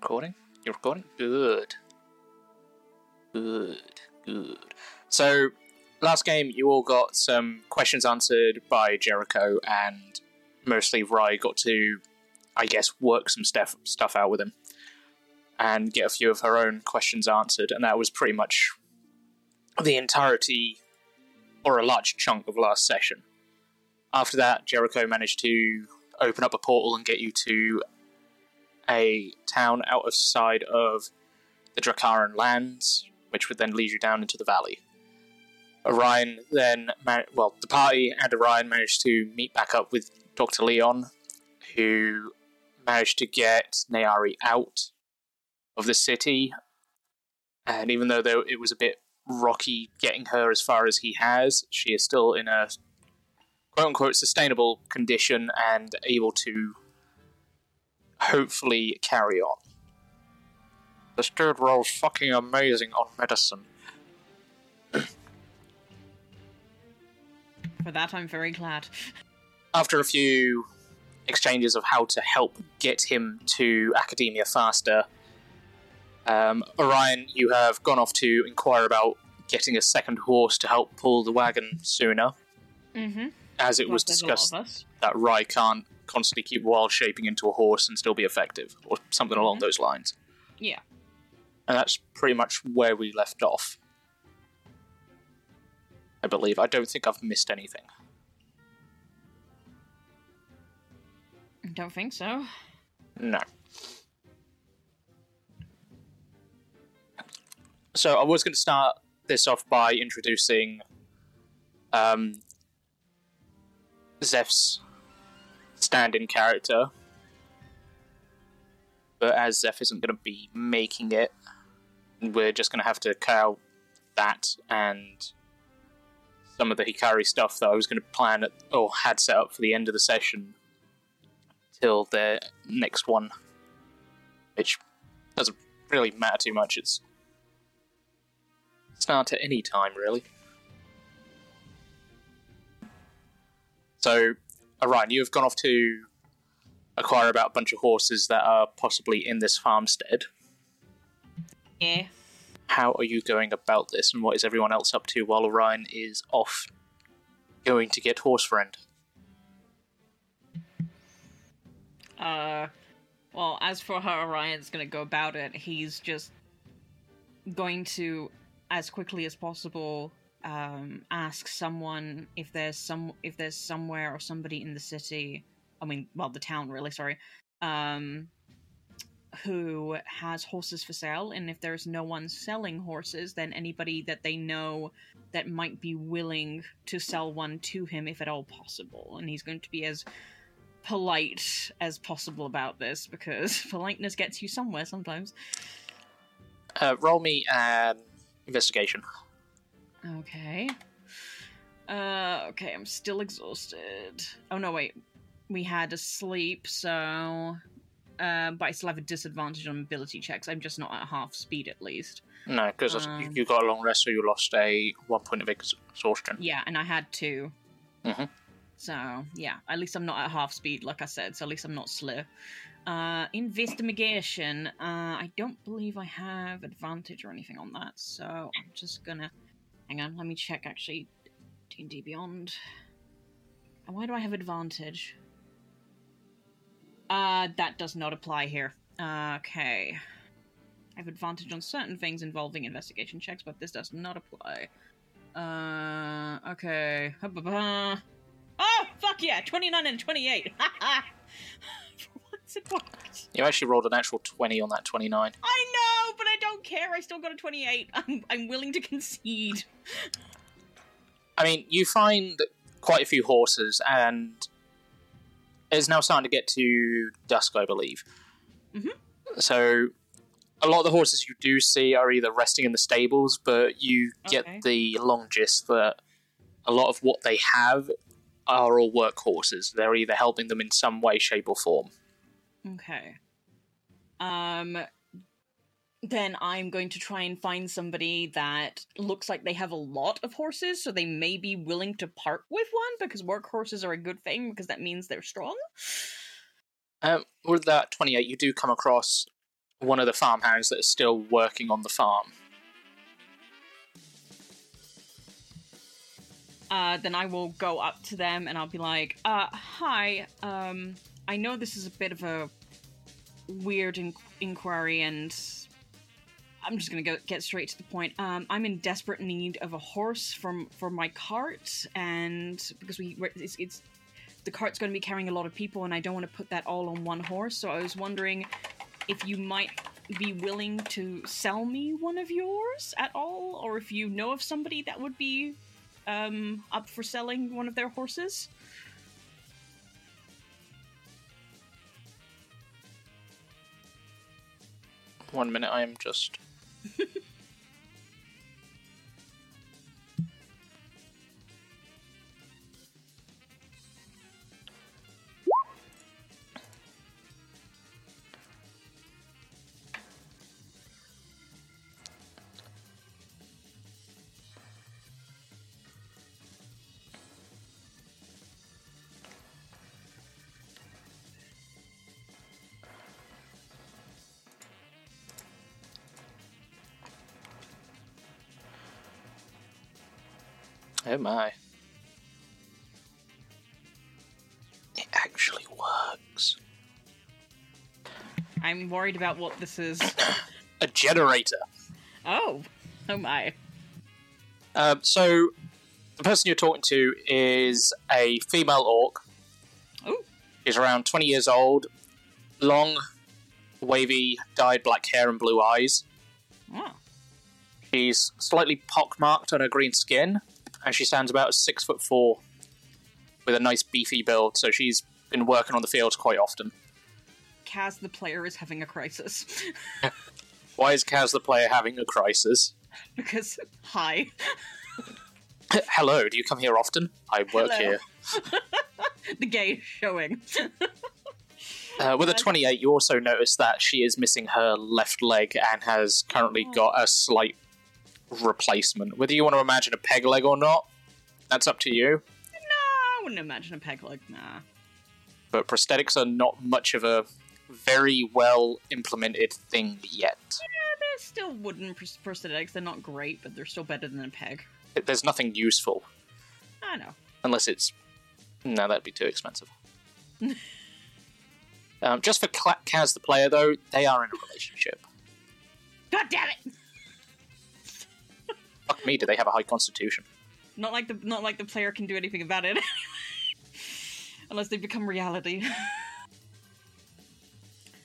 recording? You're recording? Good. Good. Good. So, last game, you all got some questions answered by Jericho, and mostly Rye got to, I guess, work some stuff stuff out with him and get a few of her own questions answered, and that was pretty much the entirety or a large chunk of last session. After that, Jericho managed to open up a portal and get you to a town out of side of the Drakaran lands, which would then lead you down into the valley. Orion then, well, the party and Orion managed to meet back up with Dr. Leon, who managed to get Nayari out of the city. And even though though it was a bit rocky getting her as far as he has, she is still in a quote unquote sustainable condition and able to hopefully carry on. This dude rolls fucking amazing on medicine. For that, I'm very glad. After a few exchanges of how to help get him to academia faster, um, Orion, you have gone off to inquire about getting a second horse to help pull the wagon sooner, Mm-hmm. as it was There's a lot discussed that Rye can't constantly keep wild shaping into a horse and still be effective, or something along Mhm. those lines. Yeah. And that's pretty much where we left off. I believe. I don't think I've missed anything. Don't think so. No. So I was going to start this off by introducing um, Zeph's stand-in character, but as Zeph isn't going to be making it, we're just going to have to cut out that and some of the Hikari stuff that I was going to plan at, or had set up for the end of the session till the next one, which doesn't really matter too much. It's start at any time, really. So, Orion, you have gone off to acquire about a bunch of horses that are possibly in this farmstead. Yeah. How are you going about this, and what is everyone else up to while Orion is off going to get horse friend? Uh, well, as for how Orion's gonna go about it, he's just going to, as quickly as possible, um, ask someone if there's some if there's somewhere or somebody in the city. I mean, well, the town, really. Sorry. Um, who has horses for sale, and if there's no one selling horses, then anybody that they know that might be willing to sell one to him, if at all possible. And he's going to be as polite as possible about this because politeness gets you somewhere sometimes. Uh, roll me an investigation. Okay. Uh, okay, I'm still exhausted. Oh no, wait. We had a sleep, so. Uh, but I still have a disadvantage on ability checks. I'm just not at half speed, at least. No, because you, Um. you got a long rest, so you lost a one point of exhaustion. Yeah, and I had two. Mhm. So, yeah, at least I'm not at half speed, like I said, so at least I'm not slow. Uh, investigation. Uh, I don't believe I have advantage or anything on that, so I'm just gonna. Hang on, let me check actually. D&D Beyond. And why do I have advantage? Uh, that does not apply here. Uh, okay. I have advantage on certain things involving investigation checks, but this does not apply. Uh, okay. Oh, fuck yeah! 29 and 28! You actually rolled an actual 20 on that 29. I know, but I don't care. I still got a 28. I'm, I'm willing to concede. I mean, you find quite a few horses, and it's now starting to get to dusk, I believe. Mhm. So, a lot of the horses you do see are either resting in the stables, but you get Okay. the long gist that a lot of what they have are all work horses. They're either helping them in some way, shape, or form. Okay. Um, then I'm going to try and find somebody that looks like they have a lot of horses, so they may be willing to part with one because work horses are a good thing because that means they're strong. Um, with that 28, you do come across one of the farmhands that is still working on the farm. Uh, then I will go up to them and I'll be like, uh, "Hi, um, I know this is a bit of a weird in- inquiry, and I'm just gonna go get straight to the point. Um, I'm in desperate need of a horse from for my cart, and because we it's, it's the cart's going to be carrying a lot of people, and I don't want to put that all on one horse. So I was wondering if you might be willing to sell me one of yours at all, or if you know of somebody that would be um, up for selling one of their horses. One minute, I am just. Oh my. It actually works. I'm worried about what this is. A generator. Oh, oh my. Um, so, the person you're talking to is a female orc. Ooh. She's around 20 years old, long, wavy, dyed black hair and blue eyes. Oh, She's slightly pockmarked on her green skin, and she stands about six foot four, with a nice beefy build. So she's been working on the fields quite often. Kaz the player is having a crisis Why is Kaz the player having a crisis? because hi. Hello, do you come here often? I work Hello. here. the gay is showing. Uh, with a Uh, 28, you also notice that she is missing her left leg and has currently Oh. got a slight replacement. Whether you want to imagine a peg leg or not, that's up to you. no, I wouldn't imagine a peg leg. Nah. But prosthetics are not much of a very well implemented thing yet. Yeah, they're still wooden pros- prosthetics. They're not great, but they're still better than a peg. There's nothing useful I know. unless it's. No, that'd be too expensive. um, just for Cla- Kaz the player, though, they are in a relationship. God damn it! Fuck me, do they have a high constitution? Not like the not like the player can do anything about it. Unless they become reality.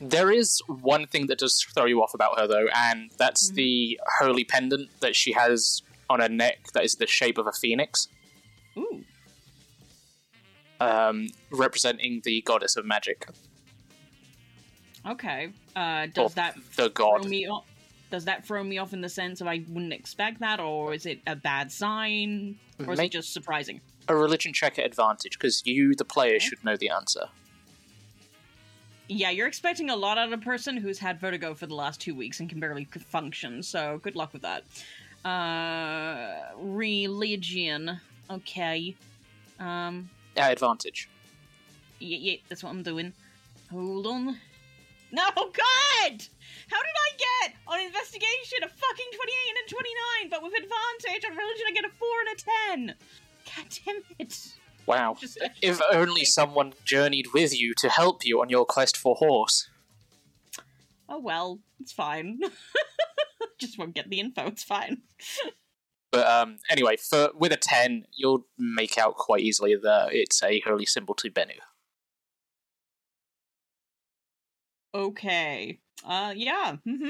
There is one thing that does throw you off about her, though, and that's Mhm. the holy pendant that she has on her neck that is the shape of a phoenix, Ooh. um, representing the goddess of magic. Okay. Uh, Or does that the god? me off? Does that throw me off in the sense of I wouldn't expect that, or is it a bad sign, or is Make it just surprising? a religion check at advantage, because you, the player, Okay. should know the answer. Yeah, you're expecting a lot out of a person who's had vertigo for the last two weeks and can barely function. So good luck with that. Uh, religion. Okay. Um. At advantage. Yeah, yeah, that's what I'm doing. Hold on. No, God! How did I get on investigation a fucking 28 and a 29, but with advantage on religion I get a 4 and a 10? God damn it. Wow. Just, If only someone journeyed with you to help you on your quest for horse. oh well, it's fine. Just won't get the info, it's fine. But um, anyway, for with a ten, you'll make out quite easily that it's a holy symbol to Bennu. Okay. Uh, yeah. hmm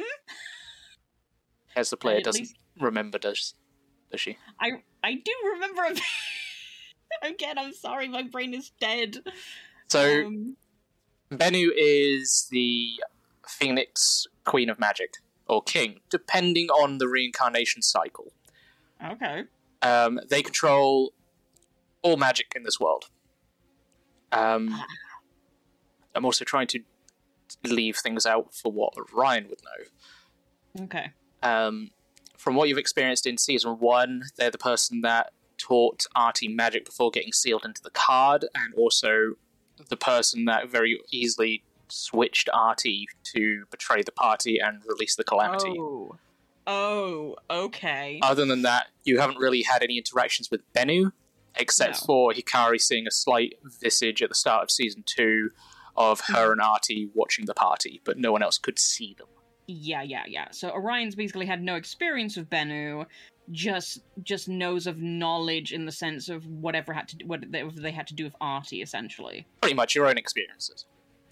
As the player doesn't least- remember, does does she? I I do remember a Again, I'm sorry, my brain is dead. So Um, Bennu is the Phoenix Queen of Magic or King, depending on the reincarnation cycle. okay. Um, they control all magic in this world. Um, Ah. I'm also trying to leave things out for what Ryan would know. Okay. Um, from what you've experienced in season one, they're the person that taught Artie magic before getting sealed into the card, and also the person that very easily switched Artie to betray the party and release the calamity. Oh. Oh, okay. Other than that, you haven't really had any interactions with Bennu, except No. for Hikari seeing a slight visage at the start of season two of her and Artie watching the party, but no one else could see them. Yeah, yeah, yeah. So Orion's basically had no experience with Bennu, just just knows of knowledge in the sense of whatever had to what they, had to do with Artie, essentially. Pretty much your own experiences.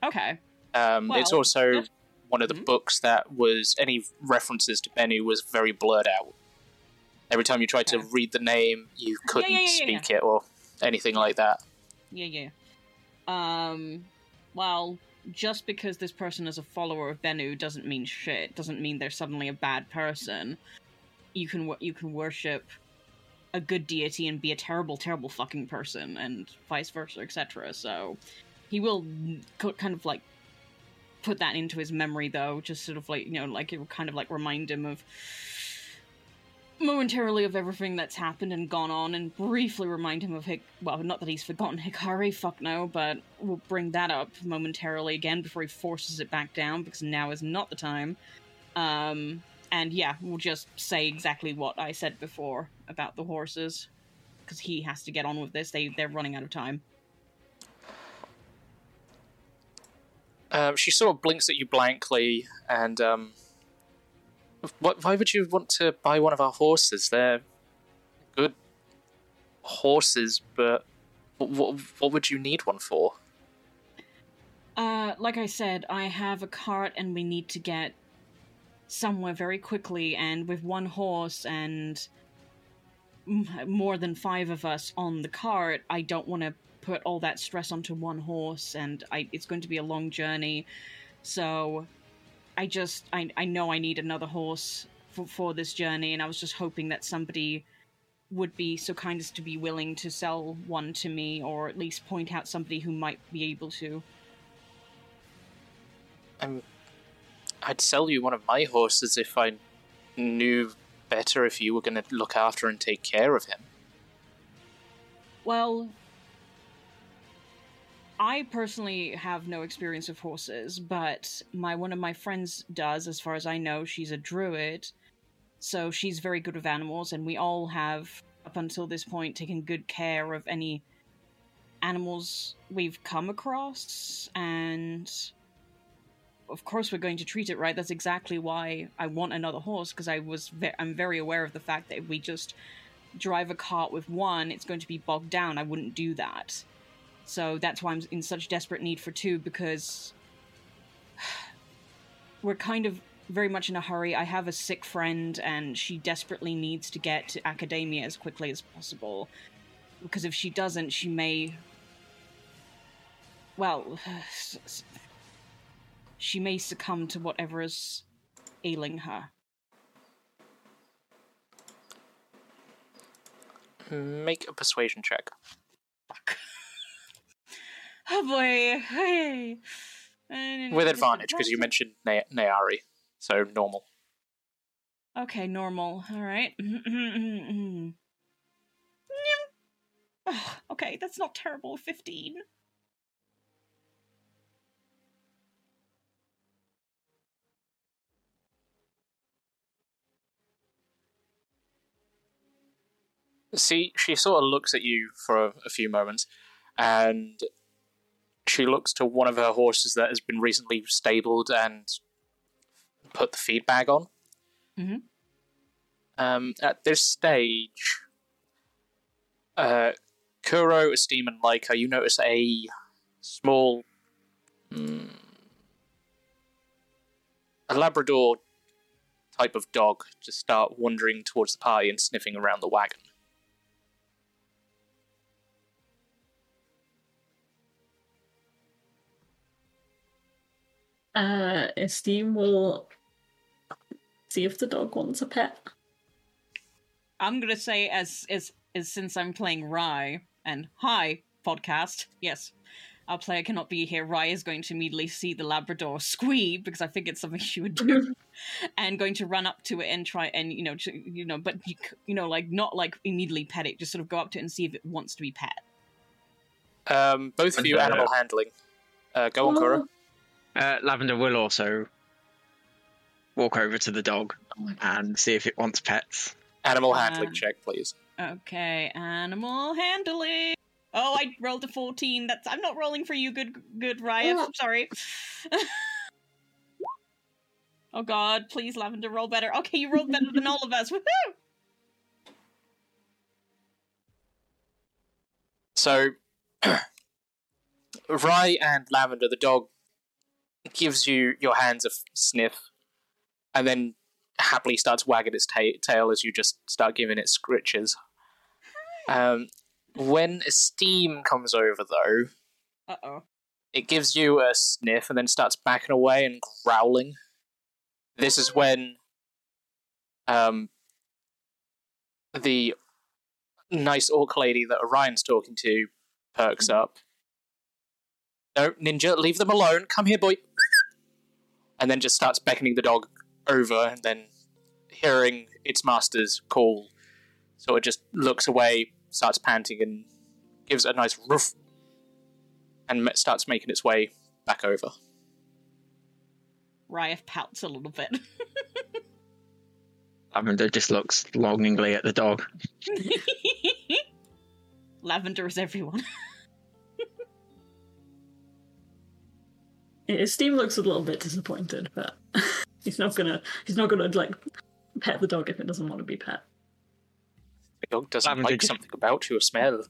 Okay. Um, it's also that's- one of the Mhm. books that was any references to Bennu was very blurred out. Every time you tried to read the name, you couldn't yeah, yeah, yeah. speak it or anything like that. Yeah, yeah. Um, well, just because this person is a follower of Bennu doesn't mean shit. Doesn't mean they're suddenly a bad person. You can you can worship a good deity and be a terrible, terrible fucking person, and vice versa, etc. So he will kind of like put that into his memory, though, just sort of like you know, like it will kind of like remind him of momentarily of everything that's happened and gone on and briefly remind him of Hik well not that he's forgotten Hikari fuck no but we'll bring that up momentarily again before he forces it back down because now is not the time. Um and yeah we'll just say exactly what I said before about the horses because he has to get on with this. They they're running out of time. Um, she sort of blinks at you blankly, and um, why would you want to buy one of our horses? They're good horses, but what, what would you need one for? Uh, like I said, I have a cart and we need to get somewhere very quickly, and with one horse and more than five of us on the cart, I don't want to put all that stress onto one horse, and I, it's going to be a long journey. So, I just, I, I know I need another horse for, for this journey, and I was just hoping that somebody would be so kind as to be willing to sell one to me, or at least point out somebody who might be able to. I'm, I'd sell you one of my horses if I knew better if you were going to look after and take care of him. Well, I personally have no experience of horses, but my one of my friends does, as far as I know. She's a druid, so she's very good with animals, and we all have, up until this point, taken good care of any animals we've come across, and of course we're going to treat it right. That's exactly why I want another horse, because I was ve- I'm very aware of the fact that if we just drive a cart with one, it's going to be bogged down. I wouldn't do that. So that's why I'm in such desperate need for two because we're kind of very much in a hurry. I have a sick friend and she desperately needs to get to academia as quickly as possible. Because if she doesn't, she may. Well, she may succumb to whatever is ailing her. Make a persuasion check. Fuck. Oh boy. Hey. With advantage, because you mentioned Na- Nayari, so normal. Okay, normal. All right. Okay, that's not terrible. Fifteen. See, she sort of looks at you for a, a few moments, and she looks to one of her horses that has been recently stabled and put the feed bag on. Mhm. Um, at this stage, uh, Kuro, Esteem, and Leica, you notice a small, mm, a Labrador type of dog just start wandering towards the party and sniffing around the wagon. Uh, Esteem will see if the dog wants a pet. I'm gonna say as as as since I'm playing Rye and hi podcast. Yes, our player cannot be here. Rye is going to immediately see the Labrador squee because I think it's something she would do, and going to run up to it and try and you know to, you know but you, you know like not like immediately pet it, just sort of go up to it and see if it wants to be pet. Um, both of you animal handling. Uh, go on, Kuro. Uh, Lavender will also walk over to the dog Oh and see if it wants pets. Animal Uh, handling check, please. Okay, animal handling. Oh, I rolled a fourteen. That's I'm not rolling for you, good good Riot. Oh. Sorry. oh God, please, Lavender, roll better. Okay, you rolled better than all of us. Woohoo! So, Rye and Lavender, the dog, gives you your hands a f- sniff, and then happily starts wagging its ta- tail as you just start giving it scritches. Um, when Esteem comes over, though, Uh oh. it gives you a sniff and then starts backing away and growling. This is when um, the nice orc lady that Orion's talking to perks up. No, Ninja, leave them alone. Come here, boy. And then just starts beckoning the dog over, and then hearing its master's call, sort of just looks away, starts panting, and gives it a nice roof and starts making its way back over. Riot pouts a little bit. Lavender just looks longingly at the dog. Lavender is everyone. Yeah, Steam looks a little bit disappointed, but he's not gonna he's not gonna like pet the dog if it doesn't want to be pet. The dog doesn't Lavender like just- something about your smell.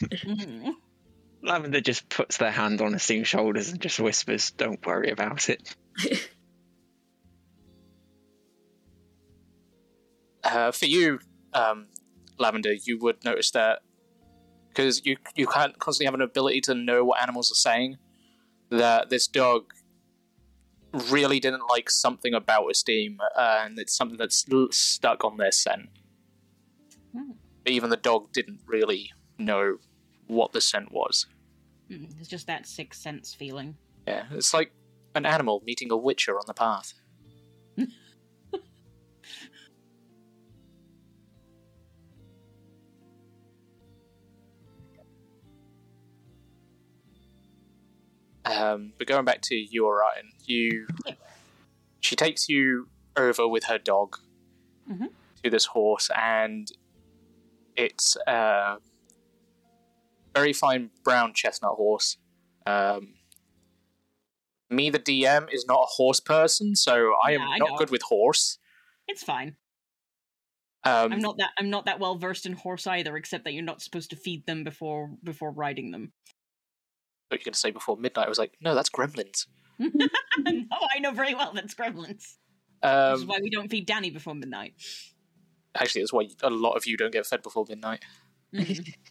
Mhm. Lavender just puts their hand on Esteem's shoulders and just whispers, Don't worry about it. Uh, for you, um, Lavender, you would notice that because you you can't constantly have an ability to know what animals are saying. That this dog really didn't like something about Esteem, uh, and it's something that's stuck on their scent. Hmm. Even the dog didn't really know what the scent was. Mm, It's just that sixth sense feeling. Yeah, it's like an animal meeting a witcher on the path. Um, but going back to you, Orion, you, she takes you over with her dog Mhm. to this horse, and it's a very fine brown chestnut horse. Um, me, the DM, is not a horse person, so I am Yeah, I not know. good with horse. It's fine. Um, I'm not that I'm not that well versed in horse either, except that you're not supposed to feed them before before riding them. What you're going to say before midnight? I was like, no, that's gremlins. no, I know very well that's gremlins. Which is Um, why we don't feed Danny before midnight. actually, that's why a lot of you don't get fed before midnight. Mhm.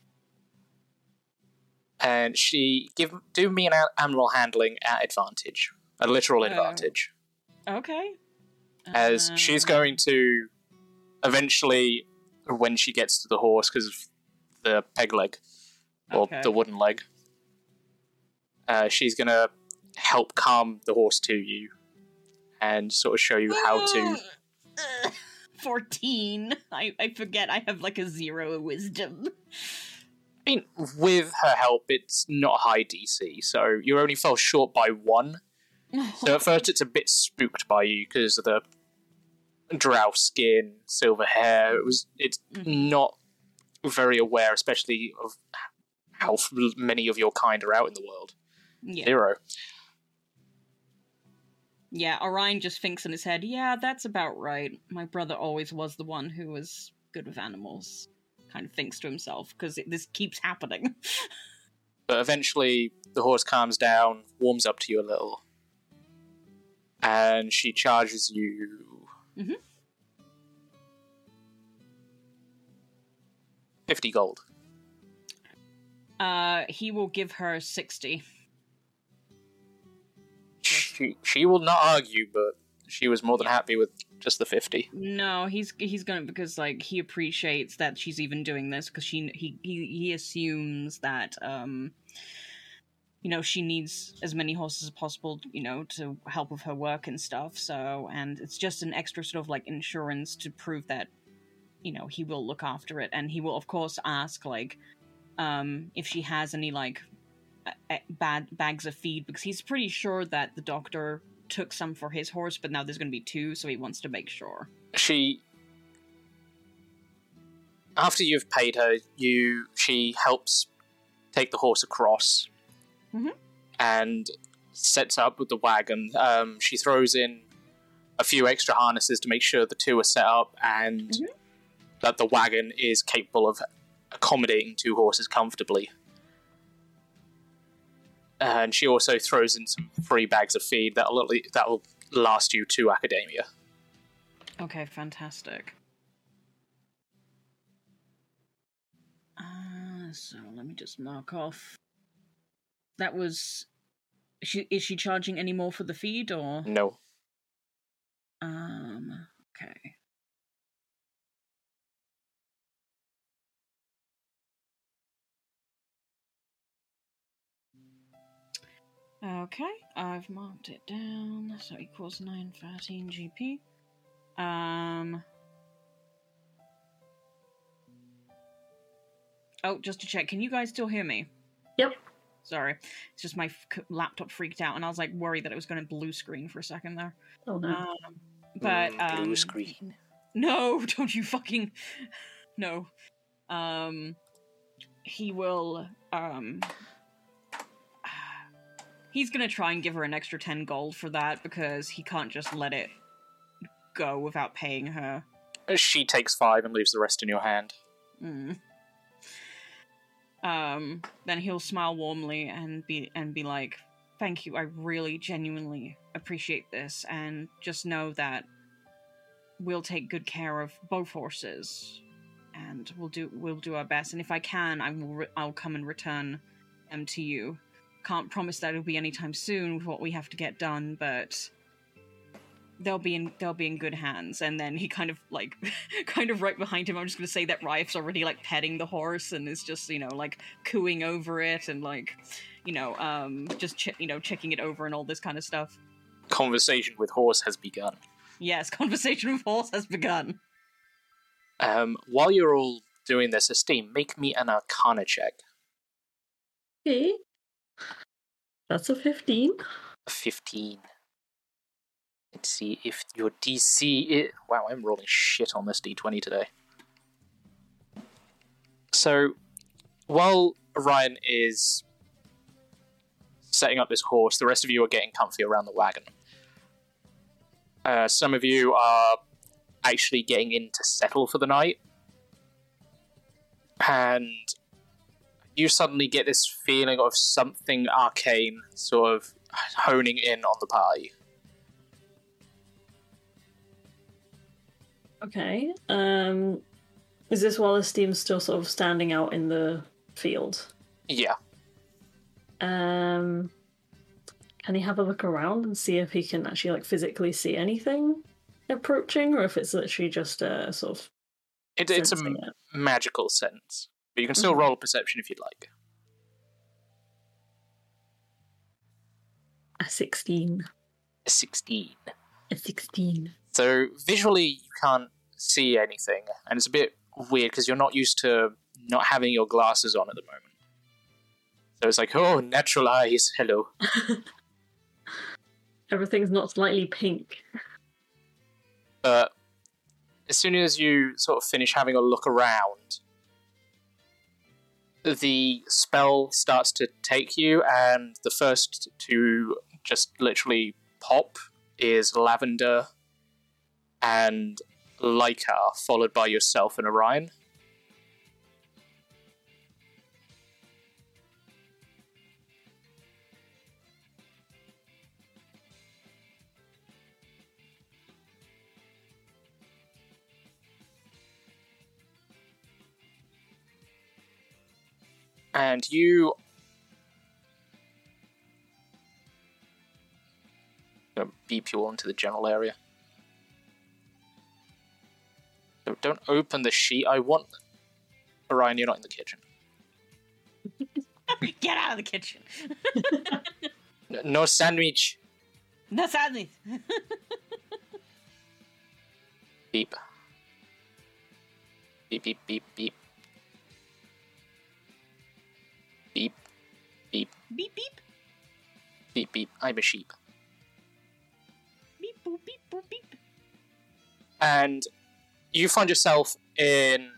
And she give do me an animal handling at advantage, a literal Oh. advantage, okay. as she's Uh, going to eventually, when she gets to the horse, because of the peg leg or Okay. the wooden leg, uh, she's gonna help calm the horse to you and sort of show you how to. Fourteen. I I forget. I have like a zero wisdom. I mean, with her help, it's not high DC, so you only fell short by one. So at first, it's a bit spooked by you because of the drow skin, silver hair. It was it's Mhm. not very aware, especially of how many of your kind are out in the world. Yeah. Zero. Yeah, Orion just thinks in his head, yeah, that's about right. My brother always was the one who was good with animals. Kind of thinks to himself, because this keeps happening. But eventually, the horse calms down, warms up to you a little, and she charges you. Mhm. Fifty gold. uh, he will give her 60. She will not argue, but she was more than happy with just the fifty. No, he's he's gonna because like he appreciates that she's even doing this because she he, he he assumes that um you know she needs as many horses as possible you know to help with her work and stuff so and it's just an extra sort of like insurance to prove that you know he will look after it and he will of course ask like um if she has any like bad bags of feed because he's pretty sure that the doctor took some for his horse, but now there's going to be two, so he wants to make sure. She after you've paid her, you she helps take the horse across Mhm. and sets up with the wagon. Um, she throws in a few extra harnesses to make sure the two are set up and Mhm. that the wagon is capable of accommodating two horses comfortably. And she also throws in some free bags of feed that'll that'll last you to academia. Okay, fantastic. Uh, so let me just mark off. That was. Is she, is she charging any more for the feed or? No. Um. Okay. Okay, I've marked it down. So equals 913 GP. Um. Oh, just to check, can you guys still hear me? Yep. Sorry, it's just my f- c- laptop freaked out, and I was like worried that it was going to blue screen for a second there. Oh no. Um, but Mm, blue um, screen. no, don't you fucking no. Um, he will. Um, he's gonna try and give her an extra ten gold for that because he can't just let it go without paying her. She takes five and leaves the rest in your hand. Mm. Um, then he'll smile warmly and be and be like, "Thank you. I really, genuinely appreciate this, and just know that we'll take good care of both horses, and we'll do we'll do our best. And if I can, I will re- I'll come and return them to you. Can't promise that it'll be anytime soon with what we have to get done, but." They'll be in they'll be in good hands, and then he kind of like, kind of right behind him. I'm just gonna say that Riot's already like petting the horse and is just you know like cooing over it and like, you know, um, just che- you know checking it over and all this kind of stuff. Conversation with horse has begun. Yes, conversation with horse has begun. Um, while you're all doing this, Esteem, make me an Arcana check. Okay. That's a 15. Fifteen. Let's see if your DC is. Wow, I'm rolling shit on this D20 today. So, while Ryan is setting up this horse, the rest of you are getting comfy around the wagon. Uh, some of you are actually getting in to settle for the night. And you suddenly get this feeling of something arcane sort of honing in on the party. Okay. Um, is this while Esteem's still sort of standing out in the field? Yeah. Um, can he have a look around and see if he can actually like physically see anything approaching, or if it's literally just a sort of It, it's a it? magical sense. But you can still Mhm. roll a perception if you'd like. a sixteen. A 16. A sixteen. So visually, you can't see anything, and it's a bit weird because you're not used to not having your glasses on at the moment. So it's like, oh, natural eyes, hello. Everything's not slightly pink. But as soon as you sort of finish having a look around, the spell starts to take you, and the first to just literally pop is Lavender and Lycar, followed by yourself and Orion. And you. Beep you all into the general area. Don't open the sheet. I want. Orion, you're not in the kitchen. Get out of the kitchen. No sandwich. No sandwich. Beep. Beep, beep, beep, beep. Beep, beep, Beep beep. I'm a sheep. Beep boop beep boop beep. and you find yourself in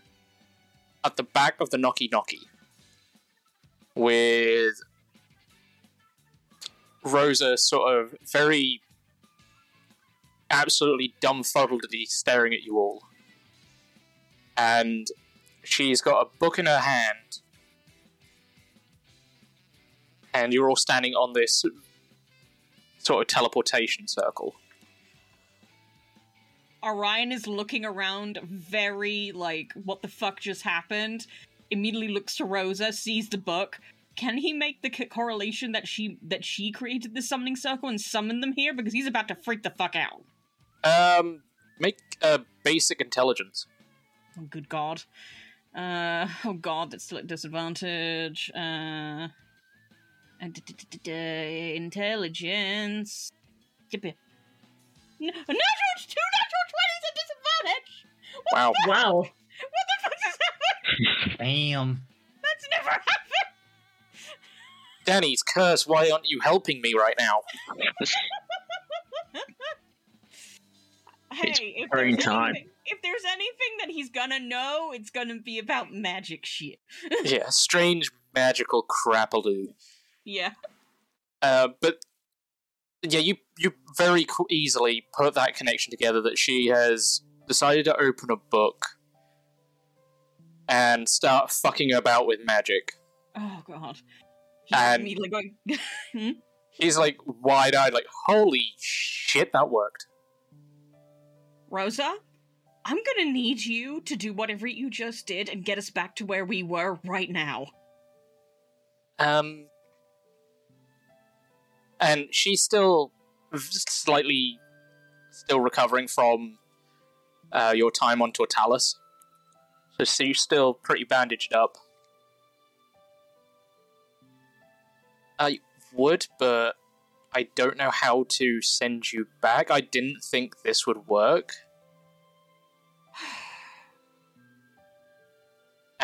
at the back of the Knocky Knocky with Rosa sort of very absolutely dumbfoundedly staring at you all. And she's got a book in her hand. And you're all standing on this sort of teleportation circle. Orion is looking around, very like, what the fuck just happened? Immediately looks to Rosa, sees the book. Can he make the co- correlation that she that she created the summoning circle and summoned them here? Because he's about to freak the fuck out. Um, make a basic intelligence. Oh, good god. Uh, oh god, that's still at disadvantage. Uh, intelligence. Yippee. N- natural two natural twenties at disadvantage. Wow. Wow. What the fuck just happened? Damn. That's never happened. Danny's curse, why aren't you helping me right now? Hey, It's if there's time. anything- If there's anything that he's gonna know, it's gonna be about magic shit. yeah, strange magical crapaloo. Yeah. Uh, but yeah, you you very easily put that connection together that she has decided to open a book and start fucking about with magic. Oh god. He's And- immediately going. She's like wide eyed, like, holy shit, that worked. Rosa, I'm gonna need you to do whatever you just did and get us back to where we were right now. Um, and she's still slightly still recovering from uh, your time on Tortalis. So she's still pretty bandaged up. I would, but I don't know how to send you back. I didn't think this would work.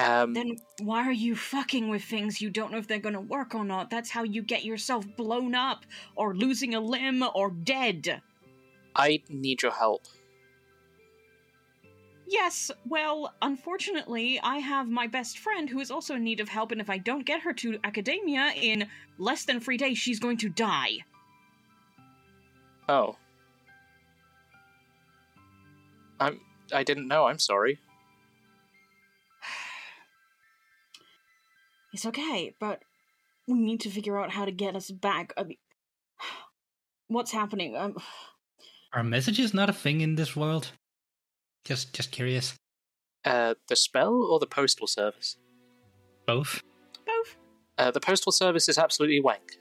Um, Then why are you fucking with things you don't know if they're gonna work or not? That's how you get yourself blown up, or losing a limb, or dead. I need your help. Yes, well, unfortunately, I have my best friend who is also in need of help, and if I don't get her to academia in less than three days, she's going to die. Oh. I'm. I didn't know. I'm sorry. It's okay, but we need to figure out how to get us back. I mean, what's happening? Um, Are messages not a thing in this world? Just just curious. Uh, the spell or the postal service? Both. both. Uh, the postal service is absolutely wank.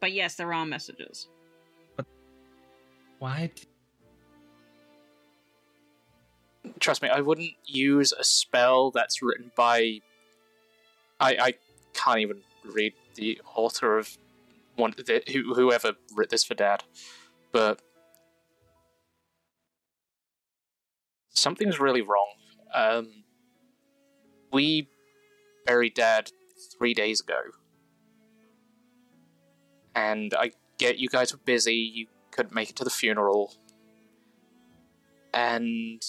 But yes, there are messages. But Why? Trust me, I wouldn't use a spell that's written by. I I can't even read the author of one the, who, whoever wrote this for Dad, but something's really wrong. Um, we buried Dad three days ago, and I get you guys were busy. You couldn't make it to the funeral, and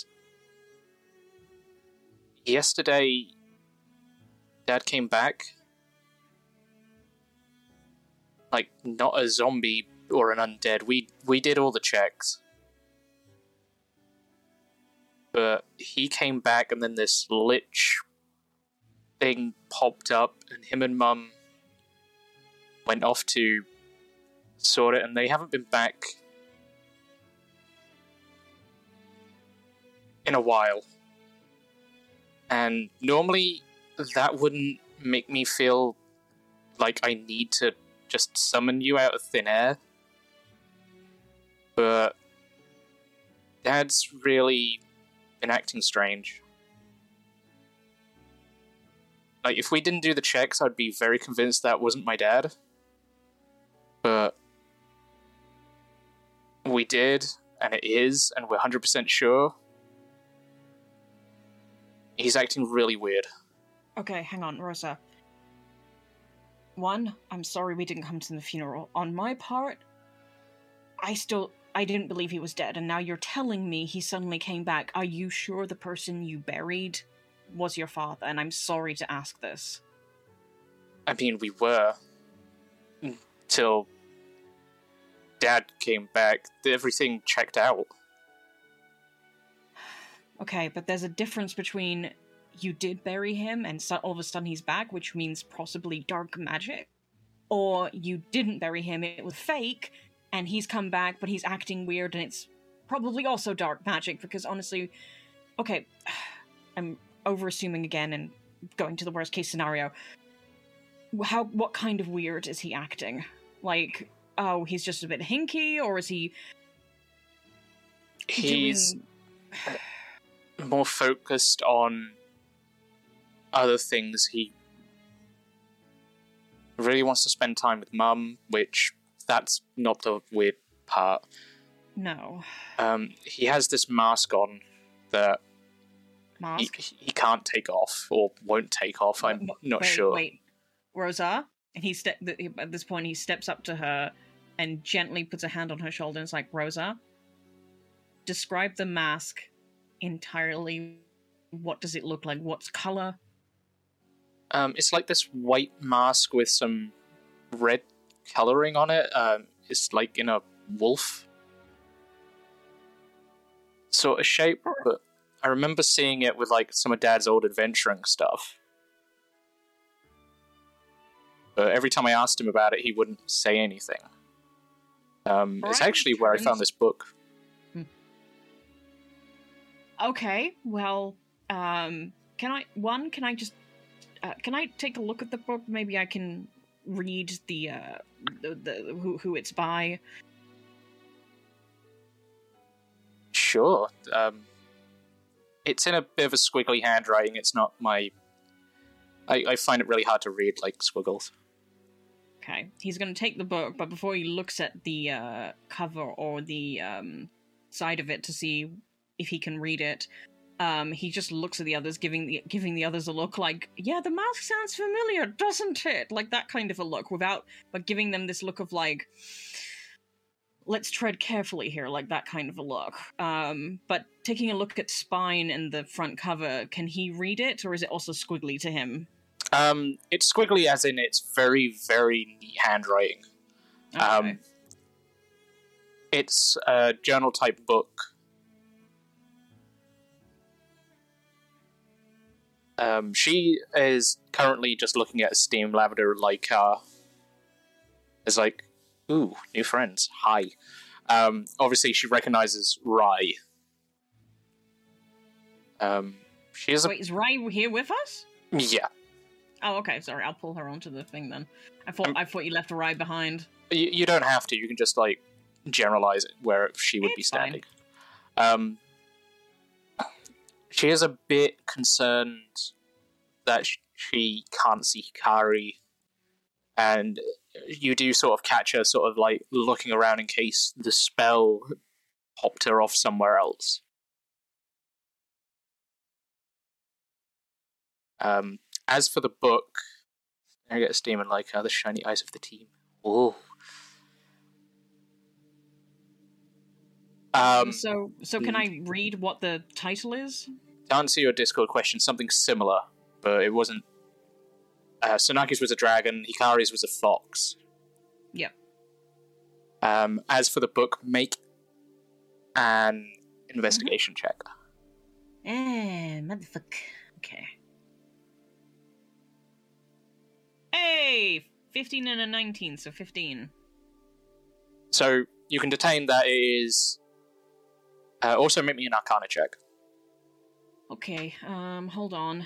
yesterday dad came back like not a zombie or an undead. We we did all the checks. But he came back and then this lich thing popped up and him and mum went off to sort it and they haven't been back in a while. And normally that wouldn't make me feel like I need to just summon you out of thin air. But Dad's really been acting strange. Like, if we didn't do the checks, I'd be very convinced that wasn't my dad. But we did, and it is, and we're 100% sure. He's acting really weird. Okay, hang on, Rosa. one, I'm sorry we didn't come to the funeral. On my part, I still I didn't believe he was dead, and now you're telling me he suddenly came back. Are you sure the person you buried was your father? And I'm sorry to ask this. I mean, we were till Dad came back. Everything checked out. Okay, but there's a difference between you did bury him and so all of a sudden he's back, which means possibly dark magic, or you didn't bury him, it was fake, and he's come back, but he's acting weird, and it's probably also dark magic because honestly, okay, I'm overassuming again and going to the worst case scenario. How what kind of weird is he acting? Like, oh, he's just a bit hinky, or is he? He's doing- more focused on other things. He really wants to spend time with Mum, which that's not the weird part. no Um, he has this mask on that he, mask. he can't take off or won't take off. I'm Wait, not sure. Wait, Rosa, and he step th- at this point he steps up to her and gently puts a hand on her shoulder and is like, Rosa, describe the mask entirely. What does it look like? What's color? Um, it's like this white mask with some red coloring on it. Um, it's like in a wolf sort of shape, but I remember seeing it with like some of Dad's old adventuring stuff. But every time I asked him about it, he wouldn't say anything. Um, it's actually where I found this book. Okay, well, um, can I one? Can I just uh, can I take a look at the book? Maybe I can read the uh the, the who who it's by. Sure. Um, it's in a bit of a squiggly handwriting. It's not my. I, I find it really hard to read like squiggles. Okay, he's going to take the book, but before he looks at the uh, cover or the um, side of it to see if he can read it, um, he just looks at the others, giving the giving the others a look like, "Yeah, the mask sounds familiar, doesn't it?" Like that kind of a look, without but giving them this look of like, "Let's tread carefully here," like that kind of a look. Um, but taking a look at spine and the front cover, can he read it, or is it also squiggly to him? Um, it's squiggly as in it's very, very neat handwriting. Um, Okay. it's a journal type book. Um, she is currently just looking at steam lavender like uh is like, ooh, new friends. Hi. Um, obviously she recognizes Rye. Um, she is a Wait, is Rye here with us? yeah. Oh, okay. Sorry, I'll pull her onto the thing then. I thought Um, I thought you left Rye behind. You, you don't have to. You can just like generalize it where she would be It's fine. standing. Um, she is a bit concerned that she can't see Hikari, and you do sort of catch her sort of like looking around in case the spell popped her off somewhere else. Um, as for the book, I get a demon like uh, the shiny eyes of the team. Oh. Um, so, so can I read what the title is? To answer your Discord question, something similar, but it wasn't. Uh, Sonaki's was a dragon, Hikari's was a fox. Yep. Um, as for the book, make an investigation check. Eh, motherfucker. Okay. Hey, fifteen and a nineteen, so fifteen. So you can detain that it is. Uh, also, make me an Arcana check. Okay. Um, hold on.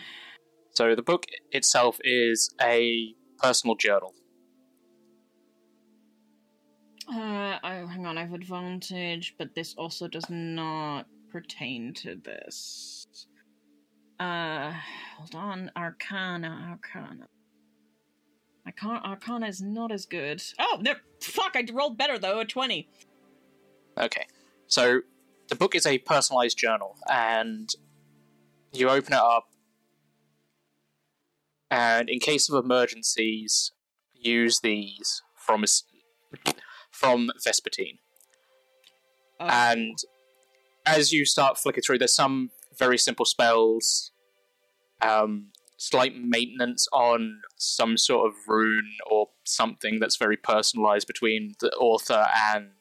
So the book itself is a personal journal. Uh, oh, hang on. I have advantage, but this also does not pertain to this. Uh, hold on. Arcana, Arcana. Arcana, Arcana is not as good. Oh, there. Fuck! I rolled better though. A twenty. Okay. So the book is a personalized journal, and you open it up, and in case of emergencies, use these from from Vespertine. Oh, and as you start flicking through, there's some very simple spells, um, slight maintenance on some sort of rune or something that's very personalized between the author and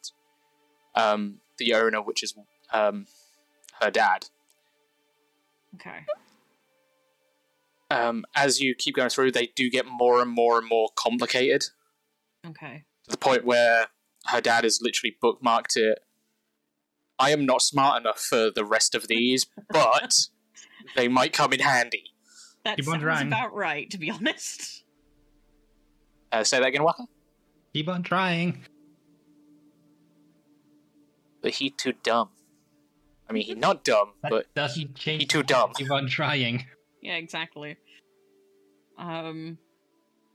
um, the owner, which is um, her dad. Okay. Um, as you keep going through, they do get more and more and more complicated Okay. to the point where her dad has literally bookmarked it. I am not smart enough for the rest of these, but they might come in handy. That Keep on sounds trying. about right, to be honest. Uh, say that again, Waka? Keep on trying. But he too dumb. I mean, he's not dumb, That but doesn't change. he too dumb. Keep on trying. Yeah, exactly. Um,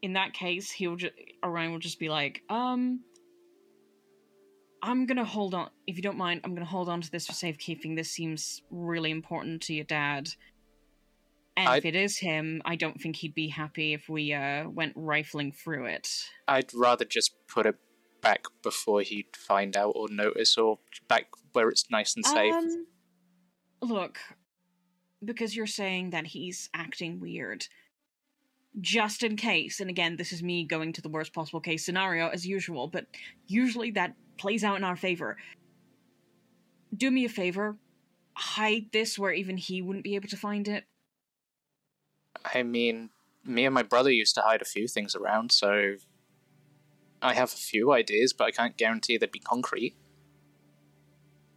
in that case, he'll just Orion will just be like, um, I'm gonna hold on. If you don't mind, I'm gonna hold on to this for safekeeping. This seems really important to your dad. And I- if it is him, I don't think he'd be happy if we uh went rifling through it. I'd rather just put it back before he'd find out or notice, or back where it's nice and safe. Um, look, because you're saying that he's acting weird. Just in case, and again, this is me going to the worst possible case scenario as usual, but usually that plays out in our favor. Do me a favor, hide this where even he wouldn't be able to find it. I mean, me and my brother used to hide a few things around, so I have a few ideas, but I can't guarantee they'd be concrete.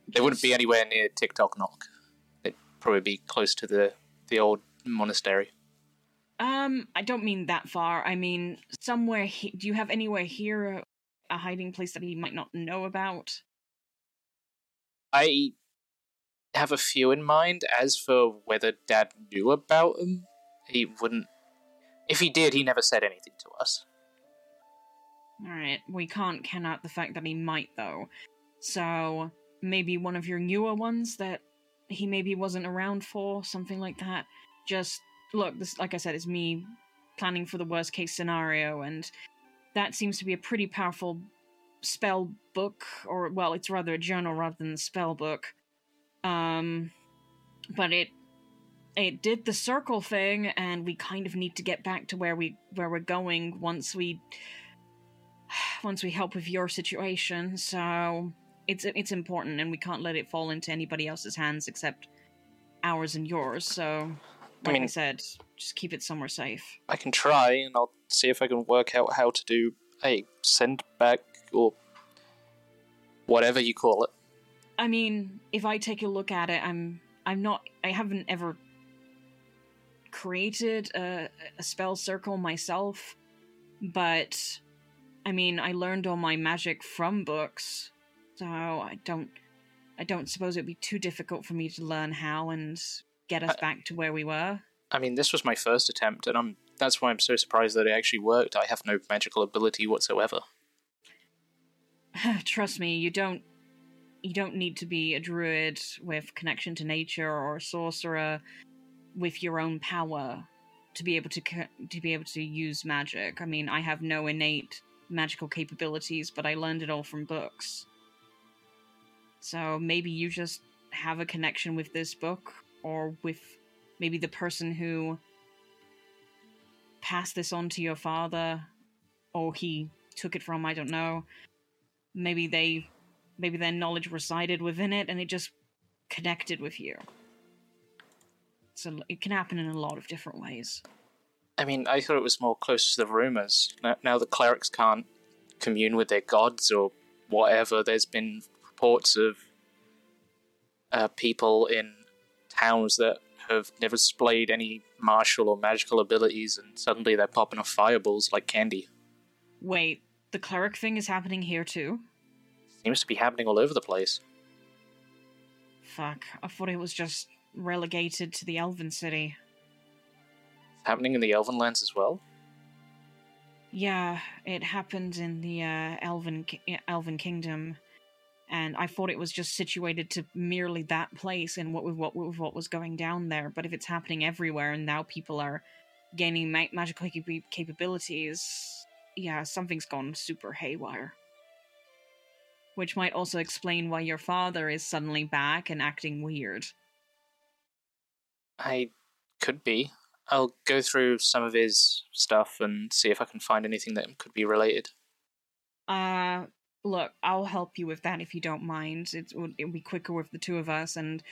They wouldn't be anywhere near TikTok Knock. They'd probably be close to the the old monastery. Um, I don't mean that far. I mean somewhere. He- do you have anywhere here a, a hiding place that he might not know about? I have a few in mind. As for whether Dad knew about them, he wouldn't. If he did, he never said anything to us. Alright, we can't count out the fact that he might, though. So, maybe one of your newer ones that he maybe wasn't around for, something like that. Just, look, this, like I said, is me planning for the worst case scenario, and that seems to be a pretty powerful spell book, or, well, it's rather a journal rather than a spell book. Um, but it it did the circle thing and we kind of need to get back to where we where we're going once we once we help with your situation so it's it's important and we can't let it fall into anybody else's hands except ours and yours so like I, mean- said just keep it somewhere safe I can try, and I'll see if I can work out how to do a send back or whatever you call it. i mean if i take a look at it i'm i'm not i haven't ever created a, a spell circle myself but i mean i learned all my magic from books so i don't i don't suppose it'd be too difficult for me to learn how and get us I- back to where we were I mean, this was my first attempt, and I'm that's why I'm so surprised that it actually worked. I have no magical ability whatsoever. trust me you don't you don't need to be a druid with connection to nature or a sorcerer with your own power to be able to to be able to use magic i mean i have no innate magical capabilities but i learned it all from books. So maybe you just have a connection with this book or with maybe the person who passed this on to your father or he took it from i don't know. Maybe they maybe their knowledge resided within it and it just connected with you. So it can happen in a lot of different ways I mean, I thought it was more close to the rumors. Now, now the clerics can't commune with their gods or whatever. There's been reports of uh, people in towns that have never displayed any martial or magical abilities, and suddenly they're popping off fireballs like candy. wait the cleric thing is happening here too Seems to be happening all over the place. fuck i thought it was just relegated to the elven city happening in the Elven lands as well. yeah it happened in the uh, elven Ki- elven kingdom and i thought it was just situated to merely that place and what with what with what was going down there but if it's happening everywhere and now people are gaining ma- magical cap- capabilities yeah, something's gone super haywire. Which might also explain why your father is suddenly back and acting weird. I could be. I'll go through some of his stuff and see if I can find anything that could be related. Uh, look, I'll help you with that if you don't mind. It would be quicker with the two of us, and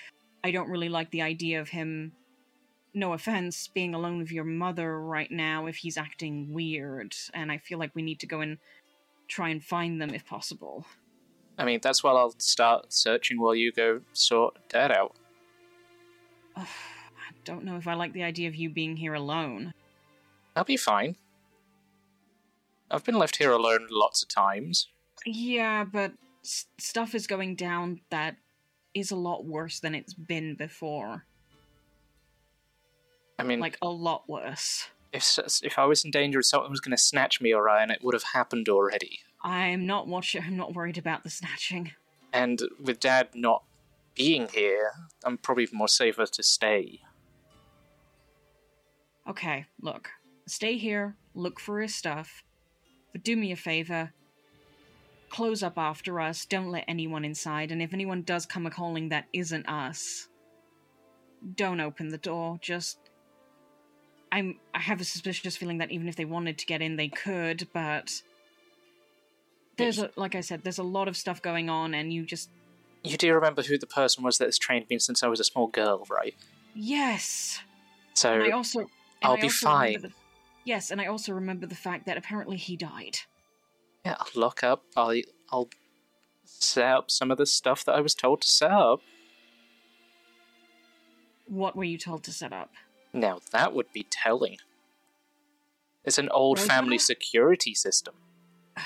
I don't really like the idea of him. No offense, being alone with your mother right now if he's acting weird, and I feel like we need to go and try and find them if possible. I mean, that's why I'll start searching while you go sort Dad out. Don't know if I like the idea of you being here alone. I'll be fine. I've been left here alone lots of times. Yeah, but s- stuff is going down that is a lot worse than it's been before. I mean, Like a lot worse. if if I was in danger, someone was going to snatch me, Orion, it would have happened already. I'm not watch- I'm not worried about the snatching. And with Dad not being here, I'm probably more safer to stay. Okay, look. Stay here, look for his stuff. But do me a favor. Close up after us, don't let anyone inside, and if anyone does come a calling that isn't us, don't open the door. Just I'm I have a suspicious feeling that even if they wanted to get in they could, but there's a like I said, there's a lot of stuff going on and you just You do remember who the person was that has trained me since I was a small girl, right? Yes. So And I also and I'll I be fine. the- yes, and I also remember the fact that apparently he died. yeah, I'll lock up. I'll I'll set up some of the stuff that I was told to set up. What were you told to set up? Now that would be telling. It's an old Rosa? family security system.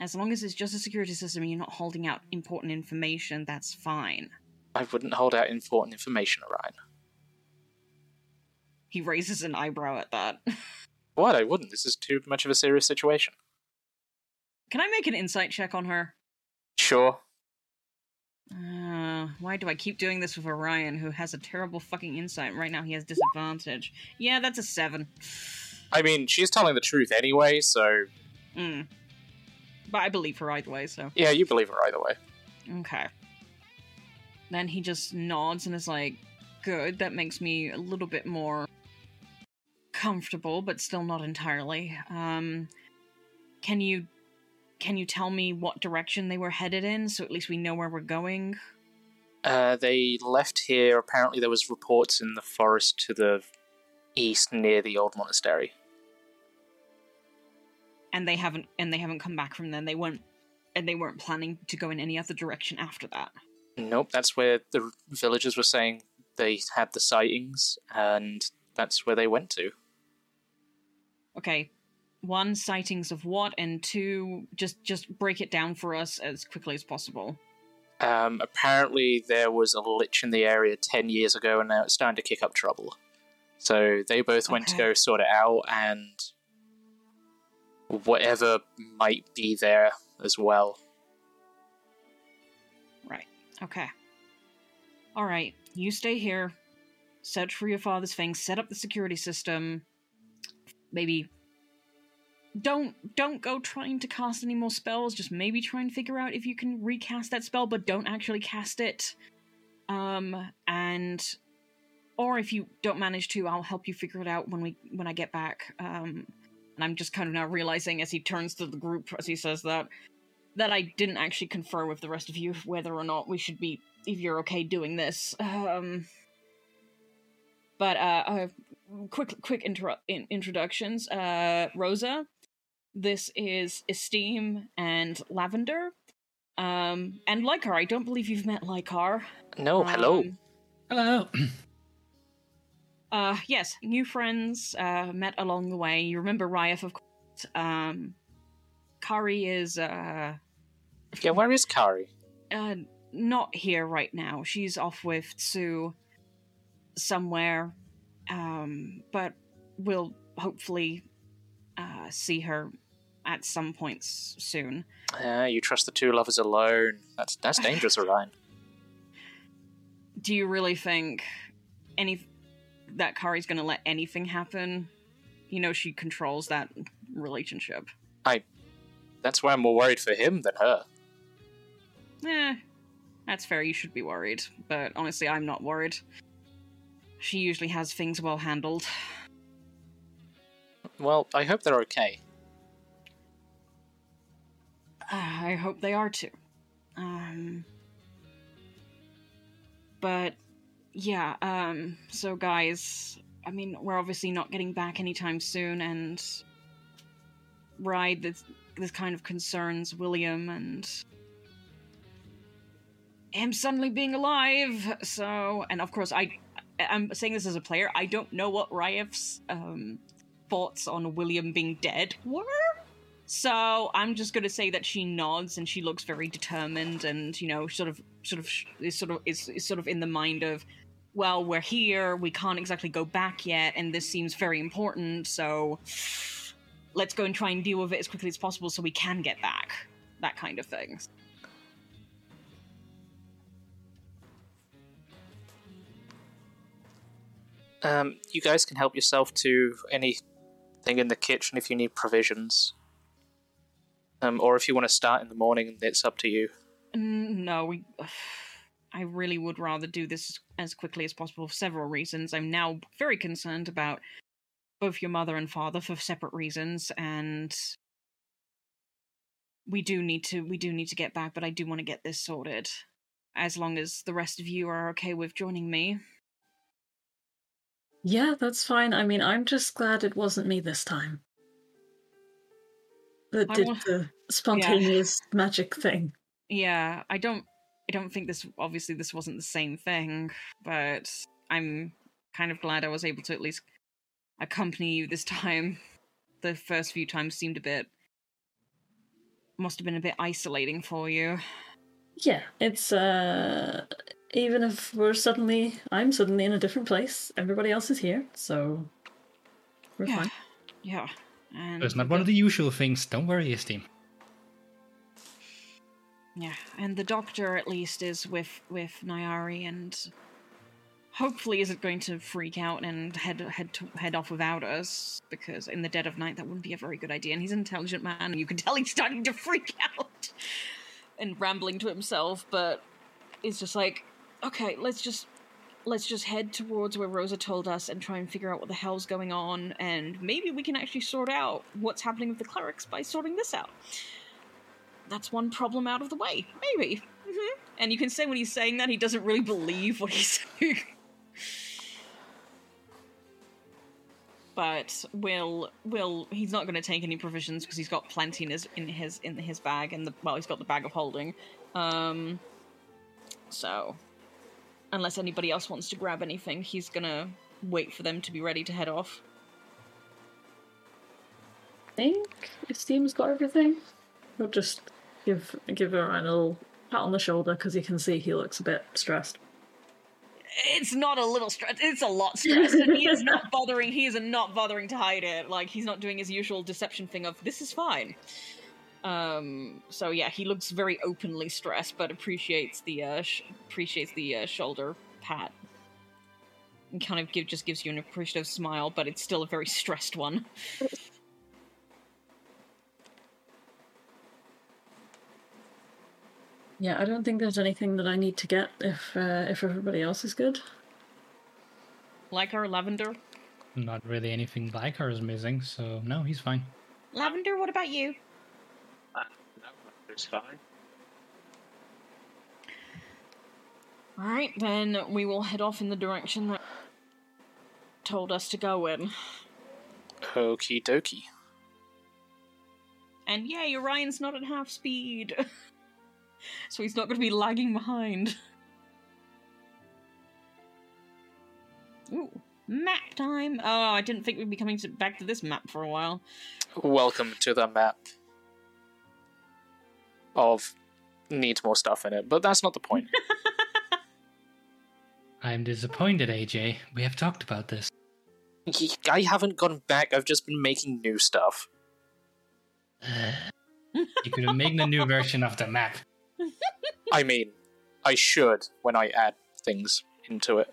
As long as it's just a security system and you're not holding out important information, that's fine. I wouldn't hold out important information, Orion. He raises an eyebrow at that. What? I wouldn't. This is too much of a serious situation. Can I make an insight check on her? Sure. Uh, why do I keep doing this with Orion, who has a terrible fucking insight? Right now he has disadvantage. Yeah, that's a seven. I mean, she's telling the truth anyway, so Mm. But I believe her either way, so. yeah, you believe her either way. Okay. Then he just nods and is like, good, that makes me a little bit more comfortable, but still not entirely. Um, can you can you tell me what direction they were headed in so at least we know where we're going? Uh, they left here. Apparently, there was reports in the forest to the east near the old monastery. And they haven't and they haven't come back from then. They weren't and they weren't planning to go in any other direction after that. Nope, that's where the villagers were saying they had the sightings, and that's where they went to. Okay. One, sightings of what, and two, just just break it down for us as quickly as possible. Um, apparently, there was a lich in the area 10 years ago, and now it's starting to kick up trouble. So they both went to go sort it out, and whatever might be there as well. Right. Okay. All right. You stay here. Search for your father's things. Set up the security system. Maybe. Don't don't go trying to cast any more spells. Just maybe try and figure out if you can recast that spell, but don't actually cast it. Um, and or if you don't manage to, I'll help you figure it out when we when I get back. Um, and I'm just kind of now realizing as he turns to the group as he says that that I didn't actually confer with the rest of you whether or not we should be if you're okay doing this. Um, but uh, quick quick intro- in- introductions. Uh, Rosa, this is Esteem and Lavender. Um, and Lycar, I don't believe you've met Lycar. No, Oh, hello. Um, Hello. Uh, yes, new friends uh, met along the way. You remember Ryef, of course. Um, Kari is uh, yeah, where is Kari? uh, not here right now. She's off with Sue somewhere, um, but we'll hopefully uh, see her at some point s- soon. Uh, you trust the two lovers alone. That's that's dangerous, Orion. Do you really think any that Kari's going to let anything happen? You know, she controls that relationship. I. That's why I'm more worried for him than her. Eh, that's fair. You should be worried, but honestly, I'm not worried. She usually has things well handled. Well, I hope they're okay. Uh, I hope they are too. Um, but yeah, um, so guys, I mean, we're obviously not getting back anytime soon, and Ride this this kind of concerns William and him suddenly being alive. So, and of course, I I'm saying this as a player. I don't know what Ryef's um, thoughts on William being dead were. So I'm just gonna say that she nods and she looks very determined and you know sort of sort of is sort of is, is sort of in the mind of well we're here we can't exactly go back yet and this seems very important so let's go and try and deal with it as quickly as possible so we can get back that kind of thing. Um, you guys can help yourself to anything in the kitchen if you need provisions. Um, or if you want to start in the morning, it's up to you. Mm, No, we. I really would rather do this as quickly as possible for several reasons. I'm now very concerned about both your mother and father for separate reasons, and we do need to we do need to get back. But I do want to get this sorted, as long as the rest of you are okay with joining me. Yeah, that's fine. I mean, I'm just glad it wasn't me this time. That did the spontaneous magic thing. Yeah, I don't I don't think this obviously this wasn't the same thing, but I'm kind of glad I was able to at least accompany you this time. The first few times seemed a bit must have been a bit isolating for you. Yeah, it's uh even if we're suddenly I'm suddenly in a different place, everybody else is here, so we're yeah. fine. Yeah. And It's not one of the usual things. Don't worry, Esteem. Yeah, and the doctor at least is with with Nyari and hopefully isn't going to freak out and head head to, head off without us because in the dead of night that wouldn't be a very good idea. And he's an intelligent man, and you can tell he's starting to freak out and rambling to himself. But it's just like, okay, let's just let's just head towards where Rosa told us and try and figure out what the hell's going on, and maybe we can actually sort out what's happening with the clerics by sorting this out that's one problem out of the way. Maybe. hmm And you can say when he's saying that, he doesn't really believe what he's saying. but Will, Will, he's not going to take any provisions because he's got plenty in his in his in his bag, and the well, he's got the bag of holding. Um, so, unless anybody else wants to grab anything, he's gonna wait for them to be ready to head off. I think Esteem's got everything. We'll just give give her a little pat on the shoulder because you can see he looks a bit stressed. it's not a little stress it's a lot stress and he is not bothering he is not bothering to hide it like he's not doing his usual deception thing of this is fine um so yeah he looks very openly stressed but appreciates the uh sh- appreciates the uh, shoulder pat and kind of give just gives you an appreciative smile but it's still a very stressed one Yeah, I don't think there's anything that I need to get if uh, if everybody else is good. like our lavender Not really anything like her is missing, so no, he's fine. lavender what about you No, it's fine. all right then we will head off in the direction that told us to go in Okie dokie. And yay, Orion's not at half speed. so he's not going to be lagging behind. Ooh, map time. Oh, I didn't think we'd be coming to, back to this map for a while. Welcome to the map of needs more stuff in it, but that's not the point. I'm disappointed, AJ. We have talked about this. I haven't gone back. I've just been making new stuff. You could have made a new version of the map. I mean, I should when I add things into it.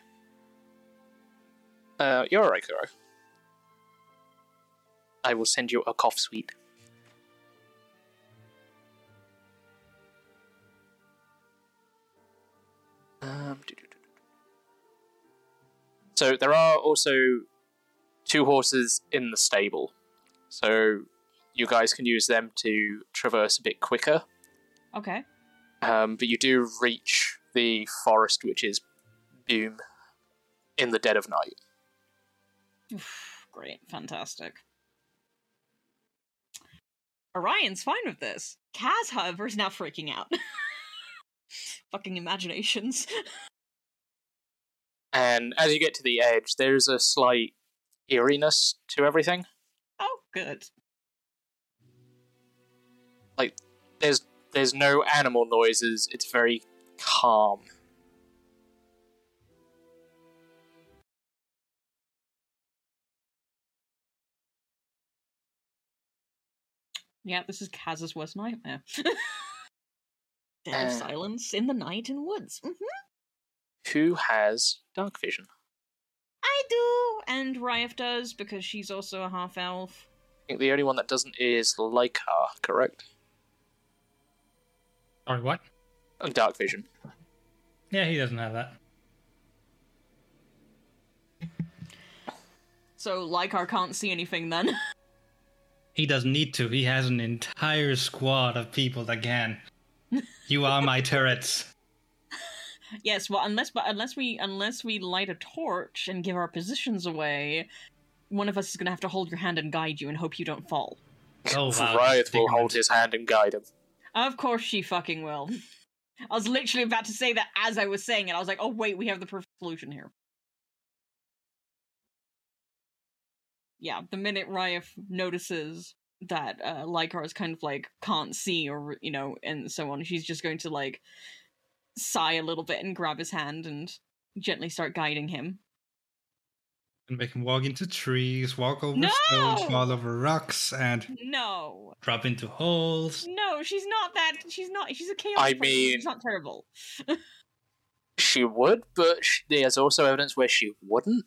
Uh, you're alright, Kuro. I will send you a cough suite. Um, so there are also two horses in the stable, so you guys can use them to traverse a bit quicker. Okay. Um, but you do reach the forest, which is Boom, in the dead of night. Oof, Great, fantastic. Orion's fine with this. Kaz, however, is now freaking out. Fucking imaginations. And as you get to the edge, there's a slight eeriness to everything. Oh, good. Like there's there's no animal noises. It's very calm. Yeah, this is Kaz's worst nightmare. Dead Uh. of silence in the night in woods. hmm Who has dark vision? I do, and Ryef does because she's also a half elf. I think the only one that doesn't is Lycar, correct? Sorry, what? Uh, Dark vision. Yeah, he doesn't have that. So Lycar can't see anything then. He doesn't need to. He has an entire squad of people that can. You are my turrets. yes, well, unless but unless we unless we light a torch and give our positions away, one of us is gonna have to hold your hand and guide you and hope you don't fall. Oh wow. Riot will hold his hand and guide him. Of course she fucking will. I was literally about to say that as I was saying it. I was like, oh wait, we have the perfect solution here. Yeah, the minute Ryef notices that uh Lycar is kind of like can't see or you know, and so on, she's just going to like sigh a little bit and grab his hand and gently start guiding him. And make him walk into trees, walk over No! stones, fall over rocks, and No. drop into holes. No, she's not that she's not she's a chaos I person, mean- she's not terrible. She would, but sh- there's also evidence where she wouldn't.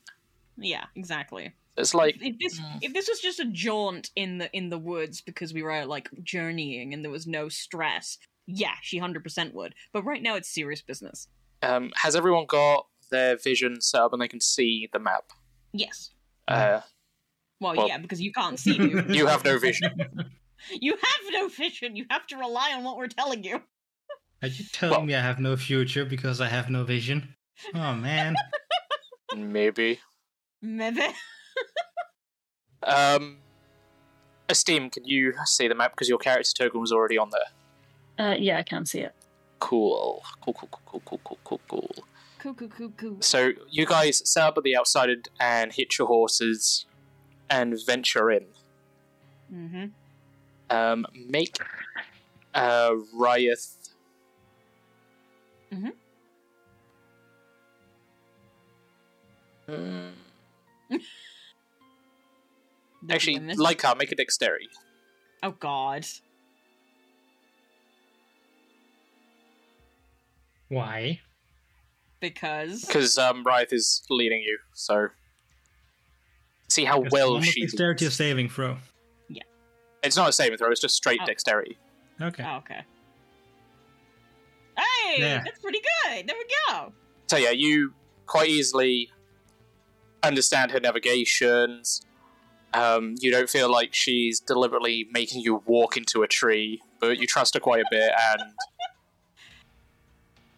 Yeah, exactly. It's like if this if this was just a jaunt in the in the woods because we were like journeying and there was no stress, yeah, she hundred percent would. But right now it's serious business. Um, has everyone got their vision set up and they can see the map? Yes. Uh, Well, Well- yeah, because you can't see. Dude. you have no vision. you have no vision. You have to rely on what we're telling you. Are you telling Well- me I have no future because I have no vision? Oh man. Maybe. Maybe. Um, Esteem, can you see the map because your character token was already on there? Uh, yeah, I can see it. Cool. Cool, cool, cool, cool, cool, cool, cool, cool. Coo coo coo coo. So you guys set up at the outside and hitch your horses and venture in. Mm-hmm. Um, make uh, Ryeth. Mhm. Mm, actually, Lycar, make a dexterity. Oh God. Why? Because Because um, Ryeth is leading you, so. See how well she. dexterity leads. saving throw. Yeah. It's not a saving throw, it's just straight Oh. dexterity. Okay. Oh, okay. Hey, Yeah. that's pretty good. There we go. So yeah, you quite easily understand her navigations. Um, you don't feel like she's deliberately making you walk into a tree, but you trust her quite a bit, and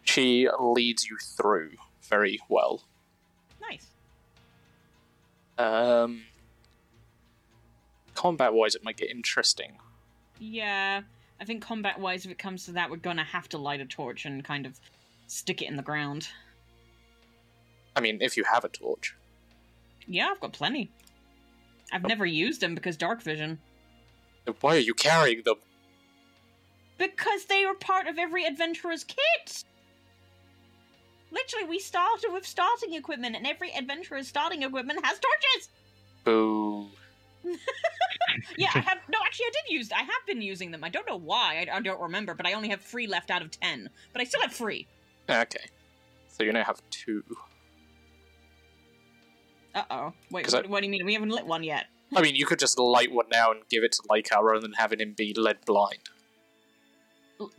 she leads you through very well. Nice. Um, combat-wise, it might get interesting. Yeah, I think combat wise, if it comes to that, we're gonna have to light a torch and kind of stick it in the ground. I mean, if you have a torch. Yeah, I've got plenty. I've never used them because dark vision. Why are you carrying them? Because they were part of every adventurer's kit! Literally, we started with starting equipment, and every adventurer's starting equipment has torches! Boo. Yeah, I have. No, actually, I did use. I have been using them. I don't know why. I, I don't remember, but I only have three left out of ten. But I still have three. Okay. So you now have two. Uh oh. Wait, 'Cause I- what, what do you mean? We haven't lit one yet. I mean, you could just light one now and give it to Lycar rather than having him be led blind.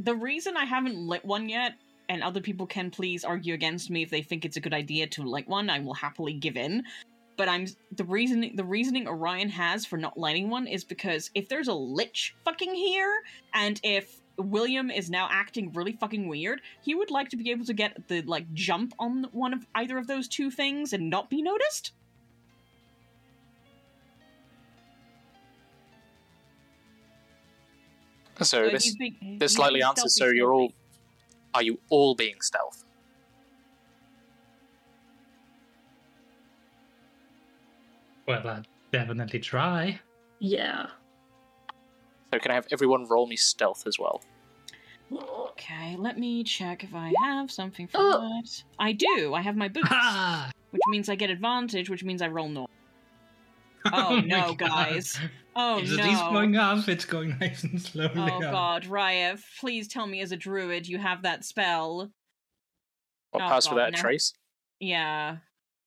The reason I haven't lit one yet, and other people can please argue against me if they think it's a good idea to light one, I will happily give in. But I'm the reason the reasoning Orion has for not lighting one is because if there's a lich fucking here, and if William is now acting really fucking weird, he would like to be able to get the like jump on one of either of those two things and not be noticed. So So this he's being- this slightly answers. So you're all are you all being stealth? Well, I'd definitely try. Yeah. So can I have everyone roll me stealth as well? Okay, let me check if I have something for Oh. that. I do. I have my boots, Ha! which means I get advantage, which means I roll normal. Oh, oh, my no, God. guys. Oh Is no. it least going up? It's going nice and slowly Oh up. god, Ryev, please tell me as a druid you have that spell. What Oh, pass God, without a no. trace? Yeah.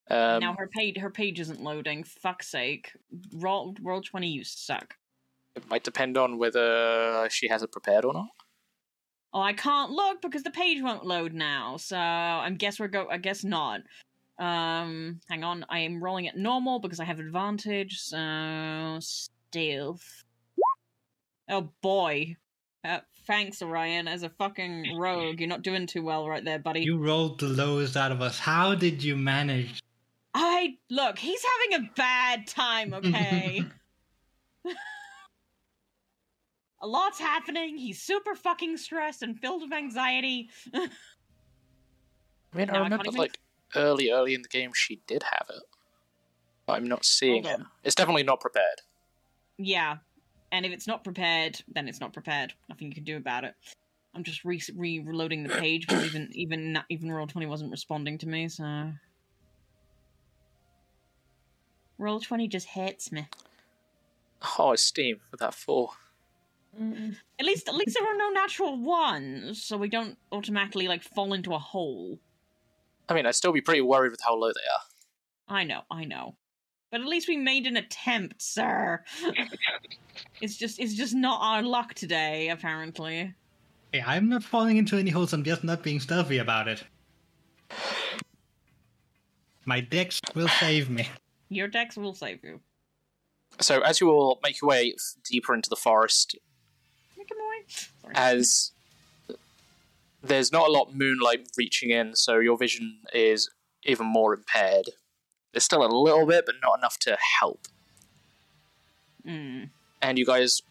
Um, now her page her page isn't loading. Fuck's sake. Roll Roll20 you suck. It might depend on whether she has it prepared or not. Oh, I can't look because the page won't load now. So I guess we're go. I guess not. Um, hang on. I am rolling it normal because I have advantage. So stealth. Oh boy. Uh, thanks, Orion. As a fucking rogue, you're not doing too well right there, buddy. You rolled the lowest out of us. How did you manage? I look. He's having a bad time. Okay. a lot's happening. He's super fucking stressed and filled with anxiety. I mean, No, I I remember can't even- like early, early in the game she did have it. But I'm not seeing Hold it. It's definitely not prepared. Yeah, and if it's not prepared, then it's not prepared. Nothing you can do about it. I'm just re- reloading the page, but even even not, even Roll20 wasn't responding to me, so Roll20 just hits me. Oh, Steam with that four. Mm. At least at least there are no natural ones, so we don't automatically like fall into a hole. I mean, I'd still be pretty worried with how low they are. I know, I know, but at least we made an attempt, sir. it's just it's just not our luck today, apparently. Hey, I'm not falling into any holes. I'm just not being stealthy about it. My dex will save me. Your dex will save you. So as you all make your way deeper into the forest, Make him as there's not a lot of moonlight reaching in, so your vision is even more impaired. There's still a little bit, but not enough to help. Mm. And you guys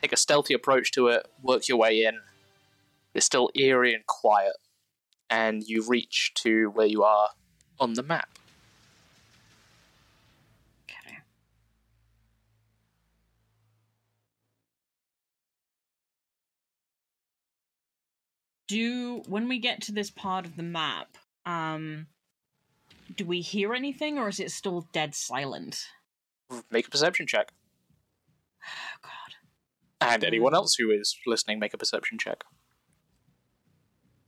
take a stealthy approach to it, work your way in. It's still eerie and quiet, and you reach to where you are on the map. Okay. Do when we get to this part of the map, um do we hear anything or is it still dead silent? Make a perception check. Oh god. And anyone Mm. else who is listening, make a perception check.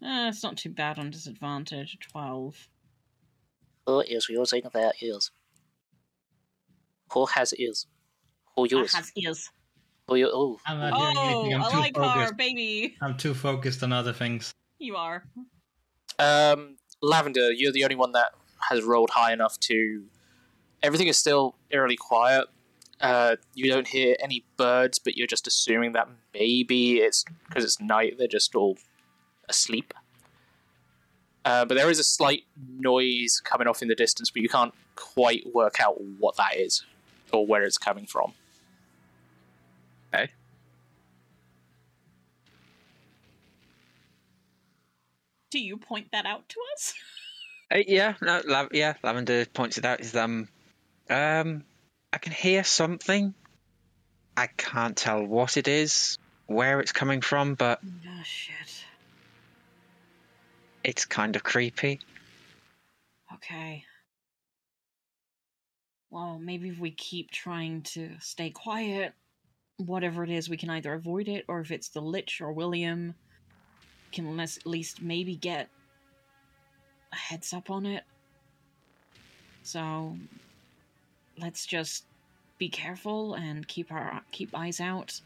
Uh, it's not too bad on disadvantage. Twelve. Who is using their ears? Who has ears? Who use? has ears. Who you? Oh, I'm not hearing Oh, anything. I'm I too like focused. her, baby. I'm too focused on other things. You are. Um, Lavender, you're the only one that has rolled high enough to. Everything is still eerily quiet. Uh, you don't hear any birds, but you're just assuming that maybe it's because it's night. They're just all asleep. Uh, but there is a slight noise coming off in the distance, but you can't quite work out what that is or where it's coming from. Okay. Do you point that out to us? Uh, yeah, no, La- yeah. Lavender points it out. Is um, um, I can hear something. I can't tell what it is, where it's coming from, but Oh shit. it's kind of creepy. Okay. Well, maybe if we keep trying to stay quiet, whatever it is, we can either avoid it, or if it's the Lich or William, can at least maybe get a heads up on it. So, let's just be careful and keep our keep eyes out.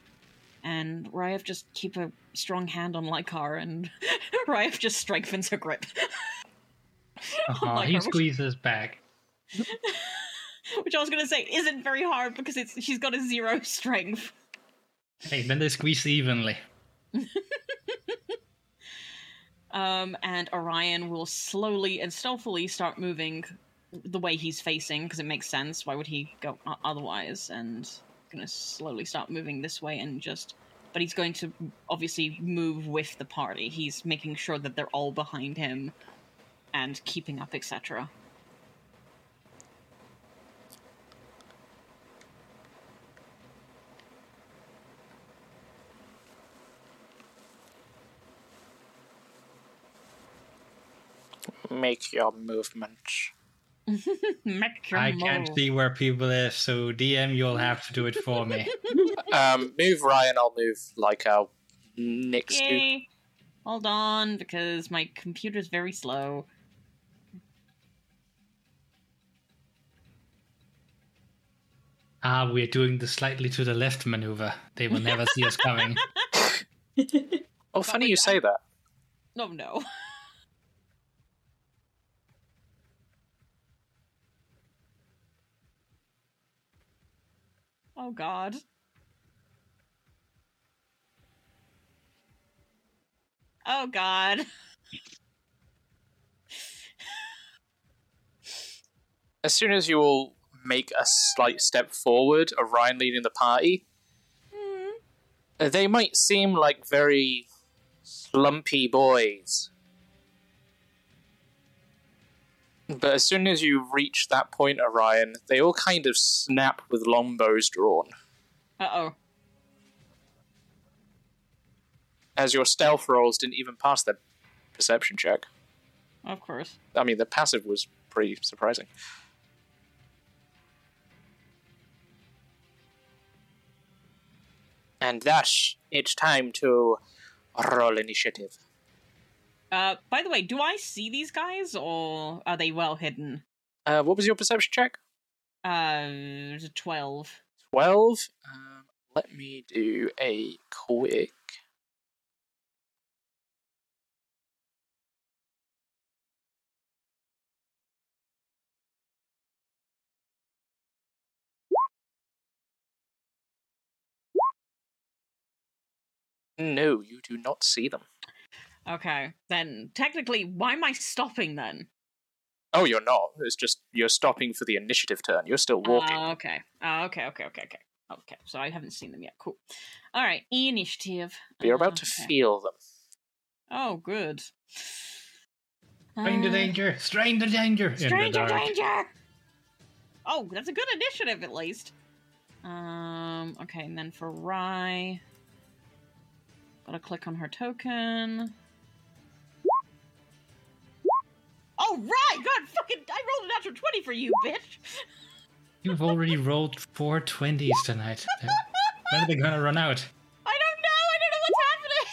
And Ryef just keep a strong hand on Lycar, and Ryef just strengthens her grip. My he squeezes back. Which I was gonna say isn't very hard because it's she's got a zero strength. Hey, then they squeeze evenly. Um, and Orion will slowly and stealthily start moving the way he's facing because it makes sense. Why would he go otherwise? And gonna slowly start moving this way and just. But he's going to obviously move with the party. He's making sure that they're all behind him and keeping up, etc. Make your movements. Make your I can't see where people are, so DM, you'll have to do it for me. Um, move Ryan. I'll move like uh, next to. Yay. Hold on, because my computer's very slow. ah, we're doing the slightly to the left maneuver. They will never see us coming. Oh, funny you say that. Oh no. Oh god. Oh god. As soon as you all make a slight step forward, Orion leading the party, uh, they might seem like very slumpy boys. But as soon as you reach that point, Orion, they all kind of snap with longbows drawn. Uh oh. As your stealth rolls didn't even pass their perception check. Of course. I mean, the passive was pretty surprising. And thus, it's time to roll initiative. Uh, by the way, do I see these guys or are they well hidden? Uh, what was your perception check? Uh, 12. 12. Um, let me do a quick. No, you do not see them. Okay, then technically, why am I stopping then? Oh, you're not. It's just you're stopping for the initiative turn. You're still walking. Oh, okay. Oh, okay, okay, okay, okay. Okay, so I haven't seen them yet. Cool. All right, initiative. you're about Uh, to feel them. Oh, good. Stranger Uh, danger! Stranger danger! In the Stranger danger! Oh, that's a good initiative at least. Um, okay, and then for Rye, gotta click on her token. Oh, Rye! God, fucking, I rolled a natural 20 for you, bitch! You've already rolled four 20s tonight. when are they gonna run out? I don't know. I don't know what's happening.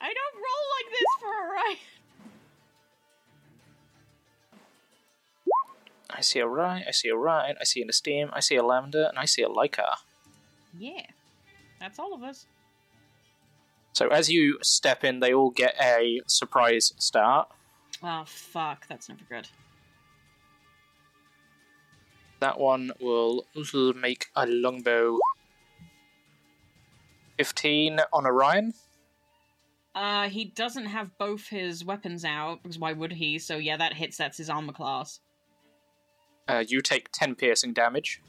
I don't roll like this for a ride. I see a Ryan, I see a Ryan, I see an Esteem, I see a lambda, and I see a Lycar. Yeah, that's all of us. So as you step in, they all get a surprise start. Oh fuck, that's never good. That one will make a longbow. 15 on Orion. Uh, he doesn't have both his weapons out because why would he? So yeah, that hits. That's his armor class. Uh, you take 10 piercing damage.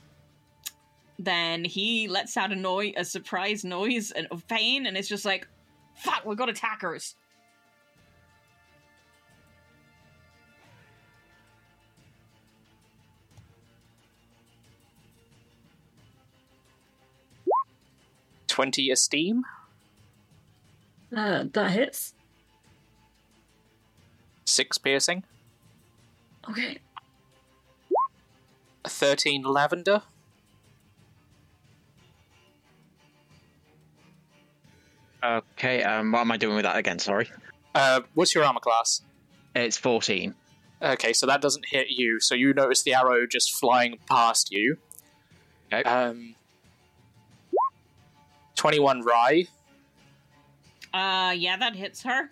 Then he lets out a noise, a surprise noise and of pain, and it's just like, "Fuck, we've got attackers." Twenty esteem. Uh, that hits. Six piercing. Okay. Thirteen lavender. Okay, um, what am I doing with that again? Sorry. Uh, what's your armor class? It's 14. Okay, so that doesn't hit you. So you notice the arrow just flying past you. Okay. Um, 21 Rye. Uh, yeah, that hits her.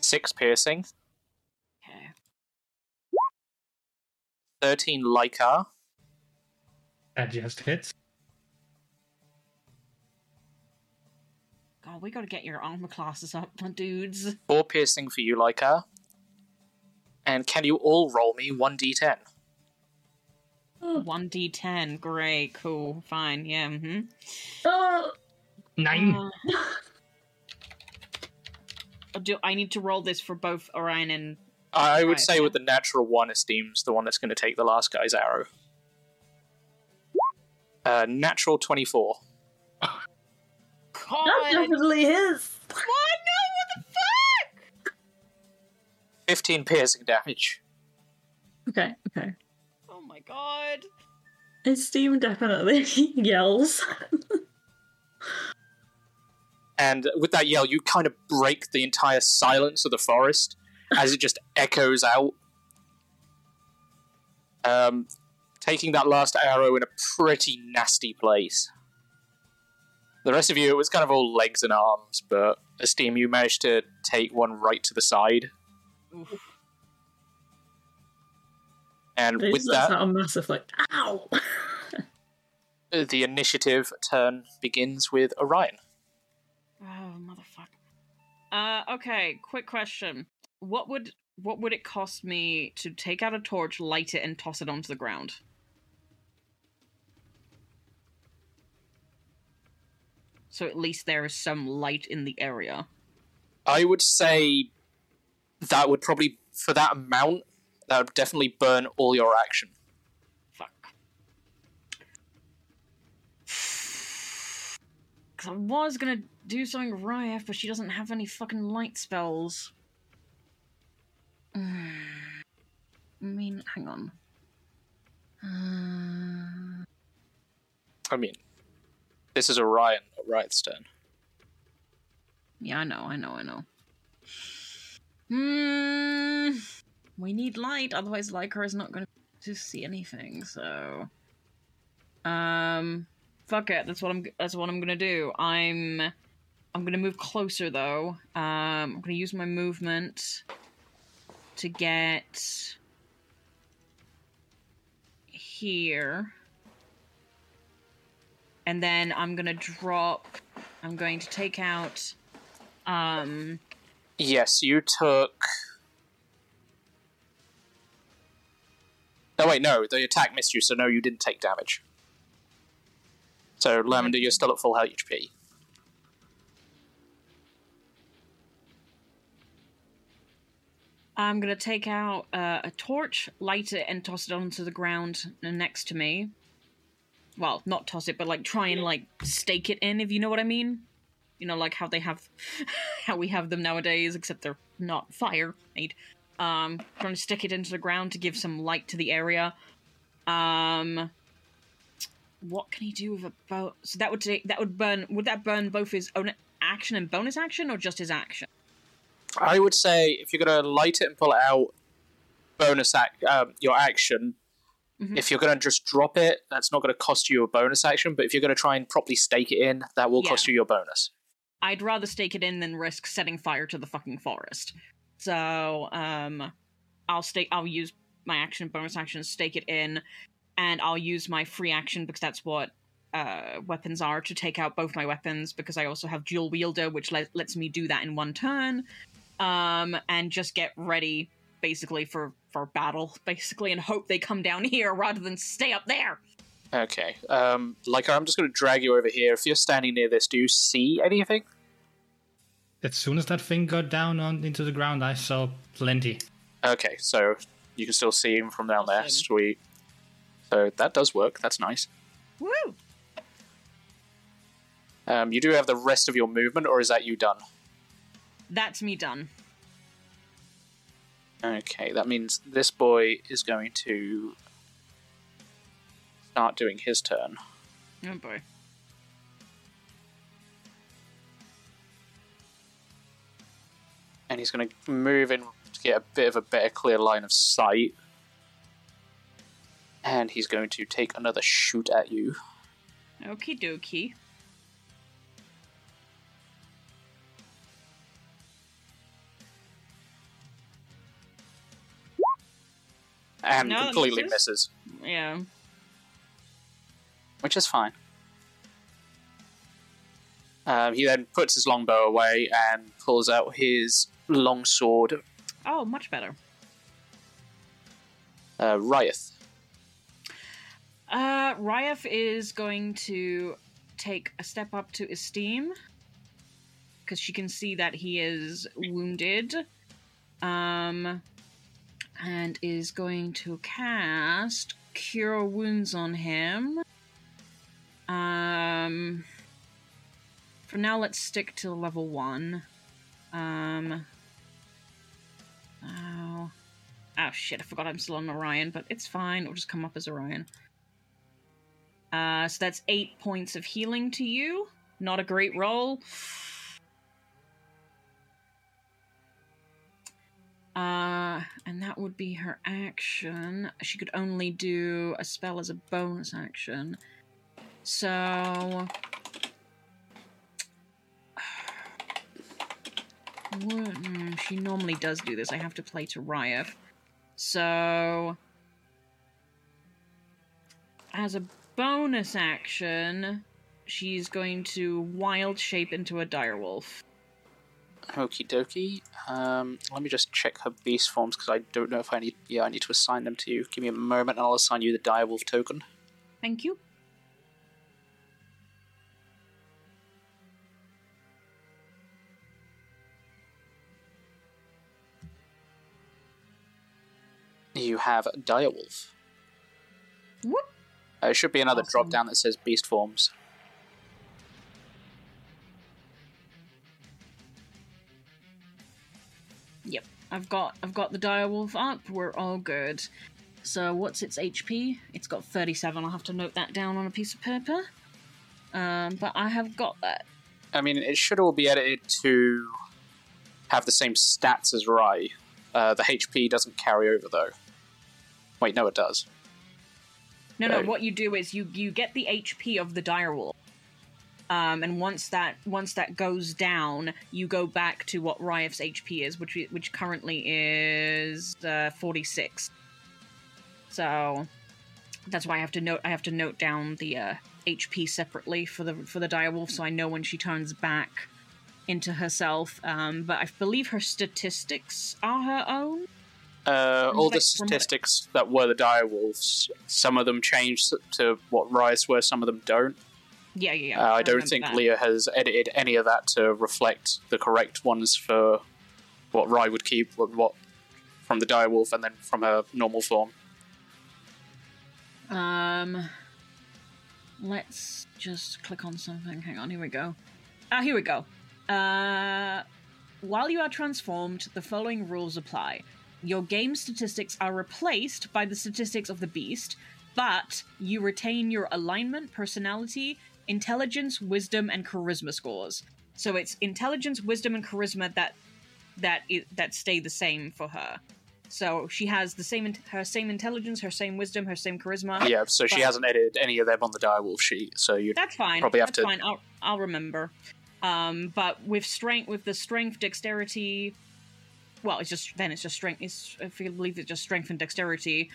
6 piercing. Okay. 13 Lycar. That just hits. God, we gotta get your armor classes up, my dudes. 4 piercing for you, Lycar. And can you all roll me 1d10? Oh, 1d10. Great, cool, fine, yeah, mm-hmm. oh, Nine. Uh, do I need to roll this for both Orion and I would say with the natural one, Esteem's the one that's going to take the last guy's arrow. Uh, natural 24. That's definitely his. What? No, what the fuck? 15 piercing damage. Okay, okay. Oh my god. Esteem definitely yells. And with that yell, you kind of break the entire silence of the forest as it just echoes out. Um, taking that last arrow in a pretty nasty place. The rest of you, it was kind of all legs and arms, but Esteem, you managed to take one right to the side. Oof. And It's with that's that, a massive like ow. the initiative turn begins with Orion. Oh, motherfucker. Uh, okay, quick question. What would what would it cost me to take out a torch, light it, and toss it onto the ground? So at least there is some light in the area. I would say that would probably, for that amount, that would definitely burn all your action. Fuck. Cause I was gonna do something with Ryef, but she doesn't have any fucking light spells. I mean, hang on. Uh, I mean, this is Orion, not turn. yeah, I know, I know, I know. Hmm. We need light, otherwise Lycar is not going to see anything. So, um, fuck it. That's what I'm. That's what I'm gonna do. I'm. I'm gonna move closer though. Um, I'm gonna use my movement to get here, and then I'm gonna drop. I'm going to take out. Um. Yes, you took. Oh wait, no, the attack missed you, so no, you didn't take damage. So, Lavender, you're still at full HP. I'm gonna take out uh, a torch, light it, and toss it onto the ground next to me. Well, not toss it, but like try and like stake it in, if you know what I mean. You know, like how they have, how we have them nowadays, except they're not fire made. Um, trying to stick it into the ground to give some light to the area. Um, what can he do with a bow? So that would take that would burn. Would that burn both his own action and bonus action, or just his action? I would say if you're going to light it and pull it out, bonus act um, your action. Mhm. If you're going to just drop it, that's not going to cost you a bonus action. But if you're going to try and properly stake it in, that will Yeah. cost you your bonus. I'd rather stake it in than risk setting fire to the fucking forest. So, um, I'll stake. I'll use my action, bonus action, stake it in, and I'll use my free action because that's what uh, weapons are to take out both my weapons. Because I also have dual wielder, which le- lets me do that in one turn, um, and just get ready basically for for battle, basically, and hope they come down here rather than stay up there. Okay. Um, like I'm just going to drag you over here. If you're standing near this, do you see anything? As soon as that thing got down on into the ground, I saw plenty. Okay, so you can still see him from down there. Awesome. Sweet. So that does work. That's nice. Woo! Um, you do have the rest of your movement, or is that you done? That's me done. Okay, that means this boy is going to start doing his turn. Oh boy. And he's going to move in to get a bit of a better clear line of sight. And he's going to take another shoot at you. Okie dokie. And No, completely misses. misses, Yeah. which is fine. Um, he then puts his longbow away and pulls out his long sword, Oh, much better. uh, Ryeth. Uh, Ryef is going to take a step up to Esteem because she can see that he is wounded. Um, and is going to cast Cure Wounds on him. Um, for now, let's stick to level one. Um, oh, oh shit! I forgot I'm still on Orion, but it's fine. It'll just come up as Orion. Uh, so that's eight points of healing to you. Not a great roll. Uh, and that would be her action. She could only do a spell as a bonus action. So. She normally does do this. I have to play to Ryef. So. As a bonus action, she's going to wild shape into a direwolf. Okie dokie. Um, let me just check her beast forms because I don't know if I need. Yeah, I need to assign them to you. Give me a moment and I'll assign you the direwolf token. Thank you. You have a direwolf. Whoop. Uh, There should be another Awesome. drop down that says beast forms. Yep, I've got I've got the direwolf up. We're all good. So what's its HP? It's got 37. I'll have to note that down on a piece of paper. Um, but I have got that. I mean, it should all be edited to have the same stats as Rye. Uh, the HP doesn't carry over though. Wait, no, it does. No, no. Right. What you do is you you get the HP of the direwolf, um, and once that once that goes down, you go back to what Ryef's HP is, which which currently is uh, forty six. So that's why I have to note I have to note down the uh, HP separately for the for the direwolf, so I know when she turns back into herself. Um, but I believe her statistics are her own. Uh, all the statistics that were the direwolves, some of them changed to what Rye's were, some of them don't. Yeah, yeah. yeah Uh, I don't think that. Leah has edited any of that to reflect the correct ones for what Rye would keep, what, what from the direwolf, and then from her normal form. Um, let's just click on something. Hang on, here we go. Ah, here we go. Uh, while you are transformed, the following rules apply. Your game statistics are replaced by the statistics of the beast, but you retain your alignment, personality, intelligence, wisdom, and charisma scores. So it's intelligence, wisdom, and charisma that that i- that stay the same for her. So she has the same her same intelligence, her same wisdom, her same charisma. Yeah, so she hasn't edited any of them on the direwolf sheet, so you That's fine. Probably have That's to- fine. I'll I'll remember. Um, but with strength, with the strength, dexterity, well, it's just then it's just strength. It's I believe it's just strength and dexterity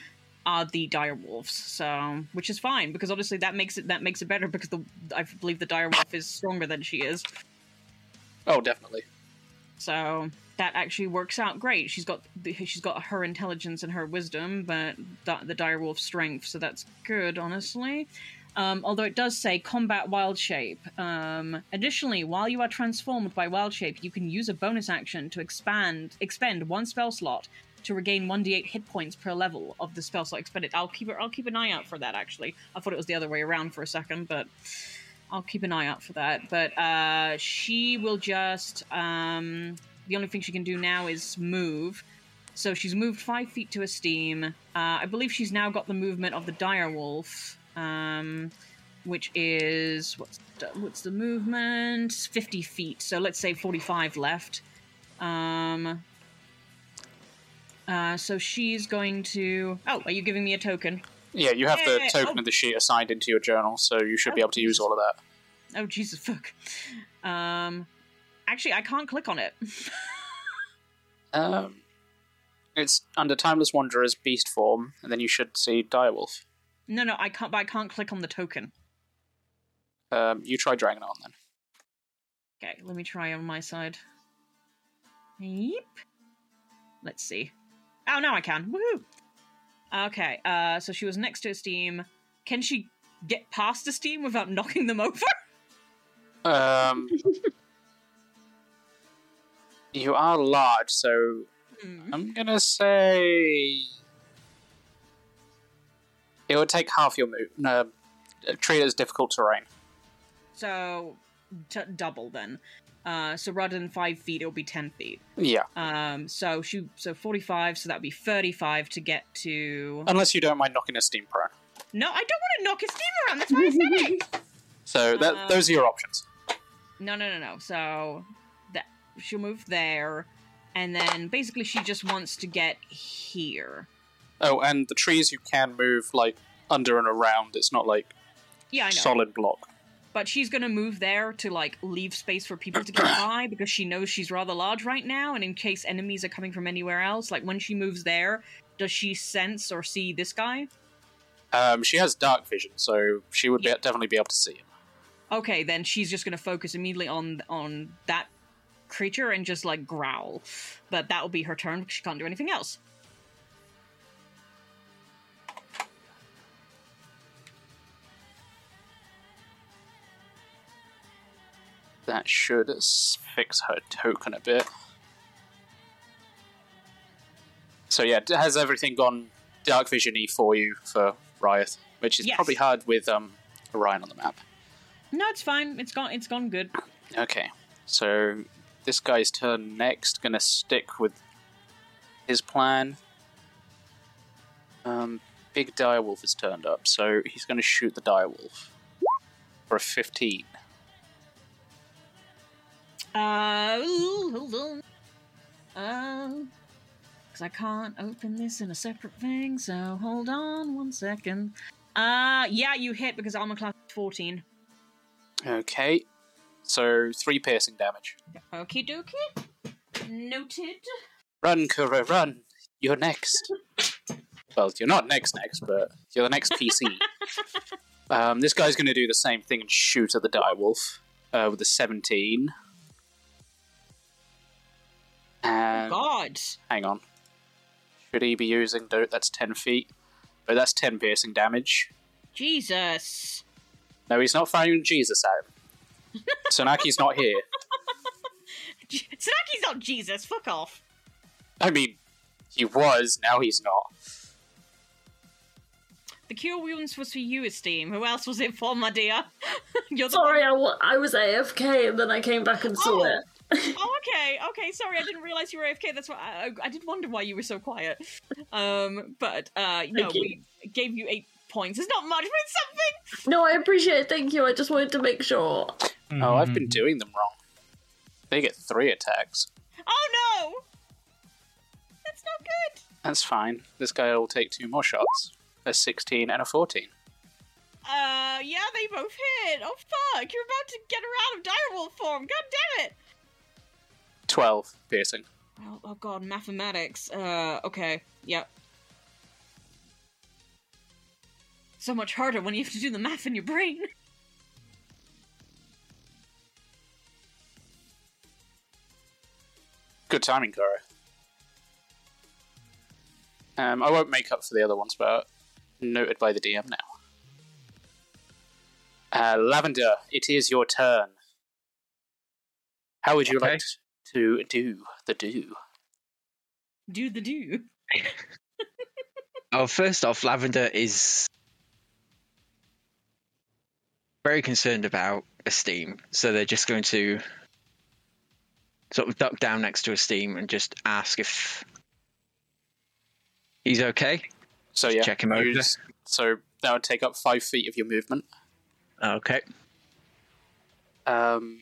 are the dire wolves. So which is fine because obviously that makes it that makes it better because the I believe the dire wolf is stronger than she is. Oh, definitely. So that actually works out great. She's got she's got her intelligence and her wisdom, but the, the direwolf strength, so that's good, honestly. Um, although it does say combat wild shape. Um, additionally, while you are transformed by wild shape, you can use a bonus action to expand expend one spell slot to regain one d8 hit points per level of the spell slot expended. I'll keep it. I'll keep an eye out for that. Actually, I thought it was the other way around for a second, but I'll keep an eye out for that. But uh, she will just. Um, the only thing she can do now is move. So she's moved five feet to Esteem. Uh, I believe she's now got the movement of the Direwolf, um, which is what's the, what's the movement? Fifty feet. So let's say forty-five left. Um. Uh, so she's going to. Oh, are you giving me a token? Yeah, you have the token oh. of the sheet assigned into your journal, so you should be Oh, able to use all of that. Oh Jesus fuck. Um. Actually, I can't click on it. Um, it's under Timeless Wanderer's beast form, and then you should see Direwolf. no, no, I can't. But I can't click on the token. Um, you try dragging it on then. Okay, let me try on my side. Yep. Let's see. Oh, now I can. Woohoo! Okay, uh, so she was next to Esteem. Can she get past Esteem without knocking them over? Um, you are large, so Hmm. I'm gonna say it would take half your move. No, treat it as difficult terrain. So, t- double then. Uh, so rather than five feet, it'll be ten feet. Yeah, Um, so she, so forty-five. So that'd be thirty-five to get to. unless you don't mind knocking Esteem prone. No, I don't want to knock Esteem around. That's why I said it. So that Um, those are your options. No, no, no, no. So that she'll move there, and then basically she just wants to get here. Oh, and the trees you can move like under and around. It's not like Yeah, I know. solid block. But she's gonna move there to like leave space for people to get by because she knows she's rather large right now, and in case enemies are coming from anywhere else, like when she moves there, does she sense or see this guy? Um, she has dark vision, so she would be, definitely be able to see him. Okay, then she's just gonna focus immediately on on that creature and just like growl. But that will be her turn because she can't do anything else. That should fix her token a bit. So yeah, has everything gone dark visiony for you for Riot, which is Yes. probably hard with um, Orion on the map. No, it's fine. It's gone. It's gone good. Okay, so this guy's turn next. Gonna stick with his plan. Um, big direwolf has turned up, so he's gonna shoot the direwolf for a fifteen. Uh, ooh, hold on. Uh, because I can't open this in a separate thing, so hold on one second. Uh, yeah, you hit because armor class is 14. Okay, so three piercing damage. Okie dokie. Noted. Run, Kuro, run! You're next. well, you're not next, next, but you're the next PC. um, this guy's going to do the same thing and shoot at the direwolf uh, with a 17. And God. hang on. Should he be using dirt? That's 10 feet. But that's 10 piercing damage. Jesus. No, he's not firing Jesus at him. Sonaki's not here. J- Sanaki's not Jesus. Fuck off. I mean, he was, now he's not. The cure wounds was for you, Esteem. Who else was it for, my dear? You're the Sorry, I, wa- was AFK and then I came back and saw Oh. it. Oh, okay, okay. Sorry, I didn't realize you were AFK. That's why I, I did wonder why you were so quiet. Um, but uh, no, you. we gave you eight points. It's not much, but it's something. No, I appreciate it. Thank you. I just wanted to make sure. Oh, I've been Mhm. doing them wrong. They get three attacks. Oh no, that's not good. That's fine. This guy will take two more shots. A 16 and a 14. Uh, yeah, they both hit. Oh fuck, you're about to get her out of direwolf form. God damn it. 12 piercing. Oh, oh god, mathematics. Uh, okay, yep. So much harder when you have to do the math in your brain. Good timing, Koro. Um, I won't make up for the other ones, but noted by the DM now. Uh, Lavender, it is your turn. How would you Okay. like to do the do? Do the do. Oh, first off, Lavender is very concerned about Esteem, so they're just going to sort of duck down next to Esteem and just ask if he's okay. So yeah, check him over. just- so that would take up five feet of your movement. Okay. Um,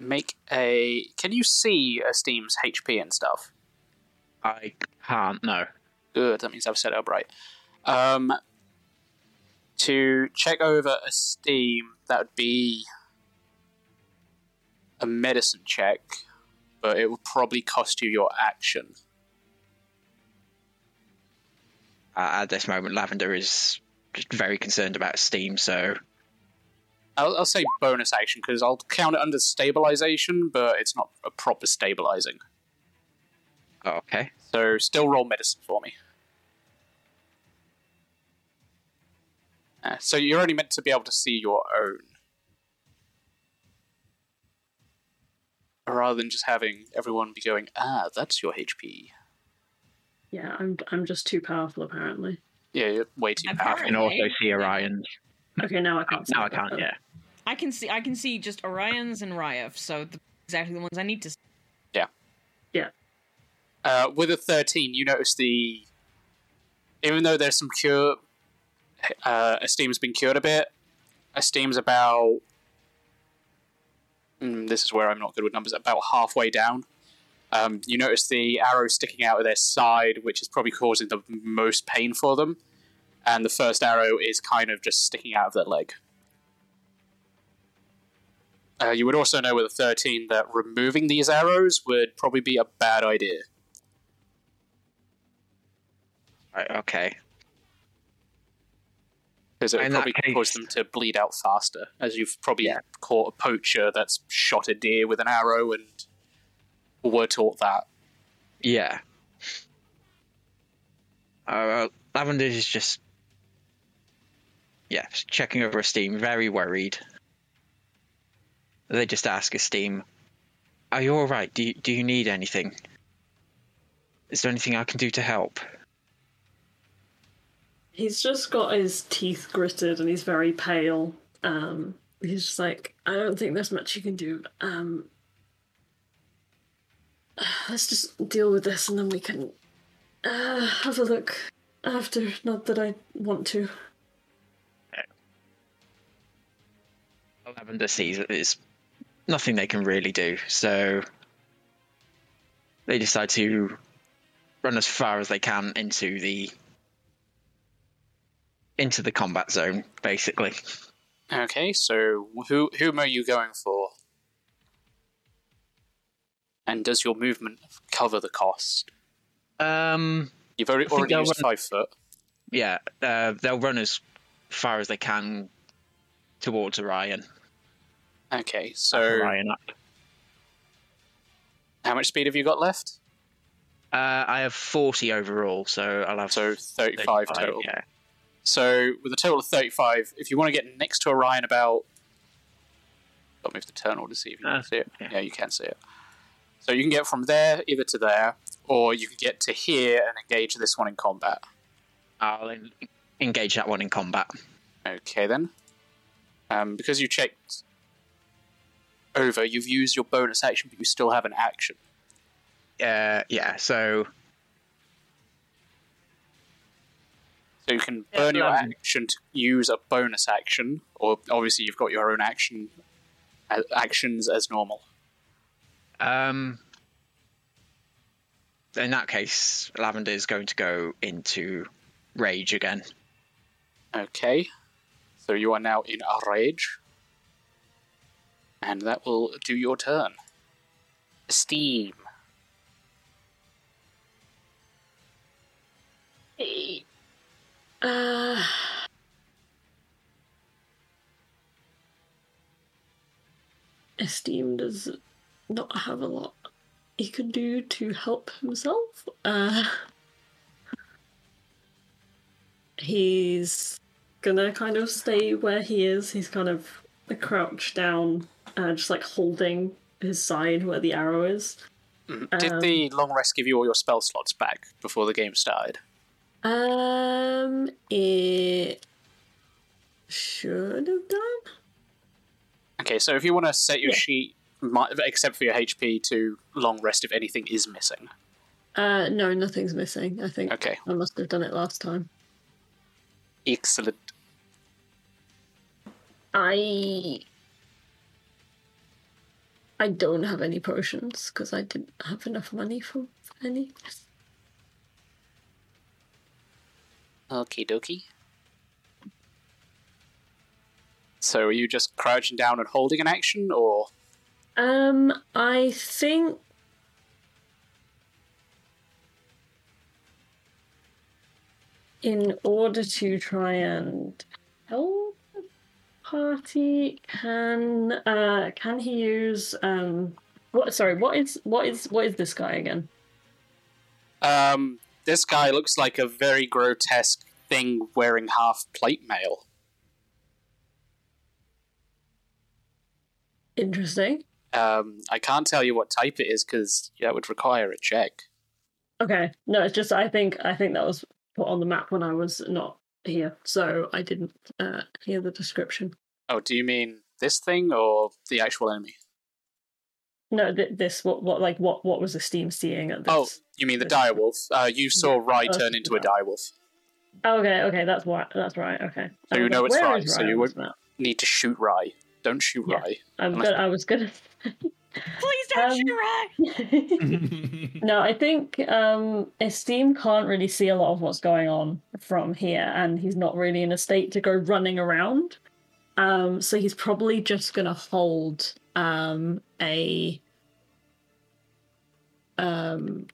Make a. Can you see Esteem's HP and stuff? I can't. No. Good. That means I've set it up right. Um, to check over Esteem, that would be a medicine check, but it would probably cost you your action. Uh, at this moment, Lavender is just very concerned about Steam, so I'll, I'll say bonus action because I'll count it under stabilization, but it's not a proper stabilizing. oh, okay. So still roll medicine for me. Uh, so you're only meant to be able to see your own. Rather than just having everyone be going, ah, that's your HP. Yeah, I'm I'm just too powerful apparently. Yeah, you're way too I powerful. can also see Orion's. Okay, now I can't. see no, I can't. though. Yeah. I can see I can see just Orion's and Ryef, so the, exactly the ones I need to see. Yeah. Yeah. Uh, with a 13, you notice the. Even though there's some cure. Uh, Esteem's been cured a bit. Esteem's about. Mm, this is where I'm not good with numbers. About halfway down. Um, you notice the arrow sticking out of their side, which is probably causing the most pain for them. And the first arrow is kind of just sticking out of their leg. Uh, you would also know with a 13 that removing these arrows would probably be a bad idea. Right, okay. Because it would In probably case- cause them to bleed out faster, as you've probably Yeah. caught a poacher that's shot a deer with an arrow and were taught that. Yeah. Uh, Lavender is just. Yeah, checking over Esteem, very worried. They just ask Esteem, Are you alright? Do you, do you need anything? Is there anything I can do to help? He's just got his teeth gritted and he's very pale. Um, he's just like, I don't think there's much you can do. Um, let's just deal with this and then we can uh, have a look after. Not that I want to. Lavender sees that there's nothing they can really do, so they decide to run as far as they can into the into the combat zone, basically. Okay, so who whom are you going for? And does your movement cover the cost? Um, You've already, already used run- five foot. yeah, uh, they'll run as far as they can towards Orion. Okay, so how much speed have you got left? Uh, I have forty overall, so I'll have So 35 total. Yeah. So with a total of 35, if you want to get next to Orion about... I'll move the turn order to see if you Uh, can see it. yeah. Yeah, you can see it. So you can get from there either to there, or you can get to here and engage this one in combat. I'll en- engage that one in combat. Okay then. Um, because you checked over, you've used your bonus action, but you still have an action. Uh, yeah. So So you can Yeah, burn your um, action to use a bonus action, or obviously you've got your own action uh, actions as normal. Um, in that case, Lavender is going to go into rage again. Okay. So you are now in a rage. And that will do your turn. Steam. Uh, Esteem does not have a lot he can do to help himself. Uh, he's gonna kind of stay where he is. He's kind of crouched down, uh, just like holding his side where the arrow is. Mhm. Did Um, the long rest give you all your spell slots back before the game started? Um, it should have done. Okay, so if you want to set your Yeah. sheet, except for your HP, to long rest if anything is missing. Uh, no, nothing's missing. I think Okay, I must have done it last time. excellent. I I don't have any potions because I didn't have enough money for any. Okie dokie. So are you just crouching down and holding an action, or Um, I think. In order to try and help party, can uh can he use um what? Sorry, what is what is what is this guy again? um, this guy looks like a very grotesque thing wearing half plate mail. Interesting. Um, I can't tell you what type it is because that would require a check. Okay, no, it's just I think I think that was put on the map when I was not here, so I didn't uh, hear the description. Oh, do you mean this thing or the actual enemy? No, th- this what what like what what was the steam seeing at this? Oh, you mean the this- direwolf? Uh, you saw Yeah, Rye turn thinking into a that. direwolf. Oh, okay, okay, that's right. That's right. Okay. So you know it's where right, so you on won't- Need to shoot Rye. Don't shoot Yeah. Rye. I'm unless- gonna, I was gonna. Please don't Um, shoot right. no, I think um, Esteem can't really see a lot of what's going on from here, and he's not really in a state to go running around. Um, so he's probably just gonna hold um, a um,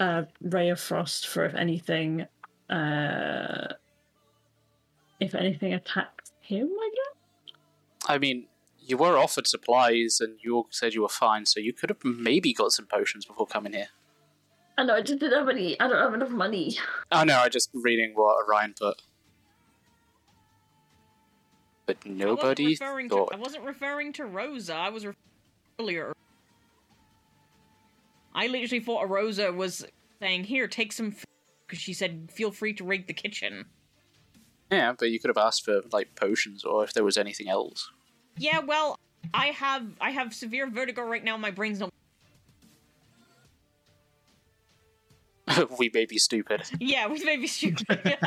a ray of frost for if anything, uh, if anything attacks him. I guess. I mean, you were offered supplies and you all said you were fine, so you could have maybe got some potions before coming here. I know I just didn't have any. I don't have enough money. Oh no, I'm just reading what Orion put. But nobody I wasn't referring thought. To, I wasn't referring to Rosa. I was referring earlier. I literally thought Rosa was saying, "Here, take some," because she said, "Feel free to rig the kitchen." Yeah, but you could have asked for like potions or if there was anything else. Yeah, well, I have I have severe vertigo right now. My brain's not. we may be stupid. Yeah, we may be stupid.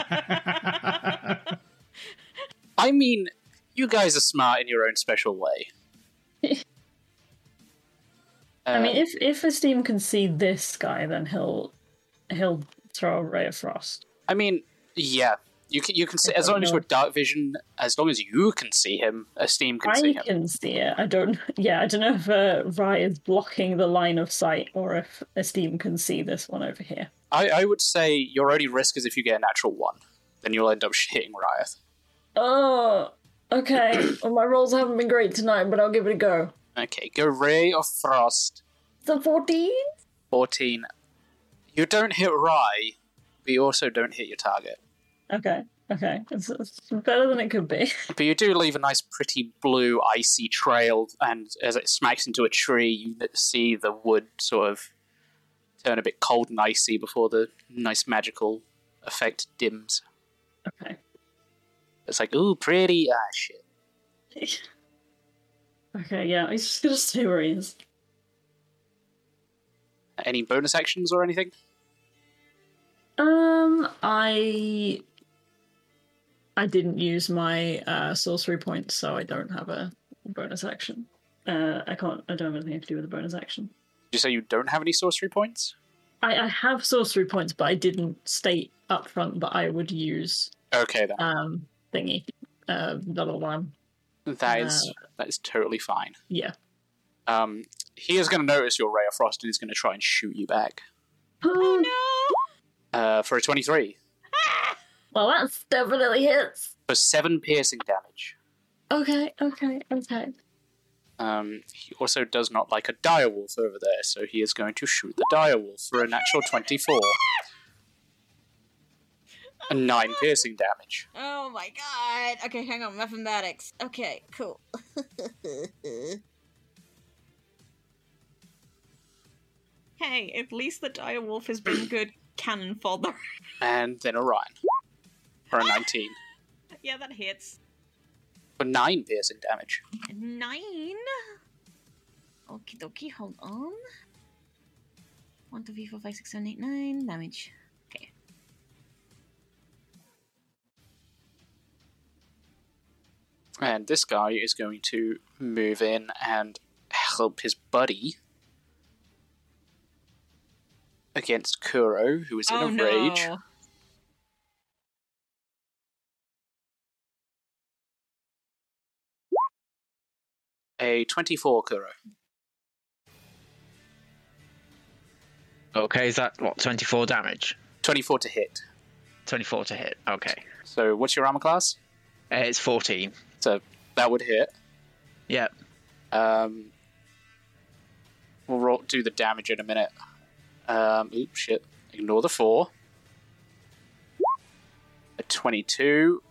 I mean, you guys are smart in your own special way. I mean, Uh, if if Esteem can see this guy, then he'll he'll throw a ray of frost. I mean, yeah, you can you can see as long as know. you're dark vision, as long as you can see him, Esteem can see I him. can see it. I don't. Yeah, I don't know if uh, Rye is blocking the line of sight or if Esteem can see this one over here. I, I would say your only risk is if you get a natural one, then you'll end up hitting Riot. Oh, okay. well, my rolls haven't been great tonight, but I'll give it a go. Okay, go Ray of Frost, The fourteen. fourteen. You don't hit Rye, but you also don't hit your target. Okay. Okay. It's, it's better than it could be. But you do leave a nice, pretty blue, icy trail, and as it smacks into a tree, you see the wood sort of turn a bit cold and icy before the nice magical effect dims. Okay. It's like, ooh, pretty. Ah, shit. Okay. Yeah. He's just gonna stay where he is. Any bonus actions or anything? Um, I I didn't use my uh, sorcery points, so I don't have a bonus action. Uh, I can't. I don't have anything to do with a bonus action. Did you say you don't have any sorcery points? I, I have sorcery points, but I didn't state up front that I would use Okay, then. um thingy. Uh, double one. That is that is totally fine. Yeah. Um, he is going to notice your ray of frost and he's going to try and shoot you back. oh no! Uh, for a twenty-three, Well, that's definitely hits. for seven piercing damage. Okay. Okay. Okay. Um, he also does not like a direwolf over there, so he is going to shoot the direwolf for a natural twenty-four. And nine piercing damage. Oh my god. Okay, hang on. Mathematics. Okay, cool. hey, at least the direwolf has been good cannon fodder. And then Orion for a ah! nineteen. yeah, that hits. For nine piercing damage. Nine. Okie dokie, hold on. One, two, three, four, five, six, seven, eight, nine damage. And this guy is going to move in and help his buddy against Kuro, who is in oh a no. rage. A 24 Kuro. Okay, is that what? Twenty four damage. 24 to hit. Twenty four to hit. Okay, So what's your armor class? uh, it's fourteen. So that would hit. Yep. Um, we'll roll, do the damage in a minute. Um, oops, shit. Ignore the four. A 22.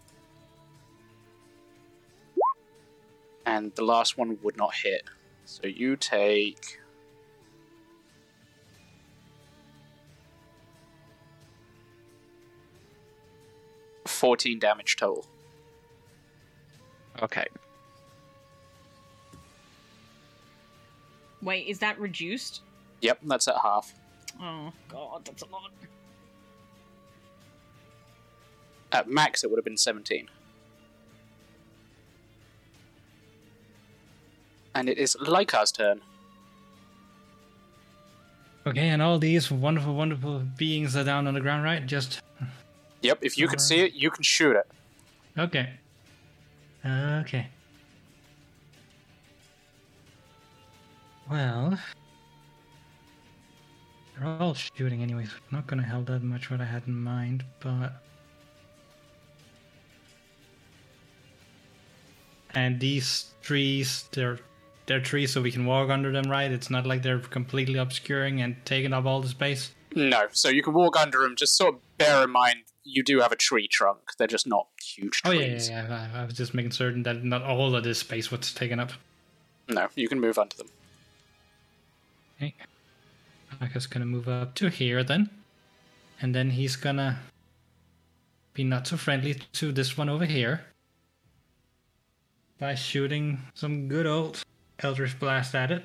And the last one would not hit. So you take. Fourteen damage total. Okay. Wait, is that reduced? Yep, that's at half. Oh god, that's a lot. At max, it would have been 17. And it is Lycar's turn. Okay, and all these wonderful, wonderful beings are down on the ground, right? Just Yep, if you can see it, you can shoot it. okay. Okay. Well, they're all shooting anyways. Not gonna help that much what I had in mind, but and these trees, they're they're trees, so we can walk under them, right? It's not like they're completely obscuring and taking up all the space. No, so you can walk under them. Just sort of bear in mind you do have a tree trunk. They're just not huge Oh trees. yeah, yeah, yeah. I, I was just making certain that not all of this space was taken up. No, you can move under them. Okay. Aka's gonna move up to here then. And then he's gonna be not so friendly to this one over here. By shooting some good old Eldritch Blast at it.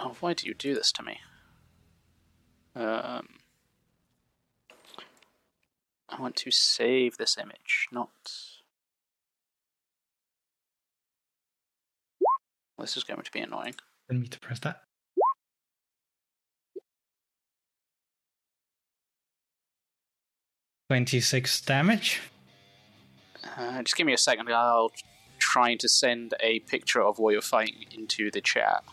Oh, why do you do this to me? Um, I want to save this image, not. This is going to be annoying. Didn't mean to press that. Twenty-six damage. Uh, just give me a second. I'll try to send a picture of what you're fighting into the chat.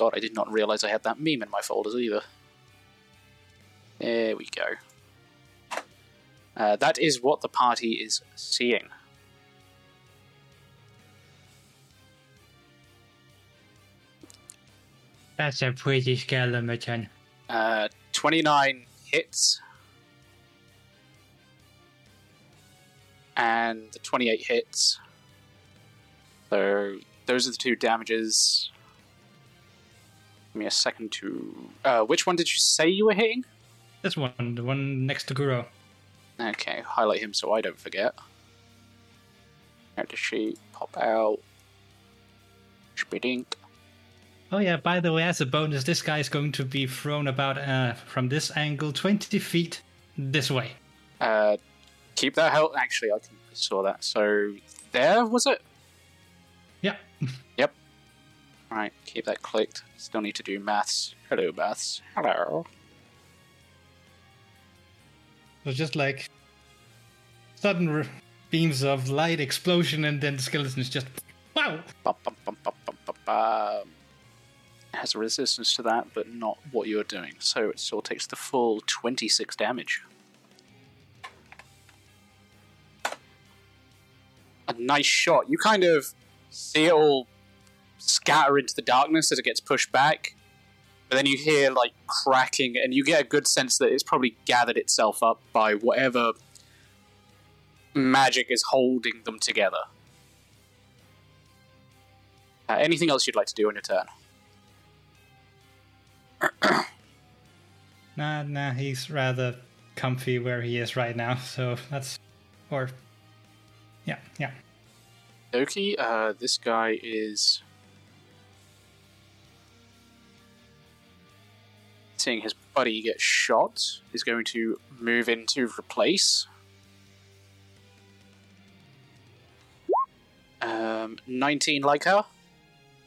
God, I did not realize I had that meme in my folders either. There we go. Uh, that is what the party is seeing. That's a pretty skeleton. Uh, 29 hits. And the 28 hits. So those are the two damages. Give me a second to. Uh, which one did you say you were hitting? This one, the one next to Kuro. Okay, highlight him so I don't forget. Character sheet, pop out. Spidink. Oh yeah, by the way, as a bonus, this guy is going to be thrown about uh, from this angle 20 feet this way. Uh, keep that health. Actually, I saw that. So there was it. Right, keep that clicked. Still need to do maths. Hello, maths. Hello. So just like sudden beams of light explosion, and then the skeleton is just wow. Bum, bum, bum. Has a resistance to that, but not what you're doing. So it still takes the full 26 damage. A nice shot. You kind of see it all scatter into the darkness as it gets pushed back. But then you hear like cracking, and you get a good sense that it's probably gathered itself up by whatever magic is holding them together. Uh, anything else you'd like to do on your turn? Nah, nah, he's rather comfy where he is right now. So that's or yeah, yeah. Doki, uh, this guy is seeing his buddy get shot is going to move into replace. Um, 19 Lycar.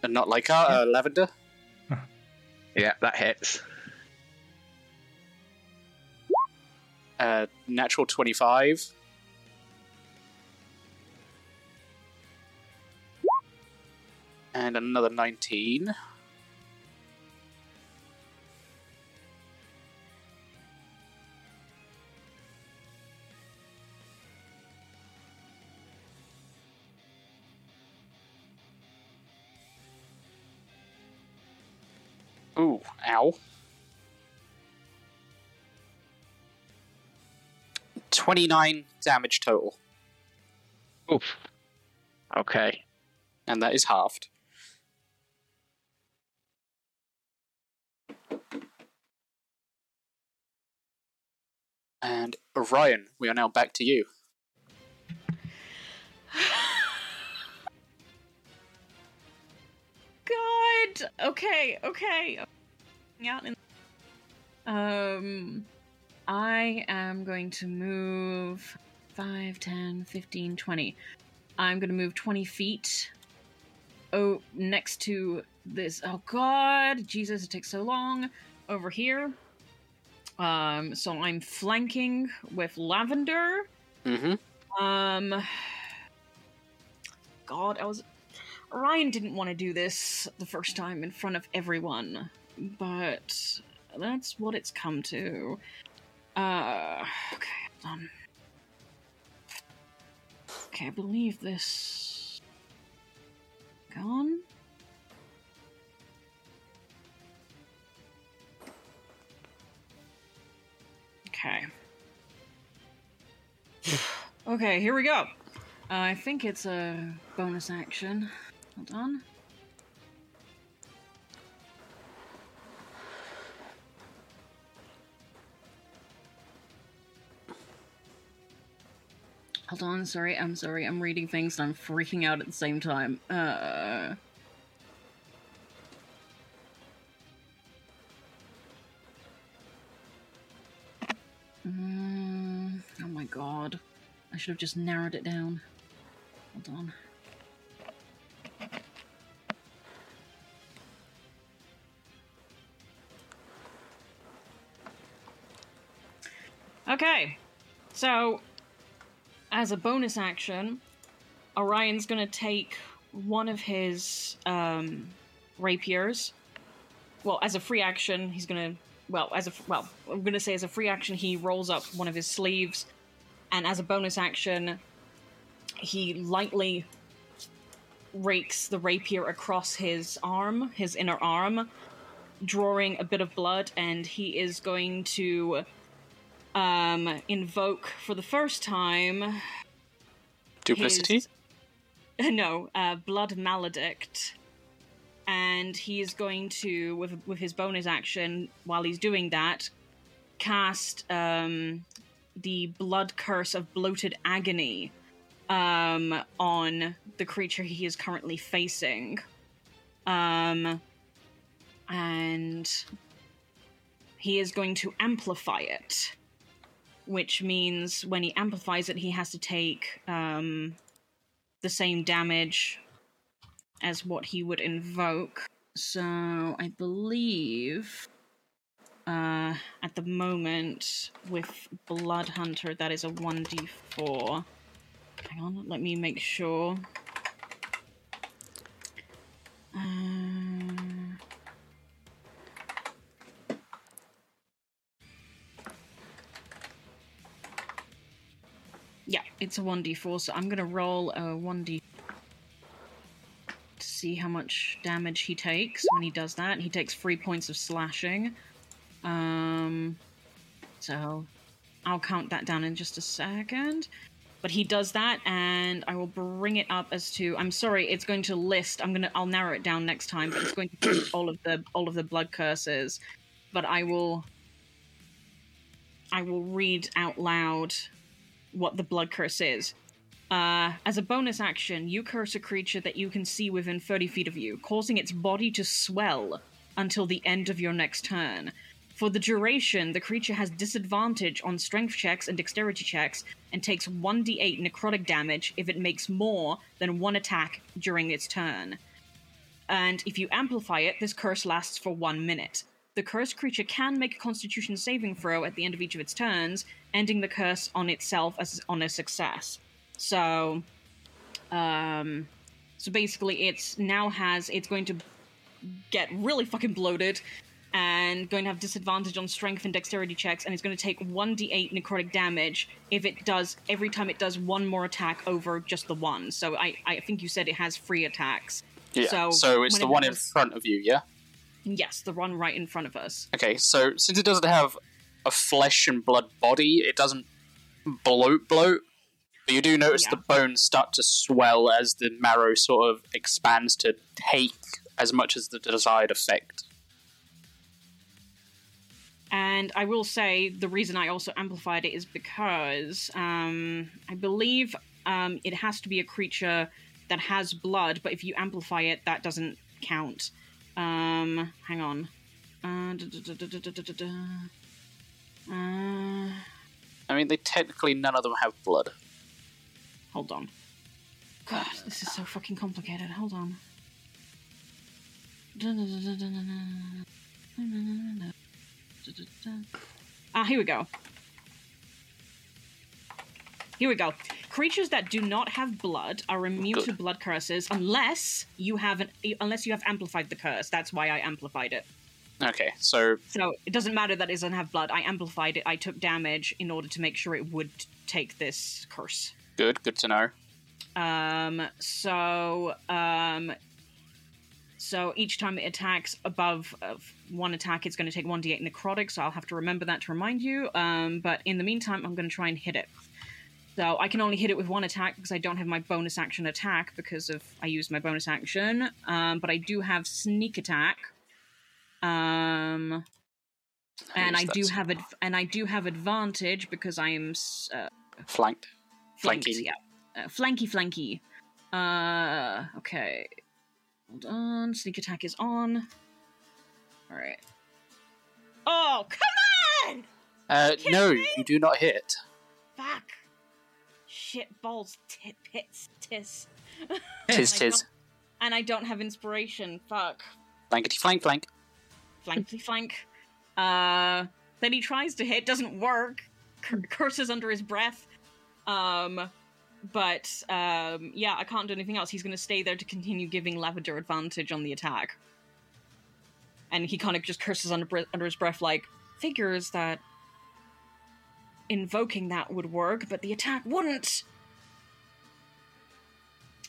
Uh, not Lycar, uh, Lavender. Yeah, that hits. Uh, natural 25. And another 19. Ooh, ow. 29 damage total, Oof. Okay. and that is halved. And Orion, we are now back to you. God. Okay. Okay. Yeah. Um, I am going to move 5, 10, 15, 20. I'm going to move 20 feet. Oh, next to this. Oh, God. Jesus, it takes so long. Over here. Um, so I'm flanking with Lavender. Mm-hmm. Um. God, I was. Ryan didn't want to do this the first time in front of everyone, but that's what it's come to. Uh. Okay, done. Okay, I believe this. Gone? Okay. Okay, here we go. Uh, I think it's a bonus action. Hold on. Hold on, sorry, I'm sorry, I'm reading things and I'm freaking out at the same time. Uh. Mm, oh my god. I should have just narrowed it down. Hold on. So as a bonus action, Orion's gonna take one of his um, rapiers. Well, as a free action, he's gonna. Well, as a well, I'm gonna say as a free action, he rolls up one of his sleeves, and as a bonus action, he lightly rakes the rapier across his arm, his inner arm, drawing a bit of blood, and he is going to um, invoke for the first time Duplicity? his- no, uh, blood maledict, and he is going to, with with his bonus action, while he's doing that, cast um, the blood curse of bloated agony um, on the creature he is currently facing, um, and he is going to amplify it which means when he amplifies it, he has to take um, the same damage as what he would invoke. So I believe uh, at the moment with Blood Hunter, that is a 1d4. Hang on, let me make sure. Um, it's a 1d4, so I'm gonna roll a 1d to see how much damage he takes when he does that. He takes three points of slashing. Um, so I'll count that down in just a second. But he does that, and I will bring it up as to. I'm sorry, it's going to list. I'm gonna. I'll narrow it down next time, but it's going to list all of the all of the blood curses. But I will. I will read out loud what the blood curse is. Uh, as a bonus action, you curse a creature that you can see within 30 feet of you, causing its body to swell until the end of your next turn. For the duration, the creature has disadvantage on strength checks and dexterity checks and takes 1d8 necrotic damage if it makes more than one attack during its turn. And if you amplify it, this curse lasts for one minute. The cursed creature can make a constitution saving throw at the end of each of its turns, ending the curse on itself as on a success. So, um, so basically, it's now has it's going to get really fucking bloated and going to have disadvantage on strength and dexterity checks, and it's going to take 1d8 necrotic damage if it does every time it does one more attack over just the one. So I, I think you said it has free attacks. Yeah. So, So, it's the whenever one in front of you, yeah? Yes, the one right in front of us. Okay, so since it doesn't have a flesh and blood body, it doesn't bloat bloat. But you do notice Yeah. the bones start to swell as the marrow sort of expands to take as much as the desired effect. And I will say the reason I also amplified it is because um, I believe um, it has to be a creature that has blood, but if you amplify it, that doesn't count. Um, hang on. Uh, da- da- da-. Uh, I mean, they technically none of them have blood. hold on. God, this is so fucking complicated. Hold on. Ah, here we go. Here we go. Creatures that do not have blood are immune to blood curses unless you have an unless you have amplified the curse. That's why I amplified it. Okay, so So it doesn't matter that it doesn't have blood. I amplified it. I took damage in order to make sure it would take this curse. good, good to know. Um, so, um, so each time it attacks above one attack, it's going to take 1d8 necrotic, so I'll have to remember that to remind you. Um, but in the meantime, I'm going to try and hit it. So I can only hit it with one attack because I don't have my bonus action attack because of I used my bonus action. Um, but I do have sneak attack. Um, and I do have ad- and I do have advantage because I am uh, Flanked. flanked, Flanky. yeah. Uh, flanky, flanky. Uh, okay. Hold on. Sneak attack is on. All right. Oh, come on! Uh, no, me? you do not hit. Fuck. Shit balls, tit pits, tis. Tis tis. And I don't have inspiration. Fuck. Blankety flank flank. Flankly flank. Uh, then he tries to hit, doesn't work. Cur- curses under his breath. Um, but um, yeah, I can't do anything else. He's going to stay there to continue giving Lavender advantage on the attack. And he kind of just curses under bre- under his breath, like figures that invoking that would work, but the attack wouldn't.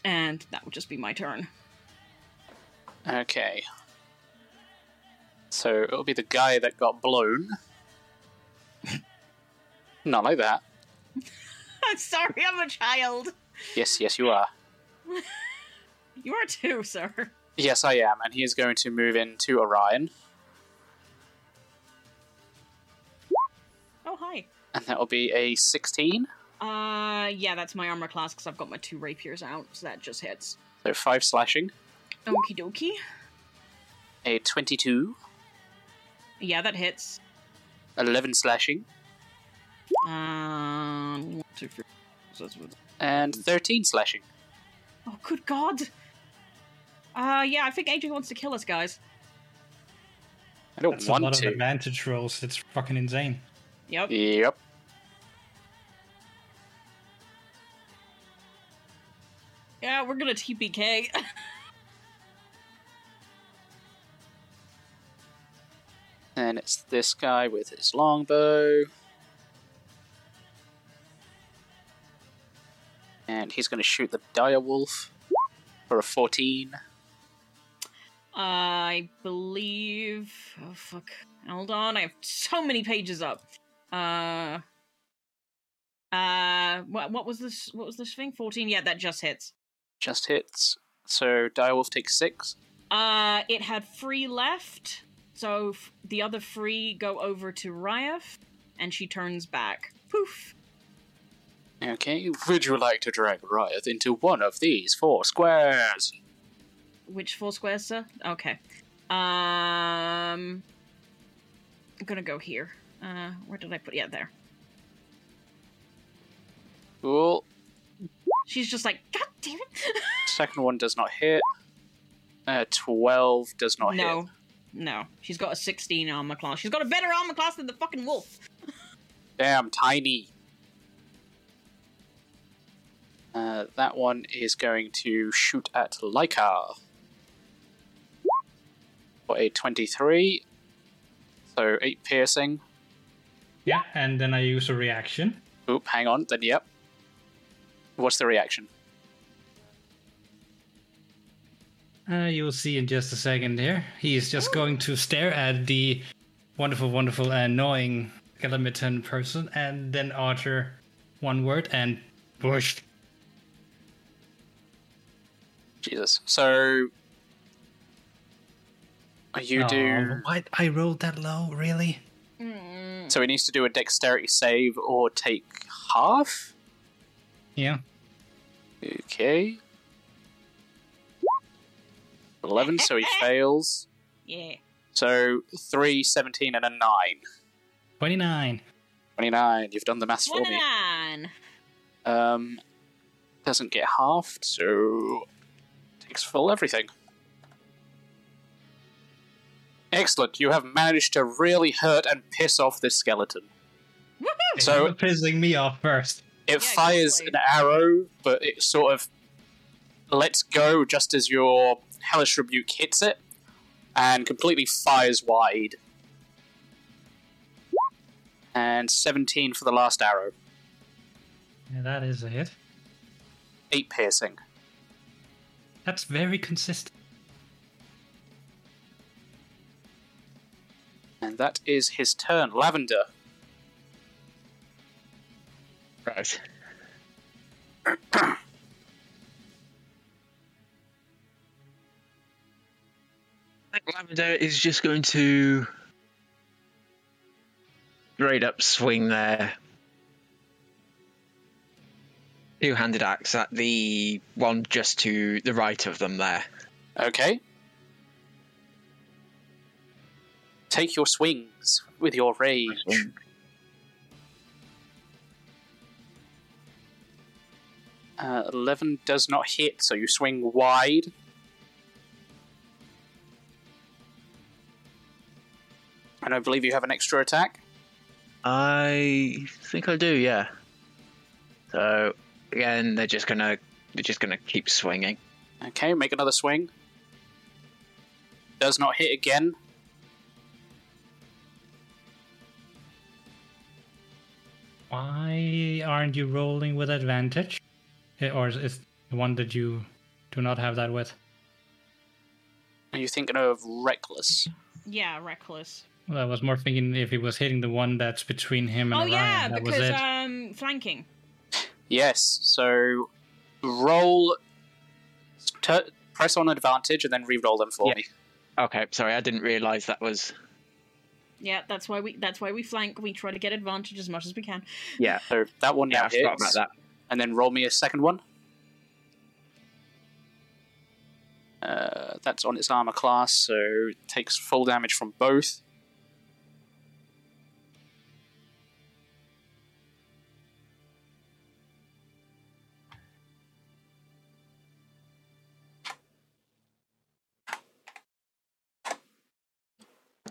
And that would just be my turn. Okay. So it'll be the guy that got blown. Not like that. I'm sorry, I'm a child. Yes, yes, you are. You are too, sir. Yes, I am, and he is going to move into Orion, Oh, hi. And that will be a 16, Uh, yeah, that's my armor class because I've got my two rapiers out, so that just hits. so 5 slashing, Okie dokie. a 22, Yeah, that hits. 11 slashing, Um, one, two, three. So that's what- and 13 slashing. Oh, good God. Uh, yeah, I think AJ wants to kill us, guys. I don't That's a want lot of advantage rolls. It's fucking insane. Yep. Yep. Yeah, we're gonna TPK. And it's this guy with his longbow. And he's going to shoot the dire wolf for a 14. I believe. Oh fuck! Hold on, I have so many pages up. Uh. Uh, what, what was this? What was this thing? Fourteen. Yeah, that just hits. Just hits. So dire wolf takes 6. Uh, it had free left, so f- the other free go over to Ryaf, and she turns back. Poof. Okay, would you like to drag Riot into one of these four squares? Which four squares, sir? Okay. Um. I'm gonna go here. Uh, where did I put? Yeah, there. Cool. She's just like, God damn it! Second one does not hit. Uh, 12 does not hit. no, no. She's got a 16 armor class. She's got a better armor class than the fucking wolf. Damn, tiny. Uh, that one is going to shoot at Lycar. For a 23. So 8 piercing. Yeah, and then I use a reaction. Oop, hang on. Then, yep. What's the reaction? Uh, you'll see in just a second here. He's just going to stare at the wonderful, wonderful, annoying skeleton person and then utter one word and push. Jesus. So. You do. Why I rolled that low? Really? Mm, So he needs to do a dexterity save or take half? Yeah. Okay. 11, so he fails. yeah. So 3, 17, and a 9. Twenty-nine. 29. You've done the maths for me. 29. Um, doesn't get halved, so takes full everything. Excellent. You have managed to really hurt and piss off this skeleton. Woohoo! So- You're pissing me off first. It Yeah, fires exactly. an arrow, but it sort of lets go just as your hellish rebuke hits it, and completely fires wide. And 17 for the last arrow. Yeah, that is a hit. 8 piercing. That's very consistent. And that is his turn. Lavender. Right. I think Lavender is just going to straight up swing their two handed axe at the one just to the right of them there. Okay. Take your swings with your rage. Uh, 11 does not hit, so you swing wide. And I believe you have an extra attack. I think I do, yeah. So again, they're just gonna they're just gonna keep swinging. Okay, make another swing. Does not hit again. Why aren't you rolling with advantage? Eh, Or is it the one that you do not have that with? Are you thinking of Reckless? Yeah, reckless. Well, I was more thinking if he was hitting the one that's between him and Oh Orion. yeah, that was because it. um flanking. Yes, so roll. T- press on advantage and then re roll them for Yeah. me. Okay, sorry, I didn't realise that was Yeah, that's why we that's why we flank. We try to get advantage as much as we can. yeah. So that one Yeah, now I forgot hits. about that. And then roll me a second one. Uh, that's on its armor class, so it takes full damage from both.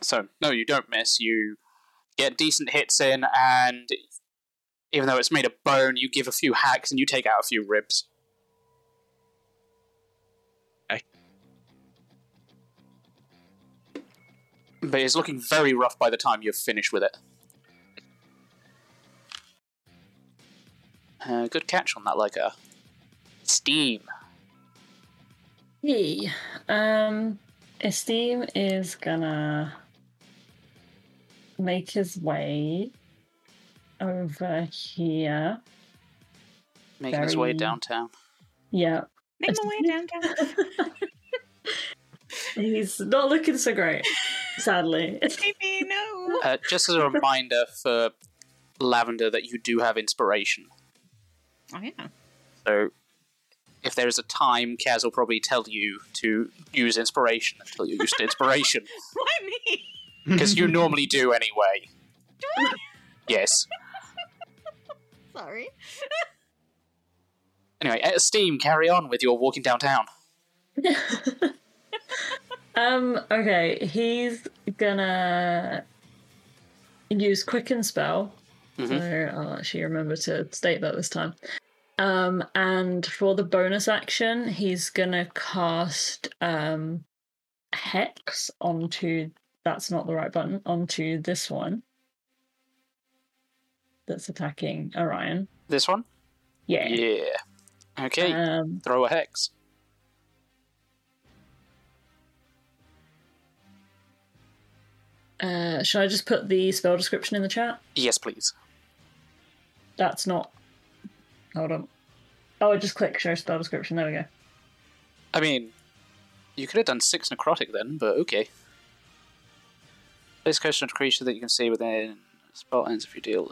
So, no, you don't miss. You get decent hits in, and even though it's made of bone, you give a few hacks and you take out a few ribs. Okay. But it's looking very rough by the time you've finished with it. Uh, good catch on that, like a steam. Hey, um, Esteem is gonna make his way over here. Making his way downtown. Yeah, Make my way downtown. he's not looking so great, sadly. Maybe no. Uh, just as a reminder for Lavender that you do have inspiration. Oh yeah. So, if there is a time, Kaz will probably tell you to use inspiration until you're used to inspiration. Why me? Because you normally do anyway. Yes. Sorry. Anyway, Steam, carry on with your walking downtown. um. Okay. He's gonna use quicken spell. Mhm. So I'll actually remember to state that this time. Um, and for the bonus action, he's gonna cast um hex onto. That's not the right button. Onto this one. That's attacking Orion. This one? Yeah. Yeah. Okay, Um. throw a hex. Uh. Should I just put the spell description in the chat? Yes, please. That's not. Hold on. Oh, I just click show spell description. There we go. I mean, you could have done six necrotic then, but okay. This question to creature that you can see within spell ends if you deal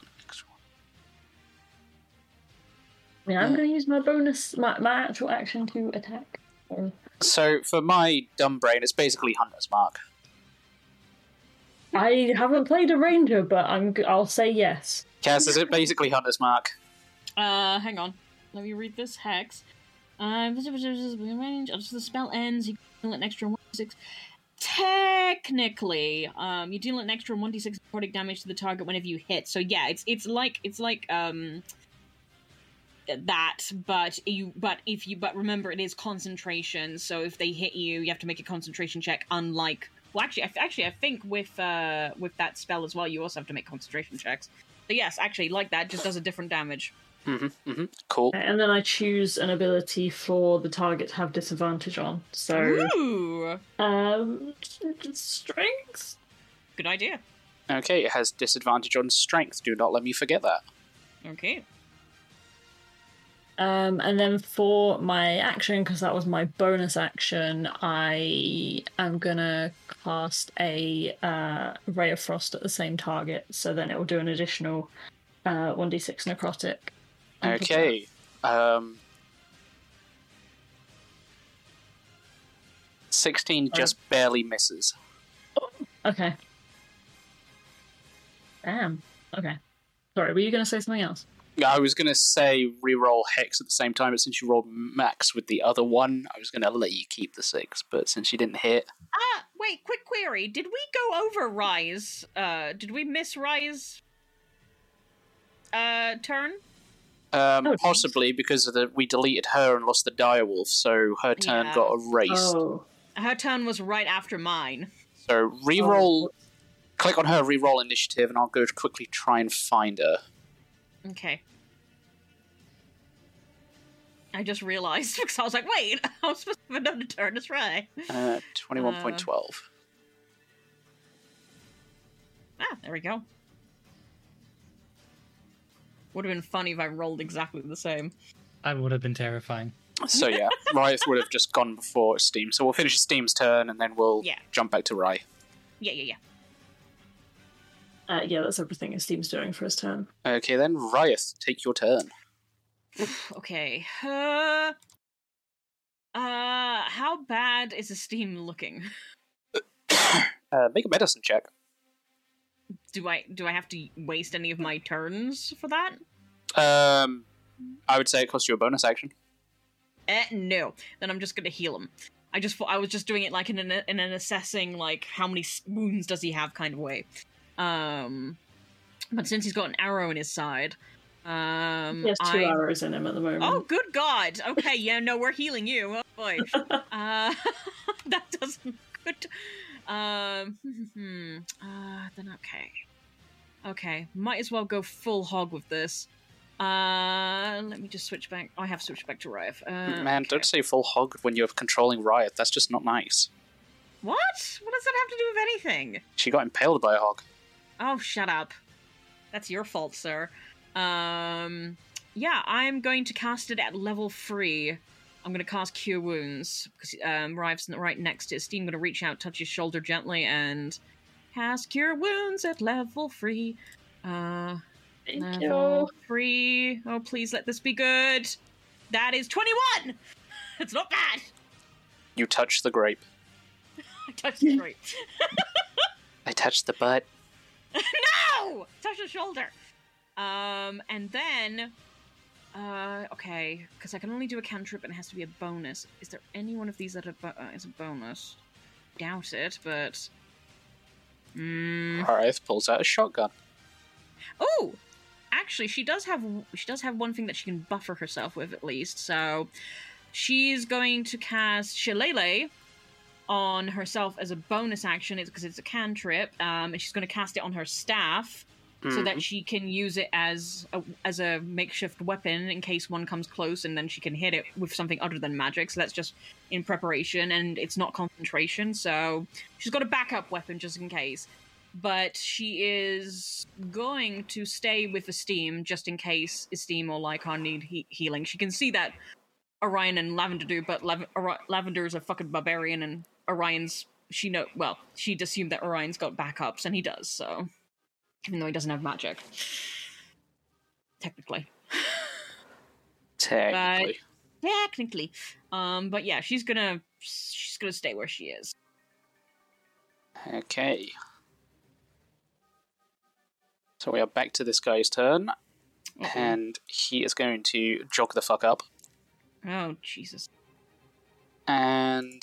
Yeah, I'm Yeah. going to use my bonus, my, my actual action to attack. Or- So for my dumb brain, it's basically Hunter's Mark. I haven't played a ranger, but I'm. g- I'll say yes. Cass, is it basically Hunter's Mark? Uh, hang on. Let me read this hex. Um, range. After the spell ends, you deal an extra one six. Technically, um, you deal an extra one d six necrotic damage to the target whenever you hit. So yeah, it's it's like it's like um that, but you but if you but remember it is concentration. So if they hit you, you have to make a concentration check. Unlike well, actually, I, actually I think with uh with that spell as well, you also have to make concentration checks. So yes, actually, like that, just does a different damage. Mm-hmm, mm-hmm. Cool. And then I choose an ability for the target to have disadvantage on. So, Ooh, um, strength. good idea. Okay, it has disadvantage on strength. Do not let me forget that. Okay. Um, and then for my action, because that was my bonus action, I am gonna cast a uh, ray of frost at the same target. So then it will do an additional uh, one d six necrotic. on top of Okay. Um, 16 just barely misses. that. Okay. Damn. Okay. Sorry, were you gonna say something else? I was going to say reroll Hex at the same time, but since you rolled Max with the other one, I was going to let you keep the 6. But since you didn't hit, Ah, wait. Quick query: Did we go over Rye's? Uh, did we miss Rye's? Uh, turn. um, Oh, possibly because of the, we deleted her and lost the direwolf, so her turn Yeah. got erased. Oh. Her turn was right after mine. So reroll, click on her, reroll initiative, and I'll go to quickly try and find her. Okay. I just realized because I was like, wait, I was supposed to have another turn. That's right. Uh, 21.12. Ah, there we go. Would have been funny if I rolled exactly the same. That would have been terrifying. So yeah, Riot would have just gone before Steam. So we'll finish Steam's turn, and then we'll Yeah. jump back to Rye. Yeah, yeah, yeah, Uh, yeah, that's everything Steam's doing for his turn. Okay, then Riot, take your turn. okay. Uh, uh, how bad is the steam looking? Uh, make a medicine check. Do I do I have to waste any of my turns for that? Um, I would say it costs you a bonus action. Eh, no. Then I'm just gonna heal him. I just I was just doing it like in an in an assessing like how many wounds does he have kind of way. Um, but since he's got an arrow in his side, um, He has two I- arrows in him at the moment. Oh, good God! Okay, yeah, no, we're healing you. Oh boy, uh, that doesn't good. Um, hmm, uh, then okay, okay, might as well go full hog with this. Uh, let me just switch back. I have switched back to Riot. Uh, Man, okay. don't say full hog when you're controlling Riot. That's just not nice. What? What does that have to do with anything? She got impaled by a hog. Oh, shut up. That's your fault, sir. Um, yeah, I'm going to cast it at level three. I'm going to cast Cure Wounds because um, Rive's right next to it. Steam going to reach out, touch his shoulder gently, and cast Cure Wounds at level three. Uh, Thank level you. three. Oh, please let this be good. That is 21. It's not bad. You touch the grape. I touched it right. I touched the butt. No! Touch the shoulder. Um, and then, uh, okay, because I can only do a cantrip and it has to be a bonus. Is there any one of these that are bo- uh, is a bonus? Doubt it, but. Mm. Arith pulls out a shotgun. Oh, actually, she does have she does have one thing that she can buffer herself with at least. So, she's going to cast Shillelagh on herself as a bonus action. It's because it's a cantrip, um, and she's going to cast it on her staff so Mhm. that she can use it as a, as a makeshift weapon in case one comes close, and then she can hit it with something other than magic. So that's just in preparation, and it's not concentration. So she's got a backup weapon just in case. But she is going to stay with Esteem just in case Esteem or Lycar need he- healing. She can see that Orion and Lavender do, but Lav- Lavender is a fucking barbarian, and Orion's she know well. She'd assumed that Orion's got backups, and he does. So even though he doesn't have magic. Technically. Technically. Technically. Um, but yeah, she's gonna she's gonna stay where she is. Okay. So we are back to this guy's turn, and he is going to jog the fuck up. Oh Jesus. And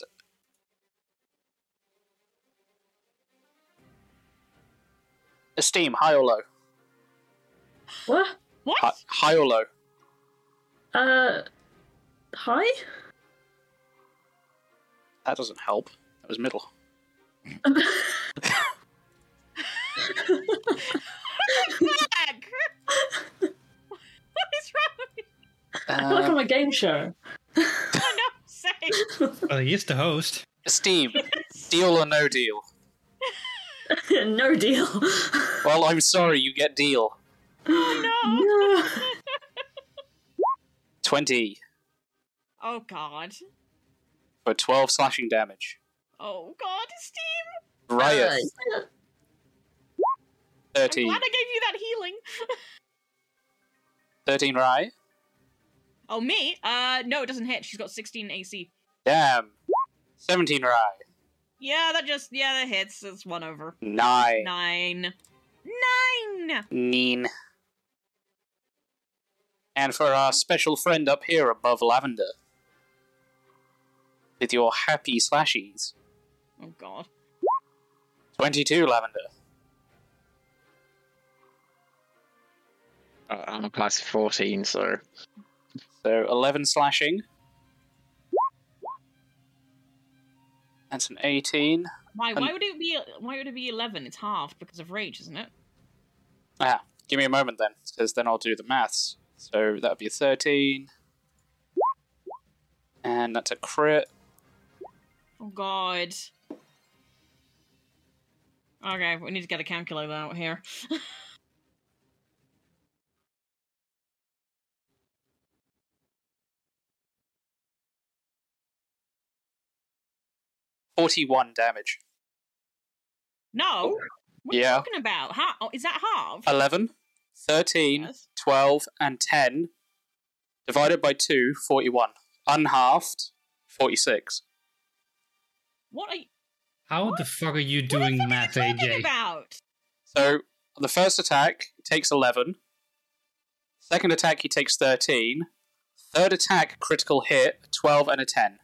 Esteem, high or low? What? What? Hi, high or low? Uh, high? That doesn't help. That was middle. Fuck! what is wrong with you? I feel like on a game show. Oh, no, say. Well, he is the host. Esteem, deal or no deal? no deal. Well, I'm sorry, you get deal. Oh no. No. 20 Oh god. for 12 slashing damage. Oh god, Steve. Riot, Uh, I'm 13. glad I gave you that healing. 13 Rye. Oh me? Uh, no, it doesn't hit. She's got 16 AC. Damn. 17 Rye. Yeah, that just yeah, that hits. It's one over. 9. Nine. Nine. Neen. And for our special friend up here above Lavender. With your happy slashies. Oh god. 22 Lavender. Uh, I'm a class 14, so So 11 slashing. That's an 18. Why? Why would it be? Why would it be 11? It's halved because of rage, isn't it? Ah, give me a moment then, because then I'll do the maths. So that would be 13. And that's a crit. Oh god. Okay, we need to get a calculator out here. 41 damage. No. What are Yeah. you talking about? How? Oh, is that half? 11, 13, Yes. 12, and 10. Divided by 2, 41. Unhalved, 46. What are you, How the fuck are you what doing the fuck math, are you talking AJ? about? So, the first attack takes 11. Second attack, he takes 13. Third attack, critical hit, 12 and a 10.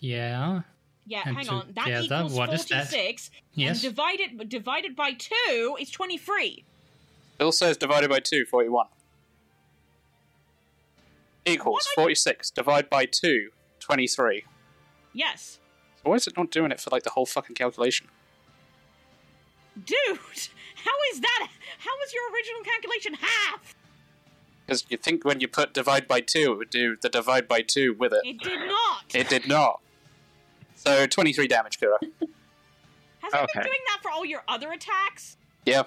Yeah. Yeah, And hang on. That together, equals what is that? 46. Yes. And divided divided by 2 is 23. Bill says divided by 2, 41. Equals What are you- 46. Divide by 2, 23. Yes. So why is it not doing it for like the whole fucking calculation? Dude, how is that? How was your original calculation half? Because you think when you put divide by 2, it would do the divide by 2 with it. It did not. It did not. So 23 damage, Kira. Has it been doing that for all your other attacks? Yeah.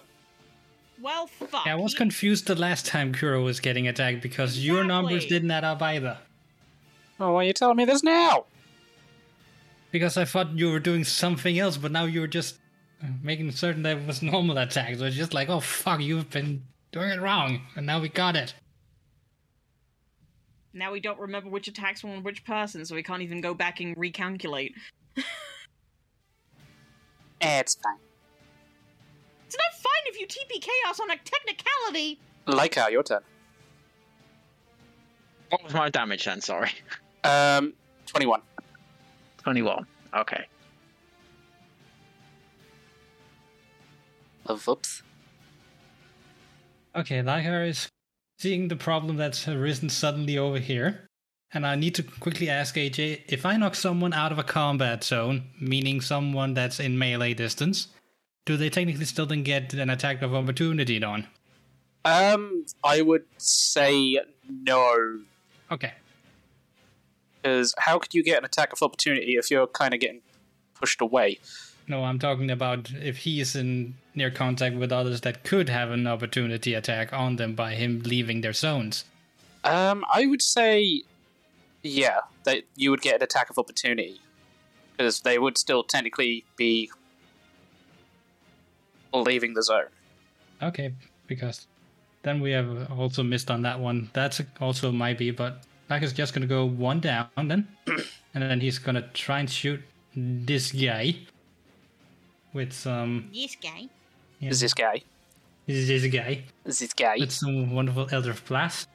Well, fuck. Yeah, I was He- confused the last time Kuro was getting attacked because your numbers didn't add up either. Oh, why are you telling me this now? Because I thought you were doing something else, but now you were just uh, making certain that it was normal attacks. So it's just like, oh fuck, you've been doing it wrong, and now we got it. Now we don't remember which attacks were on which person, so we can't even go back and recalculate. Eh, it's fine. It's not fine if you TPK us on a technicality. Lycar, your turn. What was my damage then? Sorry. Um, 21. 21. Okay. Oh, whoops. Okay, Lycar is seeing the problem that's arisen suddenly over here. And I need to quickly ask AJ if I knock someone out of a combat zone, meaning someone that's in melee distance, do they technically still then get an attack of opportunity on? Um, I would say no, Okay. because how could you get an attack of opportunity if you're kind of getting pushed away? No, I'm talking about if he's in near contact with others that could have an opportunity attack on them by him leaving their zones. Um, I would say, yeah, that you would get an attack of opportunity because they would still technically be leaving the zone. Okay, because then we have also missed on that one. That's also might be, but Black is just gonna go one down then, and then he's gonna try and shoot this guy with some. This guy. Yeah, Is this guy? this this guy Is this guy? with some wonderful Eldritch Blast.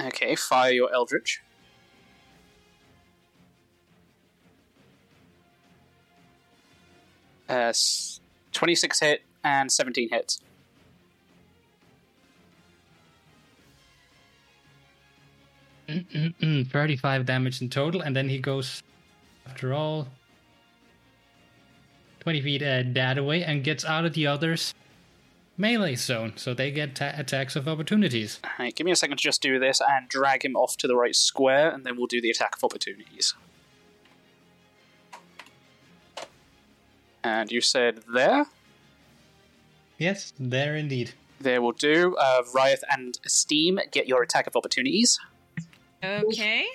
Okay, fire your Eldritch. Uh, 26 hit and 17 hits. Mm-mm-mm, 35 damage in total, and then he goes, after all, 20 feet uh, that away and gets out of the others' melee zone, so they get ta- attacks of opportunities. Alright, give me a second to just do this and drag him off to the right square, and then we'll do the attack of opportunities. And you said there? Yes, there indeed. There will do. Uh, Riot and Steam get your attack of opportunities. Okay.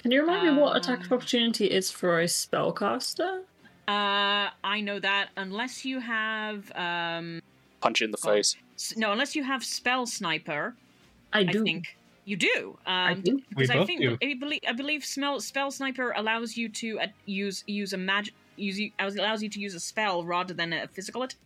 Can you remind me what attack Um, of opportunity is for a spellcaster? Uh, I know that unless you have um, Punch in the Oh. face. no, unless you have spell sniper, I I do. think you do. Um, do. We Because I think do. I believe I believe spell spell sniper allows you to uh, use use a magic use you- allows you to use a spell rather than a physical attack.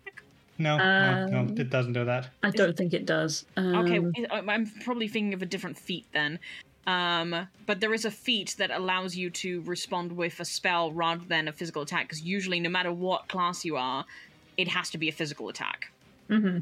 No, no, no, Um, it doesn't do that. I don't think it does. Um, Okay, I'm probably thinking of a different feat then. Um, but there is a feat that allows you to respond with a spell rather than a physical attack. Because usually, no matter what class you are, it has to be a physical attack. Mm-hmm.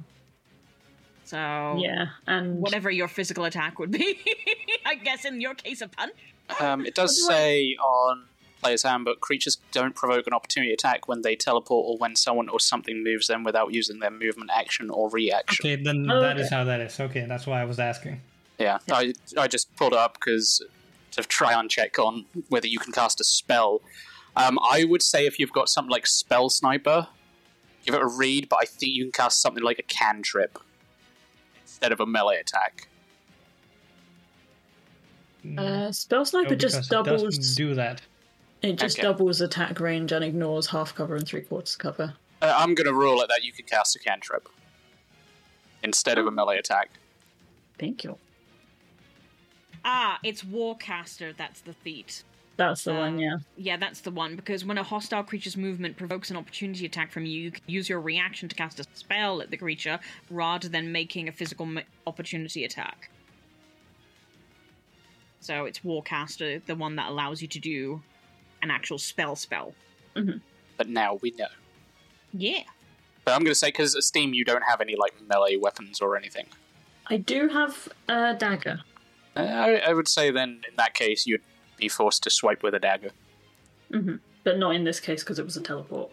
So Yeah, and whatever your physical attack would be, I guess in your case, a punch. Um, it does What do I- say on Player's Handbook creatures don't provoke an opportunity attack when they teleport or when someone or something moves them without using their movement action or reaction. Okay, then Oh, that is okay. how that is. Okay, that's why I was asking. Yeah, I, I just pulled up because to try and check on whether you can cast a spell. Um, I would say if you've got something like Spell Sniper, give it a read, but I think you can cast something like a cantrip instead of a melee attack. uh, spell sniper because just it doesn't doubles. do that. It just Okay. doubles attack range and ignores half cover and three quarters cover. Uh, I'm going to rule it that you can cast a cantrip instead of a melee attack. Thank you. Ah, it's Warcaster. That's the feat. That's the one. Um, Yeah. Yeah, that's the one. Because when a hostile creature's movement provokes an opportunity attack from you, you can use your reaction to cast a spell at the creature rather than making a physical ma- opportunity attack. So it's Warcaster, the one that allows you to do an actual spell spell. But now we know. Yeah. But I'm going to say because Steam, you don't have any like melee weapons or anything. I do have a dagger. Uh, I, I would say then in that case you'd be forced to swipe with a dagger. hmm But not in this case because it was a teleport.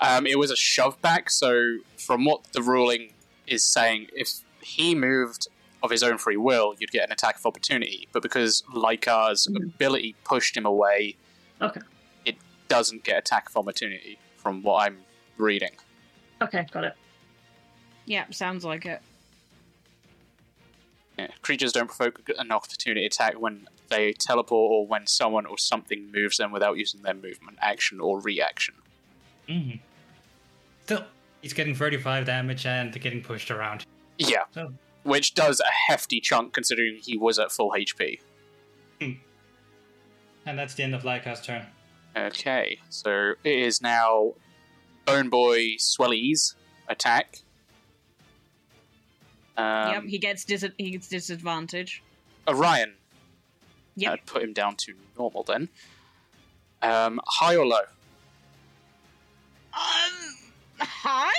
Um, it was a shove back, so from what the ruling is saying, if he moved of his own free will, you'd get an attack of opportunity. But because Lycar's Mhm. ability pushed him away, Okay. it doesn't get attack of opportunity from what I'm reading. Okay, got it. Yeah, sounds like it. Yeah. Creatures don't provoke an opportunity attack when they teleport or when someone or something moves them without using their movement, action, or reaction. hmm Still, he's getting 35 damage and getting pushed around. Yeah, So, which does a hefty chunk considering he was at full HP. and that's the end of Lycar's turn. Okay, so it is now Bone Boy Swelly's attack. Um, yep, he gets dis- he gets disadvantage. Orion. Yep. I'd put him down to normal then. Um, high or low? Um, hi.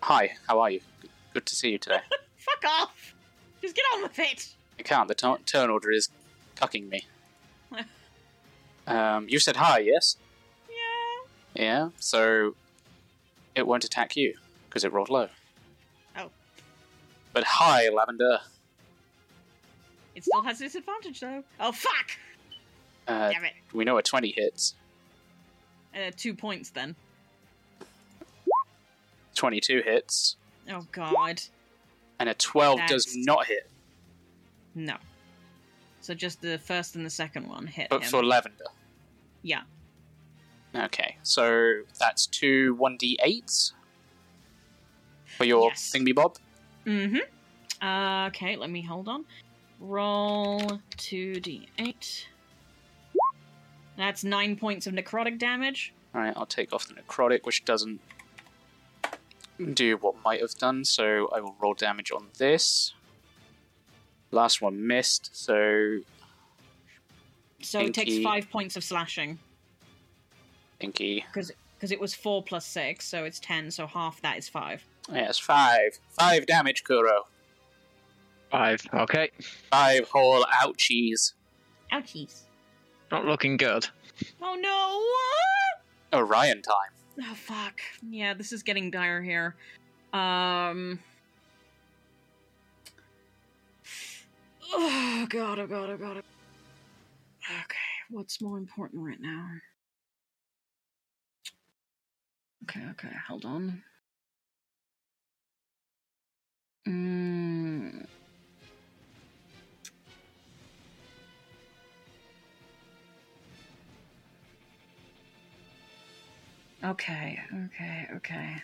Hi, how are you? Good to see you today. Fuck off. Just get on with it. I can't. The t- turn order is cucking me. um, you said hi, yes? Yeah. Yeah. So it won't attack you because it rolled low. But hi, Lavender. It still has disadvantage though. Oh fuck! Uh, Damn it. we know a twenty hits. Uh, two points then. Twenty-two hits, Oh god. and a twelve does not hit. No. So just the first and the second one hit But him. for Lavender. Yeah. Okay, so that's two one d eights for your Yes. thingy bob. Mm-hmm. Uh, okay, let me hold on. Roll two d eight. That's nine points of necrotic damage. All right, I'll take off the necrotic, which doesn't do what might have done. So I will roll damage on this. Last one missed, so So it takes five points of slashing Inky. because it was four plus six, so it's ten. So half that is five. Yes, five. Five damage, Kuro. Five. Okay. Five whole ouchies. Ouchies! Not looking good. Oh no! What Orion time. Oh fuck. Yeah, this is getting dire here. Um Oh god, oh god, oh god. Okay, what's more important right now? Okay, okay, hold on. Mm. Okay, okay, okay.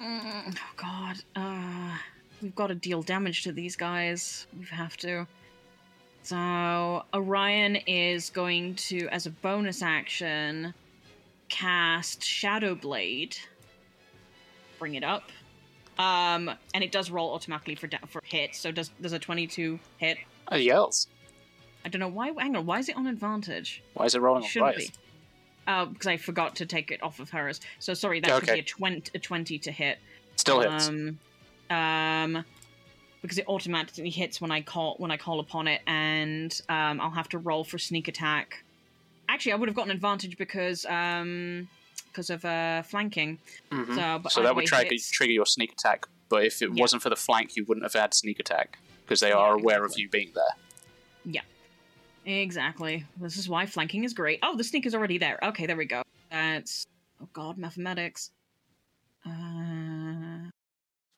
Mm, oh god. Uh we've got to deal damage to these guys. We have to. So Orion is going to, as a bonus action, cast Shadow Blade. Bring it up. Um, and it does roll automatically for da- for hit. So does does a twenty two hit? Uh, yells. I don't know why. Hang on, why is it on advantage? Why is it rolling on Shouldn't Riot? be. Uh, because I forgot to take it off of hers. So sorry, that should be a, 20, a 20 to hit. Still hits. Um, um, because it automatically hits when I call when I call upon it, and um, I'll have to roll for sneak attack. Actually, I would have gotten an advantage because um, because of uh, flanking. Mhm. So, but So that would trigger, trigger your sneak attack. But if it Yeah. wasn't for the flank, you wouldn't have had sneak attack because they Yeah, are aware of you being there. Yeah, exactly. This is why flanking is great. Oh, the sneak is already there. Okay, there we go. That's oh god, mathematics. Uh,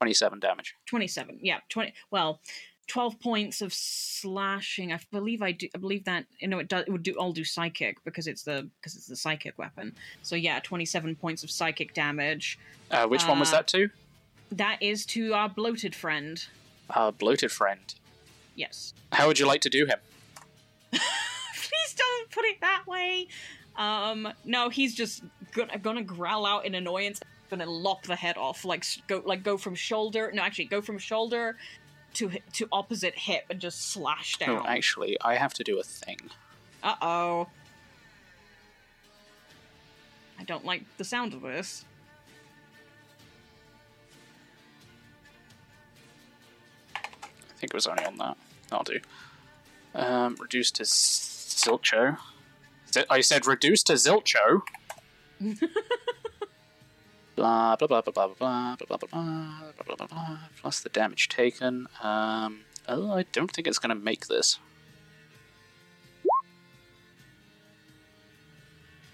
Twenty-seven damage. 27 yeah 20 well 12 points of slashing i believe i do i believe that you know it does it would do all do psychic because it's the because it's the psychic weapon so yeah 27 points of psychic damage Uh, which one was Uh, that to? that is to our bloated friend Our bloated friend. yes How would you like to do him? please don't put it that way um no he's just gonna, gonna growl out in annoyance gonna lop the head off like go like go from shoulder no actually go from shoulder to to opposite hip and just slash down Oh, actually, I have to do a thing. Uh oh. I don't like the sound of this. I think it was only on that. I'll do. Um, reduced to Zilcho. I said reduced to Zilcho. blah blah blah blah blah blah blah blah blah blah blah blah blah blah. Plus the damage taken. Um, oh, I don't think it's going to make this.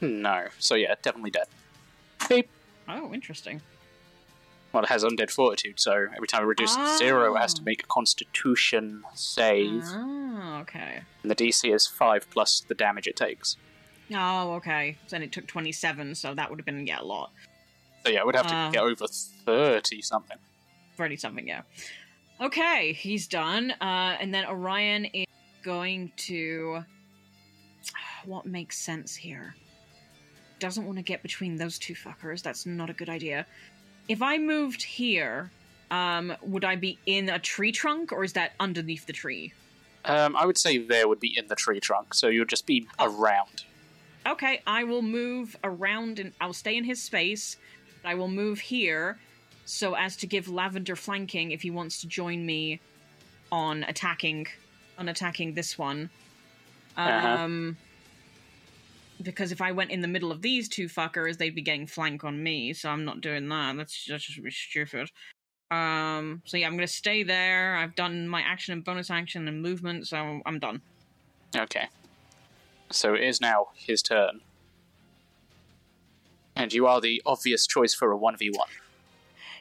No. So yeah, definitely dead. Beep. Oh, interesting. Well, it has undead fortitude, so every time it reduces to zero, it has to Ah. make a Constitution save. Oh, okay. And the DC is 5 plus the damage it takes. Oh, okay. Then it took 27, so that would have been, yeah, a lot. So yeah, we'd have to Ah. get over 30 something. 30 something, yeah. Okay, he's done. Uh, and then Orion is going to. What makes sense here? Doesn't want to get between those two fuckers. That's not a good idea. If I moved here, um, would I be in a tree trunk or is that underneath the tree? Um, I would say there would be in the tree trunk, so you'll just be Oh. around. Okay, I will move around and I'll stay in his space. I will move here so as to give Lavender flanking if he wants to join me on attacking on attacking this one. Uh-huh. Um because if I went in the middle of these two fuckers, they'd be getting flank on me, so I'm not doing that. That's, that's just be stupid. Um so yeah, I'm gonna stay there. I've done my action and bonus action and movement, so I'm done. Okay. So it is now his turn. And you are the obvious choice for a 1v1.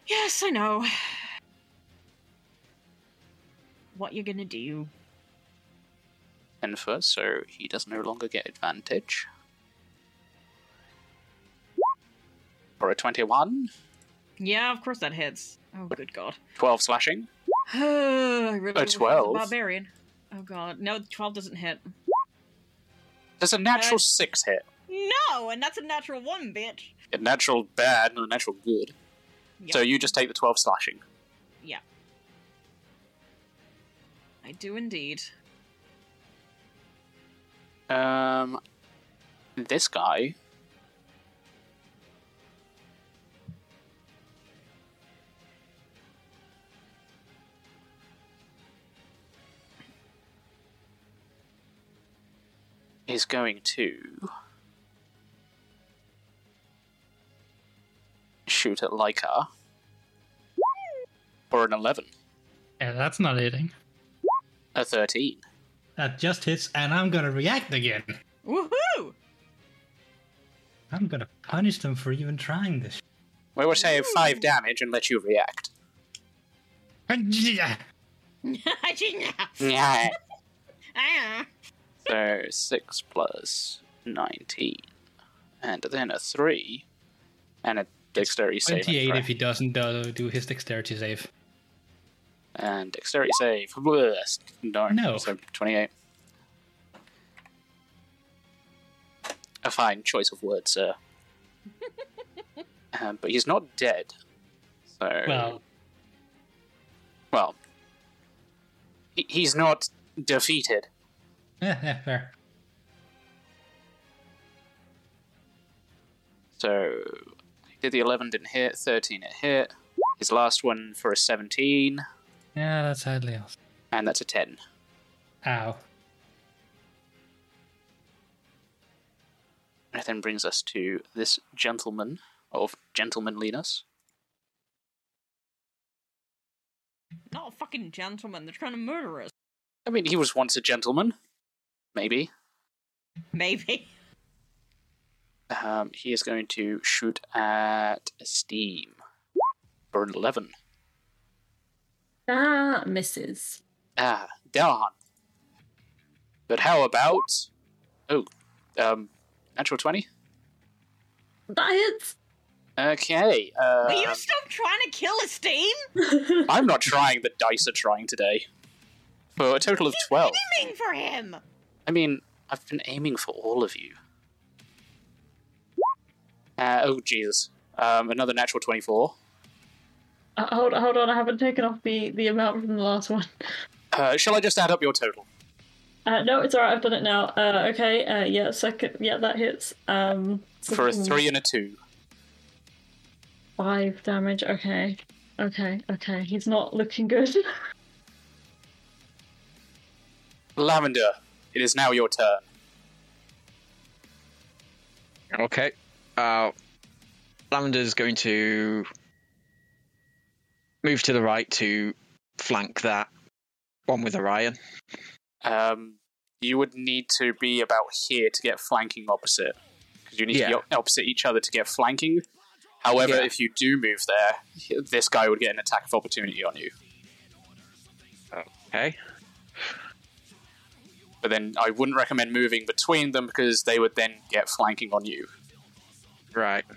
Yes, I know. What you're gonna do? First, so he does no longer get advantage. For a 21, Yeah, of course that hits. Oh, good god. 12 slashing, I really I was 12? barbarian. Oh god, no, twelve doesn't hit. Does a natural Uh, 6 hit? No, and that's a natural one, bitch. A natural bad and a natural good. Yep. So you just take the 12 slashing. Yeah, I do indeed. Um, this guy. Is going to shoot at Lycar Or an 11, Yeah, that's not hitting. a 13. That just hits, and I'm gonna react again. Woohoo! I'm gonna punish them for even trying this. We will say 5 damage and let you react. Yeah. Yeah. Ah. So six plus nineteen, and then a three, and a dexterity save. 28 if he doesn't uh, do his dexterity save. And dexterity save. Bless. No. No. So twenty-eight. A fine choice of words, sir. um, but he's not dead. So Well, well, he- he's not defeated. yeah, yeah, fair. So he did the 11, didn't hit. 13, it hit. His last one for a 17, Yeah, that's hardly awesome. and that's a 10. Ow. And then brings us to this gentleman of gentlemanliness. Not a fucking gentleman. They're trying to murder us. I mean, he was once a gentleman. Maybe. Maybe. Um, he is going to shoot at Steam for an 11. That misses. Ah, darn. But how about. Oh, um, natural 20? That hits. Okay. Uh, Will you stop trying to kill Esteem? I'm not trying, the dice are trying today. For a total of 12. Aiming for him. I mean, I've been aiming for all of you. Uh, oh, Jesus. Um, another natural 24. Uh, hold, hold on, I haven't taken off the, the amount from the last one. Uh, shall I just add up your total? Uh, no, it's alright, I've done it now. Uh, okay, uh, yeah, second, yeah, that hits. Um, For a 3 and a 2. Five damage, okay. Okay, okay, he's not looking good. Lavender, it is now your turn. Okay. Uh, Lavender's going to move to the right to flank that one with Orion. Um, you would need to be about here to get flanking opposite. Because you need Yeah. to be opposite each other to get flanking. However, Yeah. if you do move there, this guy would get an attack of opportunity on you. Okay. But then I wouldn't recommend moving between them because they would then get flanking on you. Right. I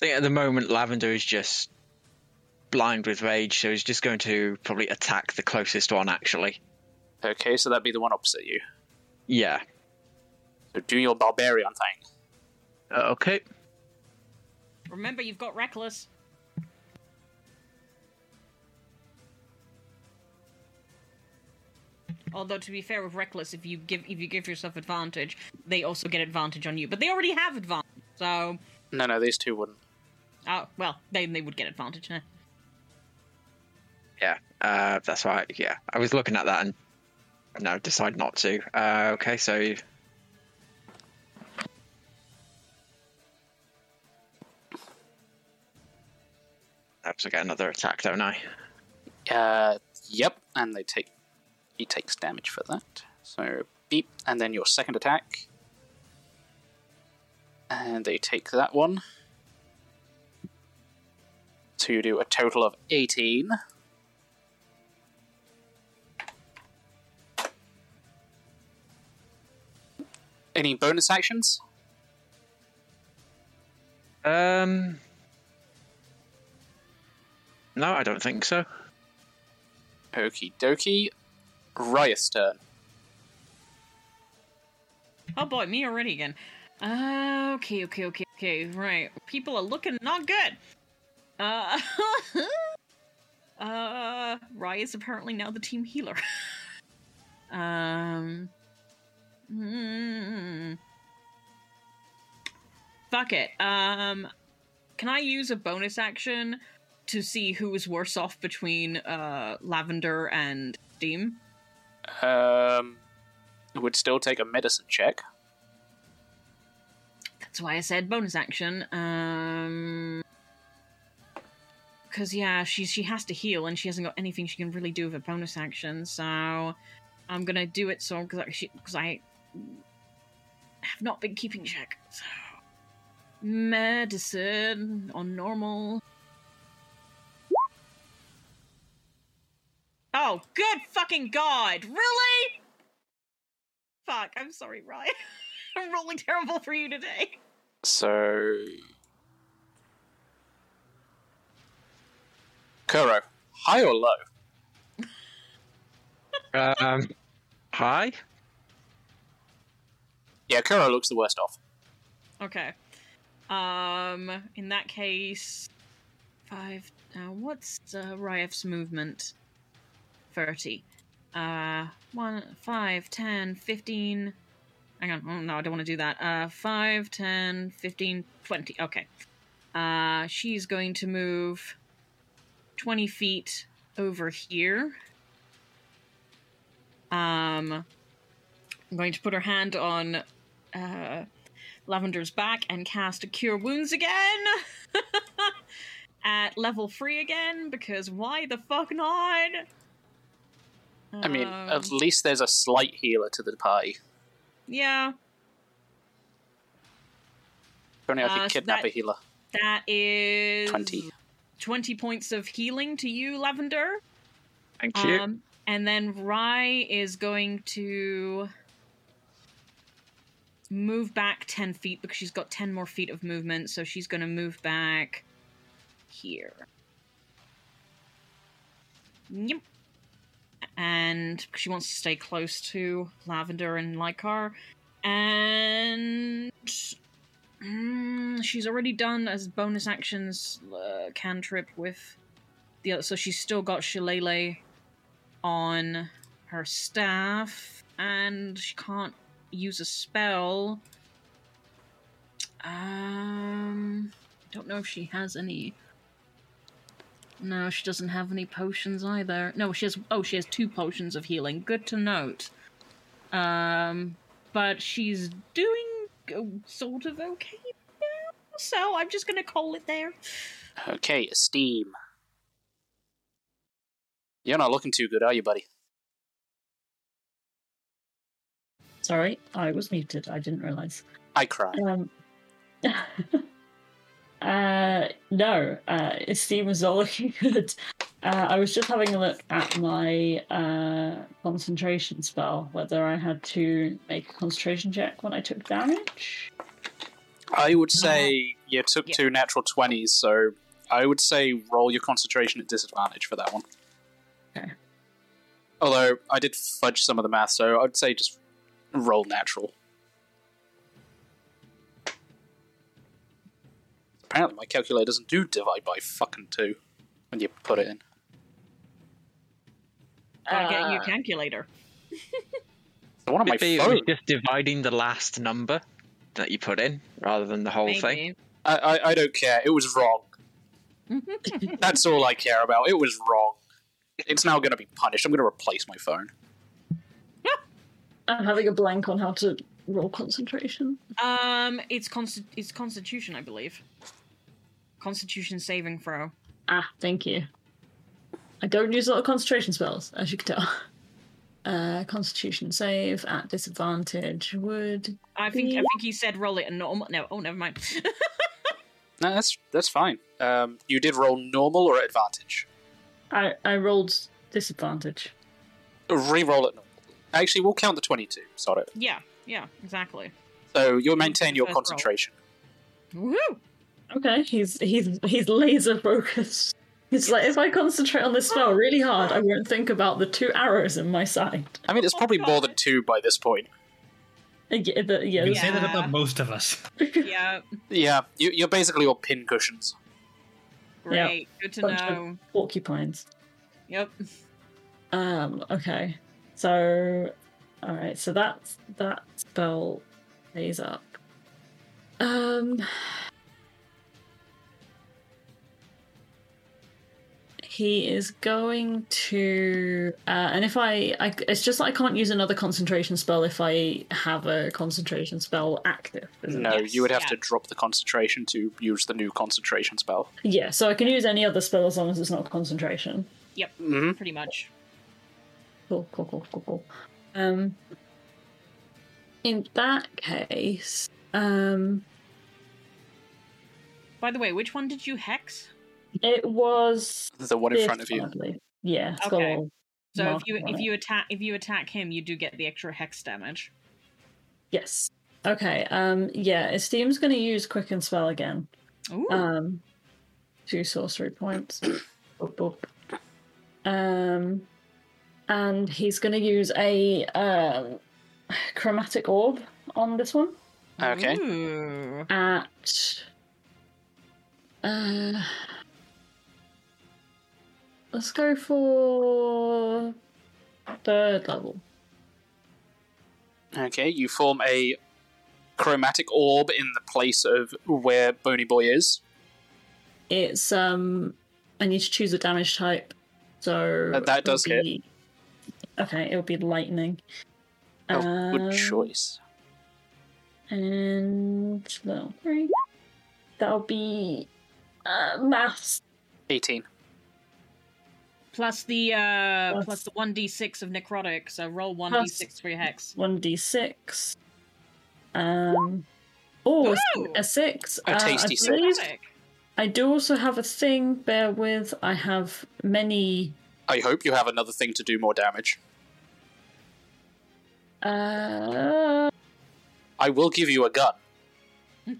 think at the moment Lavender is just blind with rage, so he's just going to probably attack the closest one. Actually, Okay, so that'd be the one opposite you. yeah. So do your barbarian thing. Uh, okay. Remember, you've got reckless. Although to be fair with reckless, if you give if you give yourself advantage, they also get advantage on you. But they already have advantage, so No, no, these two wouldn't. oh well, then they would get advantage. eh? Yeah, uh, that's right. Yeah, I was looking at that and no, decide not to. Uh, okay, so perhaps I get another attack, don't I? Uh, yep, and they take he takes damage for that. So beep, and then your second attack, and they take that one. So you do a total of eighteen. Any bonus actions? Um, no, I don't think so. Okie dokie. Riot's turn. Oh boy, me already again. Uh, okay, okay, okay, okay. Right, people are looking not good. Uh, uh, Rye is apparently now the team healer. um, hmm. fuck it. Um, can I use a bonus action to see who is worse off between uh Lavender and Steam? Um, would still take a medicine check. That's why I said bonus action. Um, because yeah, she she has to heal, and she hasn't got anything she can really do with a bonus action. So I'm gonna do it. So because I have not been keeping check. So medicine on normal. Oh, good fucking god! Really? Fuck, I'm sorry, Ryan. I'm rolling terrible for you today. So. Kuro, high or low? Um, hi. Yeah, Kuro looks the worst off. Okay. Um, in that case, five. Uh, what's uh, Ryef's movement? Thirty. Uh, one, five, ten, fifteen. Hang on. Oh, no, I don't want to do that. Uh, five, ten, fifteen, twenty. Okay. Uh, she's going to move twenty feet over here. Um, I'm going to put her hand on uh, Lavender's back and cast a Cure Wounds again at level three again because why the fuck not? I mean, Um, at least there's a slight healer to the party. yeah, If only I Uh, could so kidnap that- a healer. that is 20. 20 points of healing to you, Lavender. Thank you. Um, and then Rye is going to move back 10 feet because she's got 10 more feet of movement, so she's going to move back here. Yep. And she wants to stay close to Lavender and Lycar. And mm, she's already done as bonus actions uh, cantrip with the other, so she's still got Shillelagh on her staff, and she can't use a spell. Um, don't know if she has any. No, she doesn't have any potions either. No, she has. Oh, she has two potions of healing. Good to note. Um, but she's doing uh, sort of okay now, so I'm just gonna call it there. Okay, Esteem. You're not looking too good, are you, buddy? Sorry, I was muted. I didn't realize. I cry. Um, uh, no, uh, Esteem is all looking good. Uh, I was just having a look at my uh, concentration spell, whether I had to make a concentration check when I took damage. I would say you took Yeah. two natural 20s, so I would say roll your concentration at disadvantage for that one. Okay. Although I did fudge some of the math, so I'd say just roll natural. Apparently, my calculator doesn't do divide by fucking two when you put it in. Gotta get your Uh, calculator. So one of my Maybe it was phone. just dividing the last number that you put in rather than the whole thing. Maybe. I, I, I don't care. It was wrong. That's all I care about. It was wrong. It's now going to be punished. I'm going to replace my phone. I'm having a blank on how to roll concentration. Um, it's consti- it's Constitution, I believe. Constitution saving throw. Ah, thank you. I don't use a lot of concentration spells, as you can tell. Uh, Constitution save at disadvantage would. I think I think he said roll it a normal. No, oh, never mind. No, that's that's fine. Um, you did roll normal or advantage. I I rolled disadvantage. Re-roll it normal. Actually, we'll count the 22. Sorry. yeah, yeah, exactly. So you'll maintain your First roll. concentration. Woohoo! Okay, he's he's he's laser focused. He's like, if I concentrate on this spell really hard, I won't think about the two arrows in my side. I mean, it's probably more than two by this point. Yeah, the, yeah, You can say that about most of us. Yeah, Yeah, you, you're basically all pin cushions. great. Good to Bunch of- know. porcupines. Yep. Um, okay. So alright, so that's that spell stays up. Um He is going to, uh, and if I, I, it's just that I can't use another concentration spell if I have a concentration spell active. No, Yes, you would have yeah. to drop the concentration to use the new concentration spell. Yeah, so I can use any other spell as long as it's not concentration. Yep. hmm Pretty much. Cool, cool, cool, cool, cool. Um, in that case, um, By the way, which one did you hex? It was The one in front of you. one, I believe. Yeah, it's got a Okay. So if you if it. you attack if you attack him, you do get the extra hex damage. yes. Okay. Um. Yeah. Esteem's going to use quicken spell again. Ooh. Um. Two sorcery points. Boop, boop. Um. And he's going to use a um, chromatic orb on this one. Okay. Ooh. at uh let's go for third level Okay, you form a chromatic orb in the place of where Bony Boy is. it's um i need to choose a damage type so Uh, that does hit. okay it'll be lightning Oh, Um, good choice. and level three that'll be uh maths 18. Plus the uh Plus- plus the one d six of necrotic. So roll one d six for your hex. 1d6 um oh a- Ooh. a six A Uh, I tasty six. believe- Necrotic. I do also have a thing, bear with. I have many. I hope you have another thing to do more damage. Uh... I will give you a gun.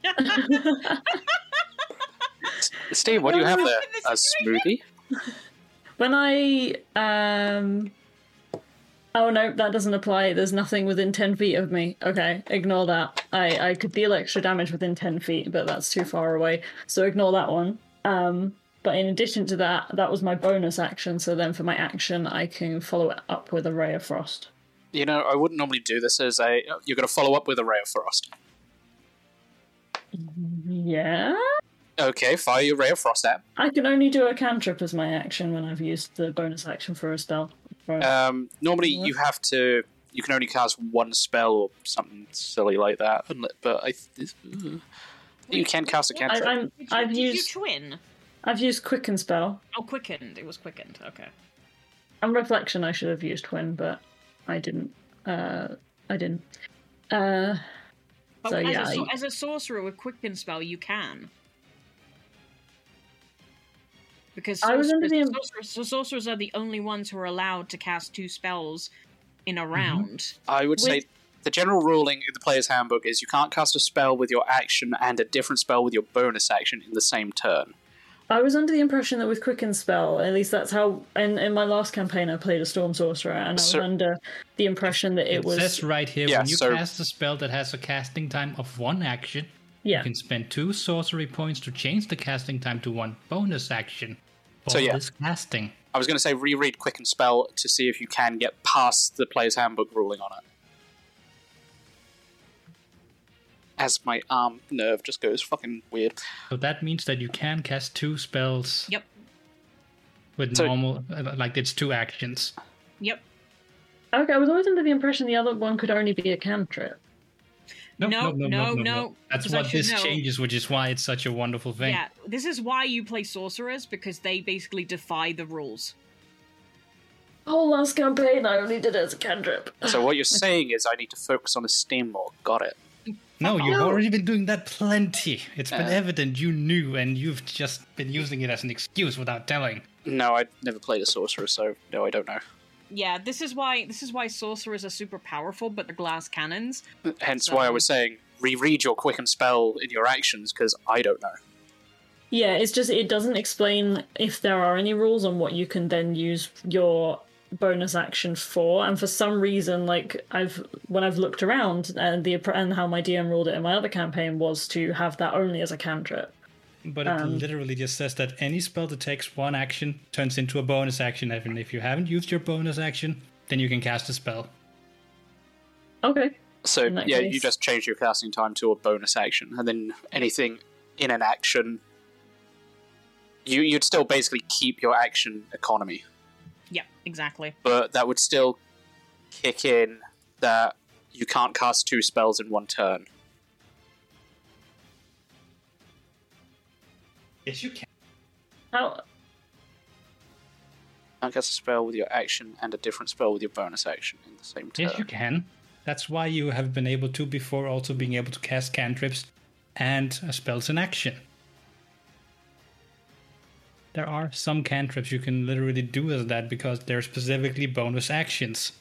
Steve, what do you have there? A smoothie? When I. Um... Oh no, that doesn't apply. There's nothing within 10 feet of me. Okay, ignore that. I, I could deal extra damage within 10 feet, but that's too far away. So ignore that one. Um, but in addition to that, that was my bonus action. So then for my action, I can follow it up with a Ray of Frost. You know, I wouldn't normally do this as a. You're going to follow up with a Ray of Frost. Yeah? Okay, fire your Ray of Frost at. I can only do a cantrip as my action when I've used the bonus action for a spell. For- Um, normally, Yeah. you have to. You can only cast one spell or something silly like that. But I. You can cast a cantrip. I, am I've did used you twin? I've used quicken spell Oh, quickened. It was quickened. Okay. and reflection. I should have used twin, but I didn't. Uh, I didn't. Uh, But So, as, yeah, a, as a sorcerer with quicken spell, you can. Because I was sorcerers, under the- sorcerers, so sorcerers are the only ones who are allowed to cast two spells in a Mm-hmm. round. I would say the general ruling in the player's handbook is you can't cast a spell with your action and a different spell with your bonus action in the same turn. I was under the impression that with Quicken Spell, at least that's how. In, in my last campaign, I played a Storm Sorcerer, and I was So- under the impression that it, It, was. says right here Yeah, when you so- cast a spell that has a casting time of one action, yeah. you can spend two sorcery points to change the casting time to one bonus action. For So, yeah. this casting. I was going to say reread Quicken Spell to see if you can get past the player's handbook ruling on it. As my arm nerve just goes fucking weird. So that means that you can cast two spells Yep. with So- normal, uh, like it's two actions. Yep. Okay, I was always under the impression the other one could only be a cantrip. No, No, no, no, no, That's because what this know. changes, which is why it's such a wonderful thing. Yeah. This is why you play sorcerers because they basically defy the rules. Whole last campaign, I only did it as a cantrip. So what you're saying is I need to focus on Esteem more. Got it. No, you've No. already been doing that plenty. It's been evident you knew, and you've just been using it as an excuse without telling. No, I never played a sorcerer, so no, I don't know. Yeah, this is why this is why sorcerers are super powerful, but they're glass cannons. Hence why I was saying reread your quicken spell in your actions because I don't know. Yeah, it's just it doesn't explain if there are any rules on what you can then use your bonus action for. And for some reason, like I've when I've looked around and the and how my DM ruled it in my other campaign was to have that only as a cantrip. But it Um, literally just says that any spell that takes one action turns into a bonus action, and if you haven't used your bonus action, then you can cast a spell. Okay. So yeah, case- you just change your casting time to a bonus action, and then anything in an action, you you'd still basically keep your action economy, Yeah, exactly. but that would still kick in that you can't cast two spells in one turn. Yes, you can. How can't cast a spell with your action and a different spell with your bonus action in the same turn. Yes, you can. That's why you have been able to before, also being able to cast cantrips and uh, spells in action. There are some cantrips you can literally do as that because they're specifically bonus actions.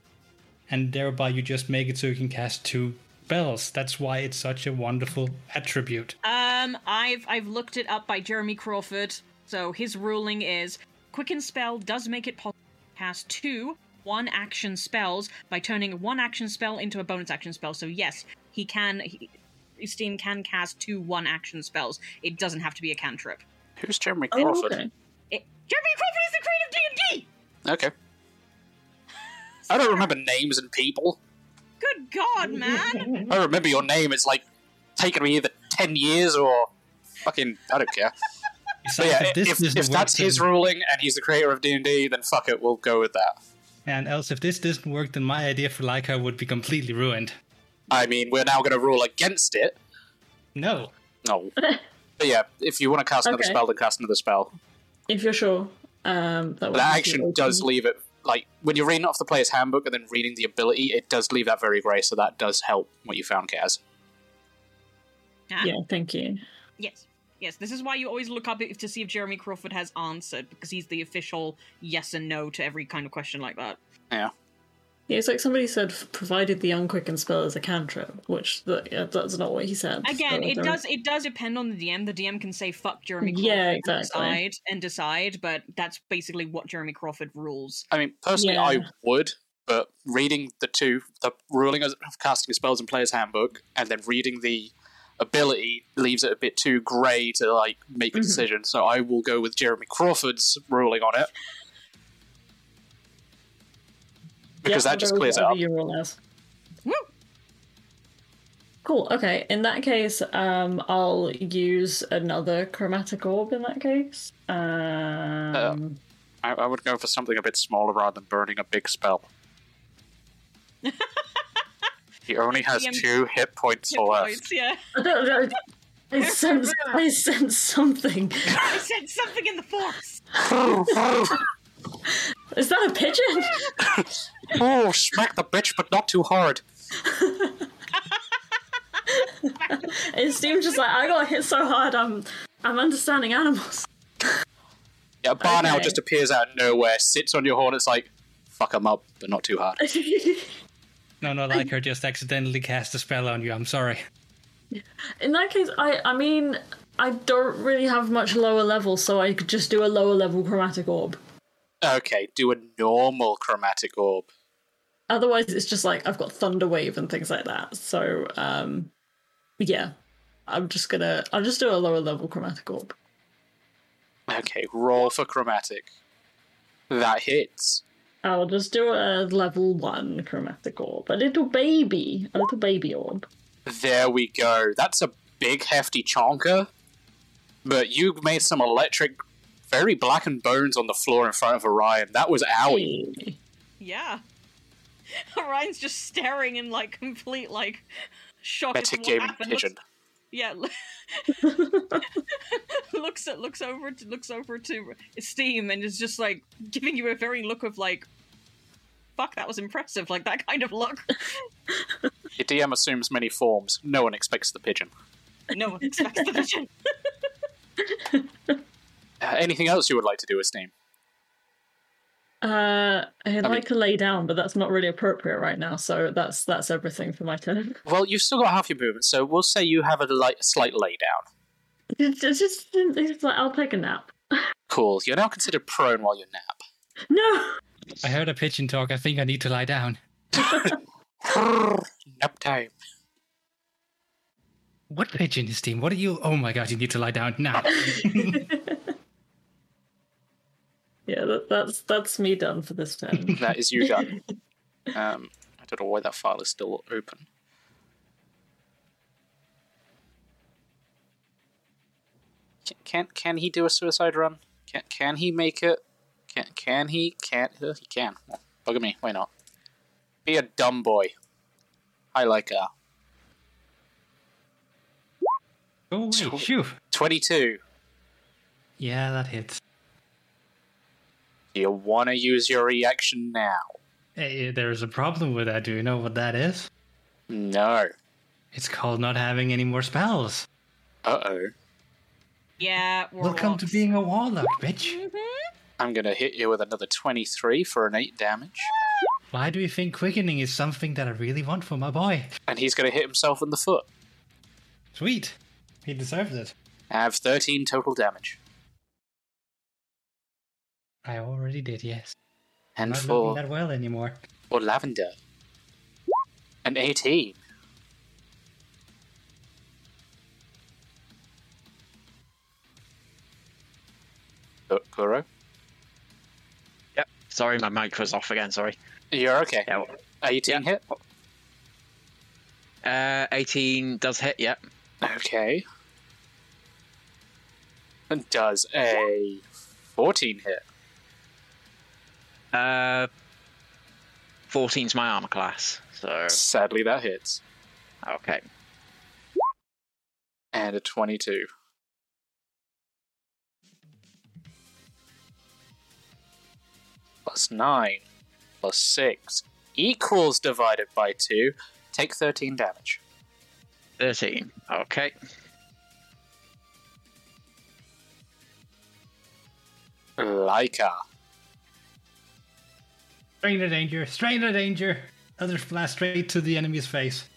And thereby you just make it so you can cast two spells. That's why it's such a wonderful attribute. Um, I've I've looked it up by Jeremy Crawford. So his ruling is Quicken Spell does make it possible to cast two one action spells by turning one action spell into a bonus action spell. So yes, he can. He, Steam can cast two one action spells. It doesn't have to be a cantrip. Who's Jeremy Oh, Crawford? okay. It, Jeremy Crawford is the creator of D and D. okay. I don't remember names and people. Good God, man! I remember your name. It's like taken me either ten years or fucking. I don't care. But yeah, if this if, if that's work, his then- ruling and he's the creator of D and D, then fuck it, we'll go with that. And else, if this doesn't work, then my idea for Lycar would be completely ruined. I mean, we're now going to rule against it. No. No, but yeah, if you want to cast another spell, then cast another spell. If you're sure, um, that But that action does leave it like when you're reading off the player's handbook and then reading the ability, it does leave that very grey. So that does help what you found, Kaz. Ah, Yeah, thank you. Yes. Yes, this is why you always look up to see if Jeremy Crawford has answered, because he's the official yes and no to every kind of question like that. Yeah. Yeah, it's like somebody said, provided the unquicken spell is a cantrip, which the, yeah, that's not what he said. Again, it does it does depend on the DM. The DM can say fuck Jeremy Crawford Yeah, and exactly. decide and decide, but that's basically what Jeremy Crawford rules. I mean, personally, I would, but reading the two, the ruling of casting spells in player's handbook, and then reading the ability leaves it a bit too grey to like make a Mhm. decision. So I will go with Jeremy Crawford's ruling on it because Yeah, that just whatever- clears it whatever up. you rule as. Cool. Okay. In that case, um, I'll use another chromatic orb. In that case, um, I, I would go for something a bit smaller rather than burning a big spell. he only has DM two hit points Hit left. points, yeah. I don't know. I sense. I sense something. I said something in the force. Is that a pigeon? oh, smack the bitch, but not too hard. It seems just like I got hit so hard. I'm. I'm understanding animals. Yeah, a barn owl just appears out of nowhere, sits on your horn. It's like, fuck fuck 'em up, but not too hard. No, not like her just accidentally cast a spell on you. I'm sorry. In that case, I I mean, I don't really have much lower level, so I could just do a lower level chromatic orb. Okay, do a normal chromatic orb. Otherwise, it's just like I've got thunder wave and things like that. So, um, yeah, I'm just gonna I'll just do a lower level chromatic orb. Okay, roll for chromatic. That hits. I'll just do a level one chromatic orb, a little baby, a little baby orb. There we go. That's a big, hefty chonker. But you made some electric, very blackened bones on the floor in front of Orion. That was owie. Hey. Yeah. Orion's just staring in like complete like shock. as to what Metagaming. Looks- pigeon. Yeah. looks at looks over to looks over to Esteem and is just like giving you a very look of like, fuck, that was impressive. Like that kind of look. Your DM assumes many forms. No one expects the pigeon. No one expects the vision. Anything else you would like to do with Esteem? Uh, I'd like mean- to lay down, but that's not really appropriate right now. So that's that's everything for my turn. Well, you've still got half your movement, so we'll say you have a light, slight lay down. It's just, it's just it's like I'll take a nap. Cool. You're now considered prone while you nap. No, I heard a pigeon talk. I think I need to lie down. nap time. What pigeon is Esteem? What are you? Oh my god, you need to lie down now. Yeah, that, that's that's me done for this turn. That is you done. Um, I don't know why that file is still open. Can can, can he do a suicide run? Can can he make it? Can can he? Can't uh, he? Can. Well, Look at me. Why not? Be a dumb boy. I like uh oh Sure. wait, phew. twenty-two. Yeah, that hits. Do you want to use your reaction now? Hey, there's a problem with that. Do you know what that is? No. It's called not having any more spells. Uh oh. yeah. Welcome to being a warlock, bitch. I'm gonna hit you with another twenty-three for an eight damage, Why do you think quickening is something that I really want for my boy? and he's gonna hit himself in the foot. Sweet. He deserves it. I have thirteen total damage. I already did, yes. And Not for looking that well anymore. or lavender. An 18. Gu- Kuro? Yep. Sorry, my mic was off again. Sorry. You're okay. Yeah. 18 hit? Uh, 18 does hit. Yep. Okay. And does a 14 hit? Uh, 14's my armor class. So Sadly, that hits. okay. And a 22. Plus 9. Plus 6. Equals divided by 2. Take 13 damage. 13. Okay. Lycar. Stranger danger, stranger danger. Others blast straight to the enemy's face.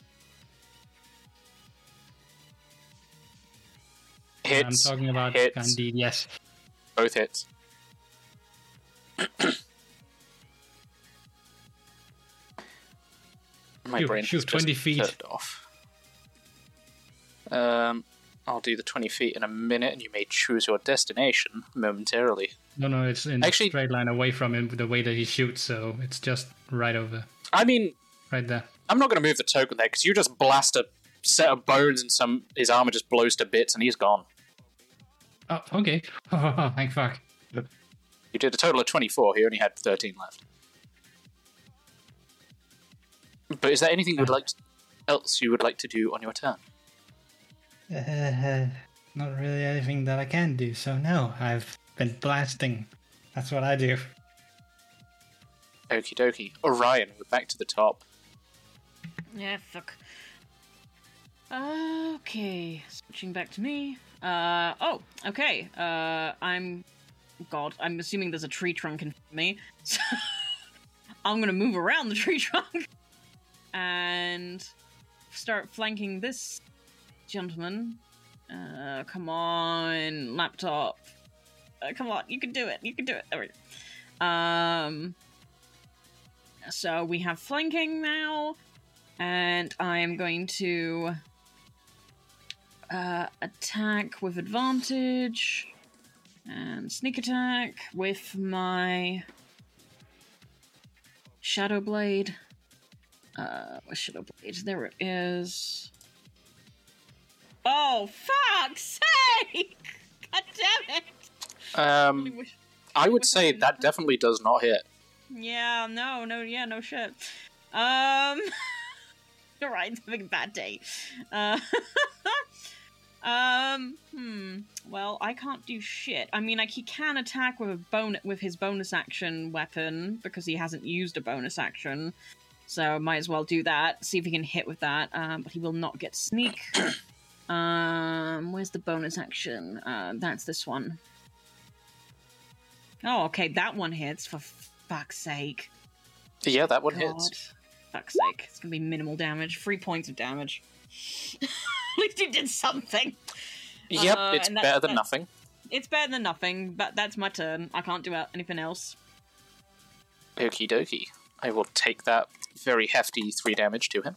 Hits. I'm talking about hits. Candide, yes. Both hits. My Phew, brain has 20 feet. off. Um, I'll do the 20 feet in a minute, and you may choose your destination momentarily. No, no, it's in Actually- a straight line away from him the way that he shoots, so it's just right over, I mean, right there. I'm not going to move the token there because you just blast a set of bones and some his armor just blows to bits and he's gone. Oh, okay. Oh, thank fuck. You did a total of 24. He only had 13 left. But is there anything you would like to, else you would like to do on your turn? Uh, not really anything that I can do, so no, I've been blasting. That's what I do. Okie dokie. Orion, we're back to the top. Yeah, fuck. Okay, switching back to me. Uh oh, okay. Uh, I'm. God, I'm assuming there's a tree trunk in front of me. So I'm gonna move around the tree trunk. and start flanking this gentleman. Uh, come on, laptop. Uh, come on, you can do it. You can do it. There we go. Um, so we have flanking now, and I am going to uh, attack with advantage and sneak attack with my shadow blade. Uh, shadow blade? There it is. Oh, fuck's sake! God damn it! Really Um, wish- I would say that definitely does not hit. Yeah, no, no, yeah, no shit. Um, alright, having a bad day. Uh, um, hmm. Well, I can't do shit. I mean, like he can attack with a bon- with his bonus action weapon because he hasn't used a bonus action. So might as well do that. See if he can hit with that. Um, but he will not get sneak. um, where's the bonus action? Uh, that's this one. Oh, okay, that one hits for fuck's sake. Yeah, that one God. hits. Fuck's sake. It's gonna be minimal damage. Three points of damage. At least you did something. Yep, Uh, it's that- better than nothing. It's better than nothing, but that's my turn. I can't do anything else. Okie dokie. I will take that very hefty three damage to him.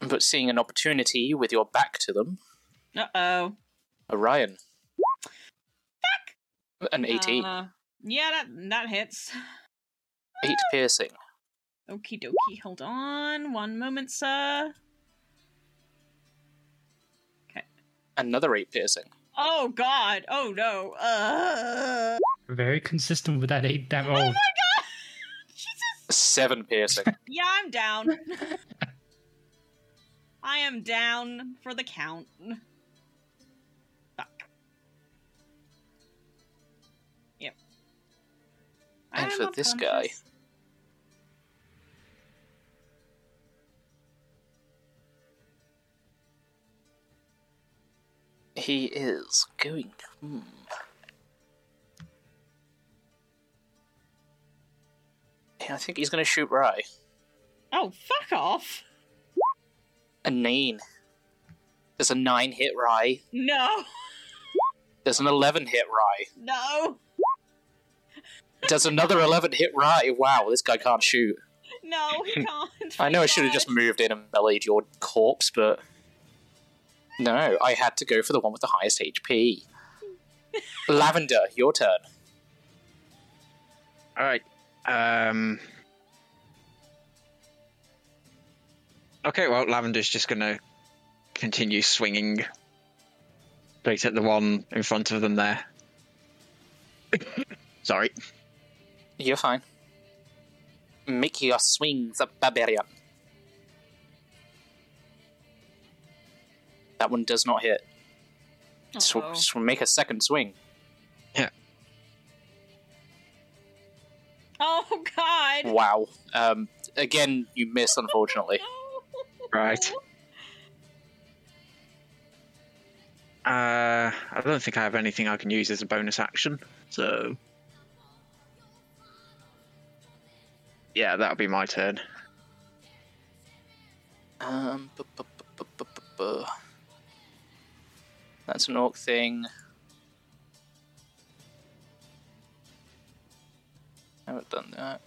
But seeing an opportunity with your back to them, Uh oh. Orion. Fuck! An 18. Uh, yeah, that that hits. 8 piercing. Okie dokie. Hold on. One moment, sir. Okay. Another 8 piercing. Oh god. Oh no. Uh. Very consistent with that eight damage. Oh my Oh, god. Jesus. 7 piercing. Yeah, I'm down. I am down for the count. Fuck. Yep. And for this guy. he is going. Hmm. I think he's going to shoot Rye. Oh, fuck off! A 9. There's a 9 hit Rye. No, There's an 11 hit Rye. no, There's another 11 hit Rye. Wow, this guy can't shoot. no, he can't. I know I should have just moved in and meleeed your corpse, but. No, I had to go for the one with the highest HP. Lavender, your turn. All right. Um. Okay, well, Lavender's just gonna continue swinging straight at the one in front of them there. Sorry. You're fine. Make your swings, a barbarian. That one does not hit. So, Uh-oh. so make a second swing. Yeah. Oh God! Wow. Um, again, you miss, unfortunately. No. Right. Uh, I don't think I have anything I can use as a bonus action, so. Yeah, that'll be my turn. Um, bu- bu- bu- bu- bu- bu- bu. That's an orc thing. Haven't done that.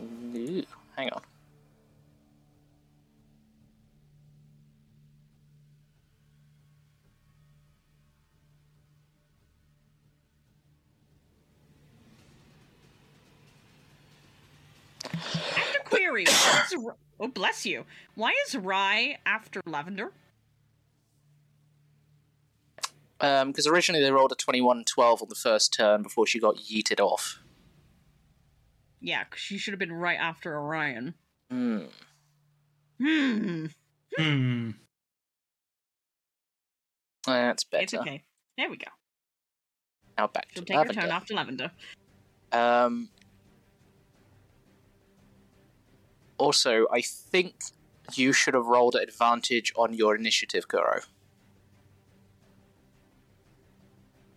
Ooh, hang on. Query, is oh bless you. Why is Rye after Lavender? Because Um, originally they rolled a 21 12 on the first turn before she got yeeted off. Yeah, 'cause she should have been right after Orion. Hmm. Hmm. hmm. That's better. It's okay. There we go. Now back She'll to take her Lavender. turn after Lavender. Um, also, I think you should have rolled at advantage on your initiative, Kuro.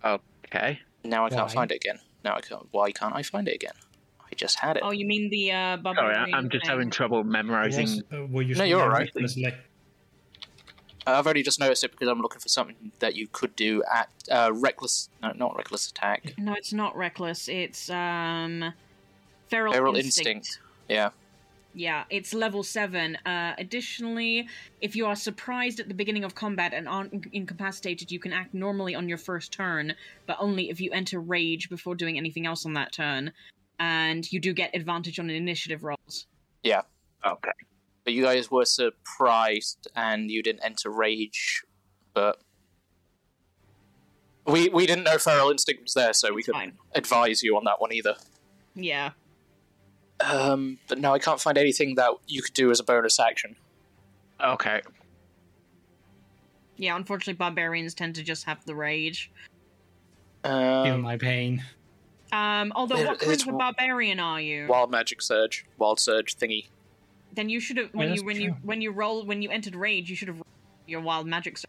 Okay. Now I can't Why? find it again. Now I can't. Why can't I find it again? I just had it. Oh, you mean the uh, Sorry, barbarian? I- I'm just thing. having trouble memorizing. Was- uh, were you No, you're alright. recklessly? I've only just noticed it because I'm looking for something that you could do at uh, reckless. No, not reckless attack. No, it's not reckless. It's um, feral, Feral instinct. instinct. Yeah. Yeah, it's level 7. Uh, additionally, if you are surprised at the beginning of combat and aren't incapacitated, you can act normally on your first turn, but only if you enter rage before doing anything else on that turn. And you do get advantage on initiative rolls. Yeah. Okay. But you guys were surprised and you didn't enter rage, but we we didn't know feral instinct was there, so we couldn't fine. advise you on that one either. Yeah. Um, but no, I can't find anything that you could do as a bonus action. Okay. Yeah, unfortunately, barbarians tend to just have the rage. Feel Um, my pain. Um, although, It- what kind of a w- barbarian are you? wild magic surge, wild surge thingy. Then you should have when that's you when you when you roll when you entered rage, you should have your wild magic. sur-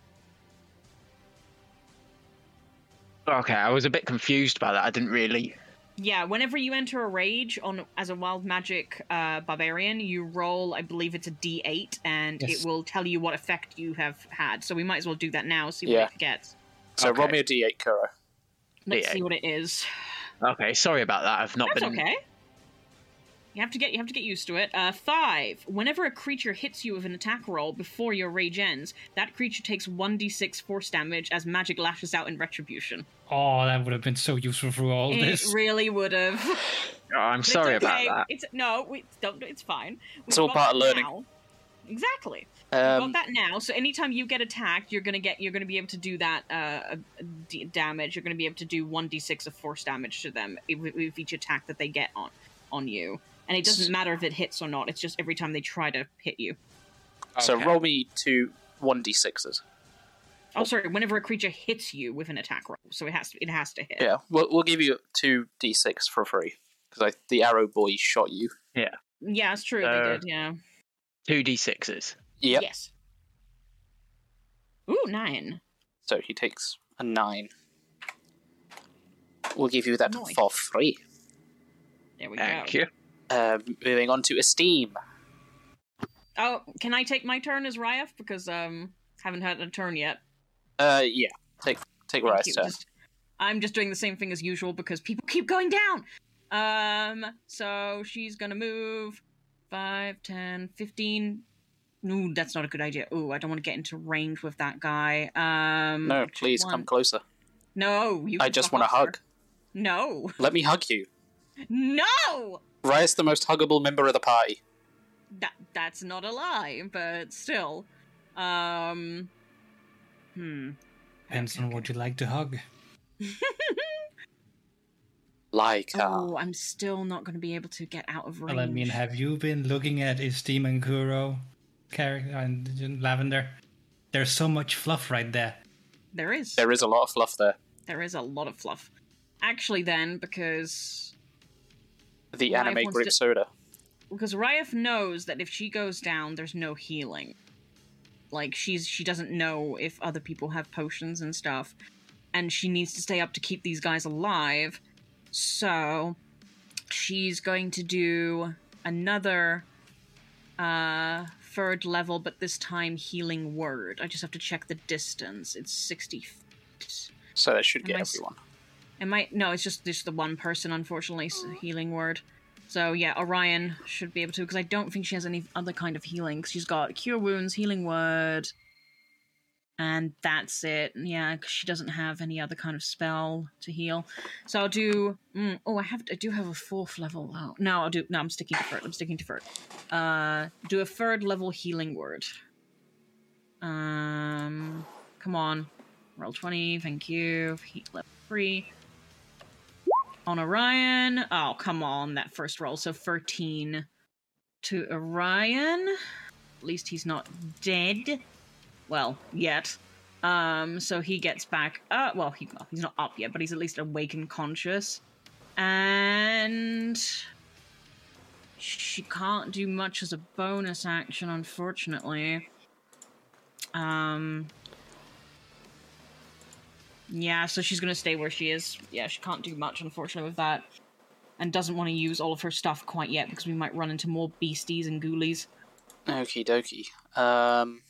Okay, I was a bit confused by that. I didn't really. Yeah, whenever you enter a rage on as a wild magic uh, barbarian, you roll. I believe it's a D8, and Yes. it will tell you what effect you have had. So we might as well do that now. See Yeah. what it gets. So roll me a d8, Kuro. Let's D8. see what it is. Okay, sorry about that. I've not That's been. okay. You have to get you have to get used to it. Uh, five. Whenever a creature hits you with an attack roll before your rage ends, that creature takes one d6 force damage as magic lashes out in retribution. Oh, that would have been so useful through all it this. It really would have. Oh, I'm But sorry okay. about that. It's no, we don't. It's fine. It's We've all part of learning. now. Exactly. We've got Um, that now. So anytime you get attacked, you're gonna get you're gonna be able to do that uh, uh, d- damage. You're gonna be able to do one d6 of force damage to them with, with each attack that they get on on you. And it doesn't matter if it hits or not. It's just every time they try to hit you. So roll me two 1d6s. Oh, sorry. Whenever a creature hits you with an attack roll, so it has to it has to hit. Yeah, we'll, we'll give you two d6 for free because the arrow boy shot you. Yeah. Yeah, it's true. Uh, they did. Yeah. Two d6s. Yep. Yes. Ooh, nine. So he takes a nine. We'll give you that Nice. for free. There we go. Thank go. you. Um, moving on to esteem. Oh, can I take my turn as Ryaf because um haven't had a turn yet. Uh, yeah. Take take Thank Ryan's you. turn. Just- I'm just doing the same thing as usual because people keep going down. Um, so she's gonna move 5, 10, 15. Ooh, that's not a good idea. Ooh, I don't want to get into range with that guy. Um, No, please one- come closer. No, you. I just want to hug. No, Let me hug you. no. Raya's the most huggable member of the party. That that's not a lie, but still. Um. Hmm. Depends on what you like to hug. Like, uh, Oh, I'm still not going to be able to get out of range. Well, I mean, have you been looking at Esteem and Kuro character and Lavender? There's so much fluff right there. there is. there is a lot of fluff there. There is a lot of fluff. Actually, then, because The Life anime wants grape to- soda. because Ryaf knows that if she goes down, there's no healing. Like she's she doesn't know if other people have potions and stuff, and she needs to stay up to keep these guys alive. So she's going to do another uh third level, but this time healing word. I just have to check the distance. It's sixty. feet. So that should get Am I everyone. It might no, it's just just the one person, unfortunately, s- healing word. So yeah, Orion should be able to because I don't think she has any other kind of healing. She's got cure wounds, healing word, and that's it. Yeah, 'cause she doesn't have any other kind of spell to heal. So I'll do. Mm, oh, I have. I do have a fourth level. Oh, no, I'll do. No, I'm sticking to third. I'm sticking to third. Uh, do a third level healing word. Um, come on, roll twenty. Thank you. Heat level three on Orion. Oh, come on, that first roll. So 13 to Orion. At least he's not dead. Well, yet. Um, so he gets back. Uh, well, he, well, he's not up yet, but he's at least awake and conscious. And she can't do much as a bonus action, unfortunately. Um, Yeah, so she's gonna stay where she is. Yeah, she can't do much, unfortunately, with that. And doesn't want to use all of her stuff quite yet because we might run into more beasties and ghoulies. Okie dokie. Um,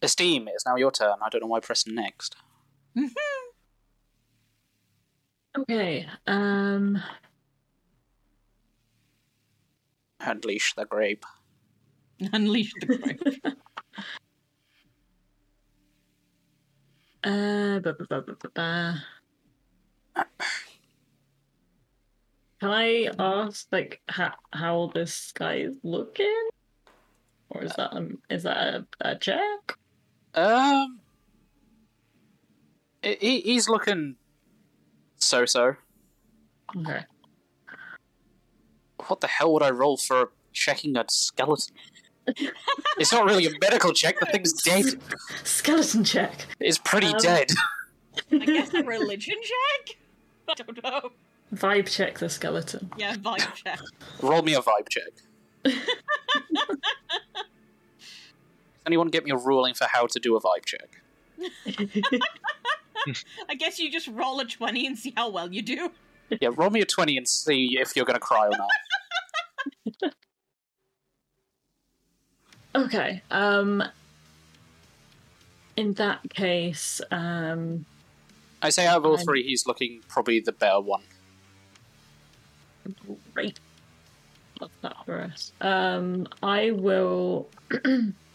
Esteem, it's now your turn. I don't know why I pressing next. Okay. Um. Unleash the grape. Unleash the grape. Uh. Ba, ba, ba, ba, ba, ba. Can I ask, like, how how this guy is looking, or is that um, is that a, a check? Um, he, he- he's looking so-so. Okay. What the hell would I roll for checking a skeleton? it's not really a medical check. The thing's dead. Skeleton check. It's pretty Um, dead. I guess a religion check? I don't know. Vibe check the skeleton. Yeah, vibe check. Roll me a vibe check. Does anyone get me a ruling for how to do a vibe check? I guess you just roll a 20 and see how well you do. Yeah, roll me a 20 and see if you're going to cry or not. Okay. Um. In that case, um, I say out of all Fine. three, he's looking probably the better one. great. Love that for us. Um, I will.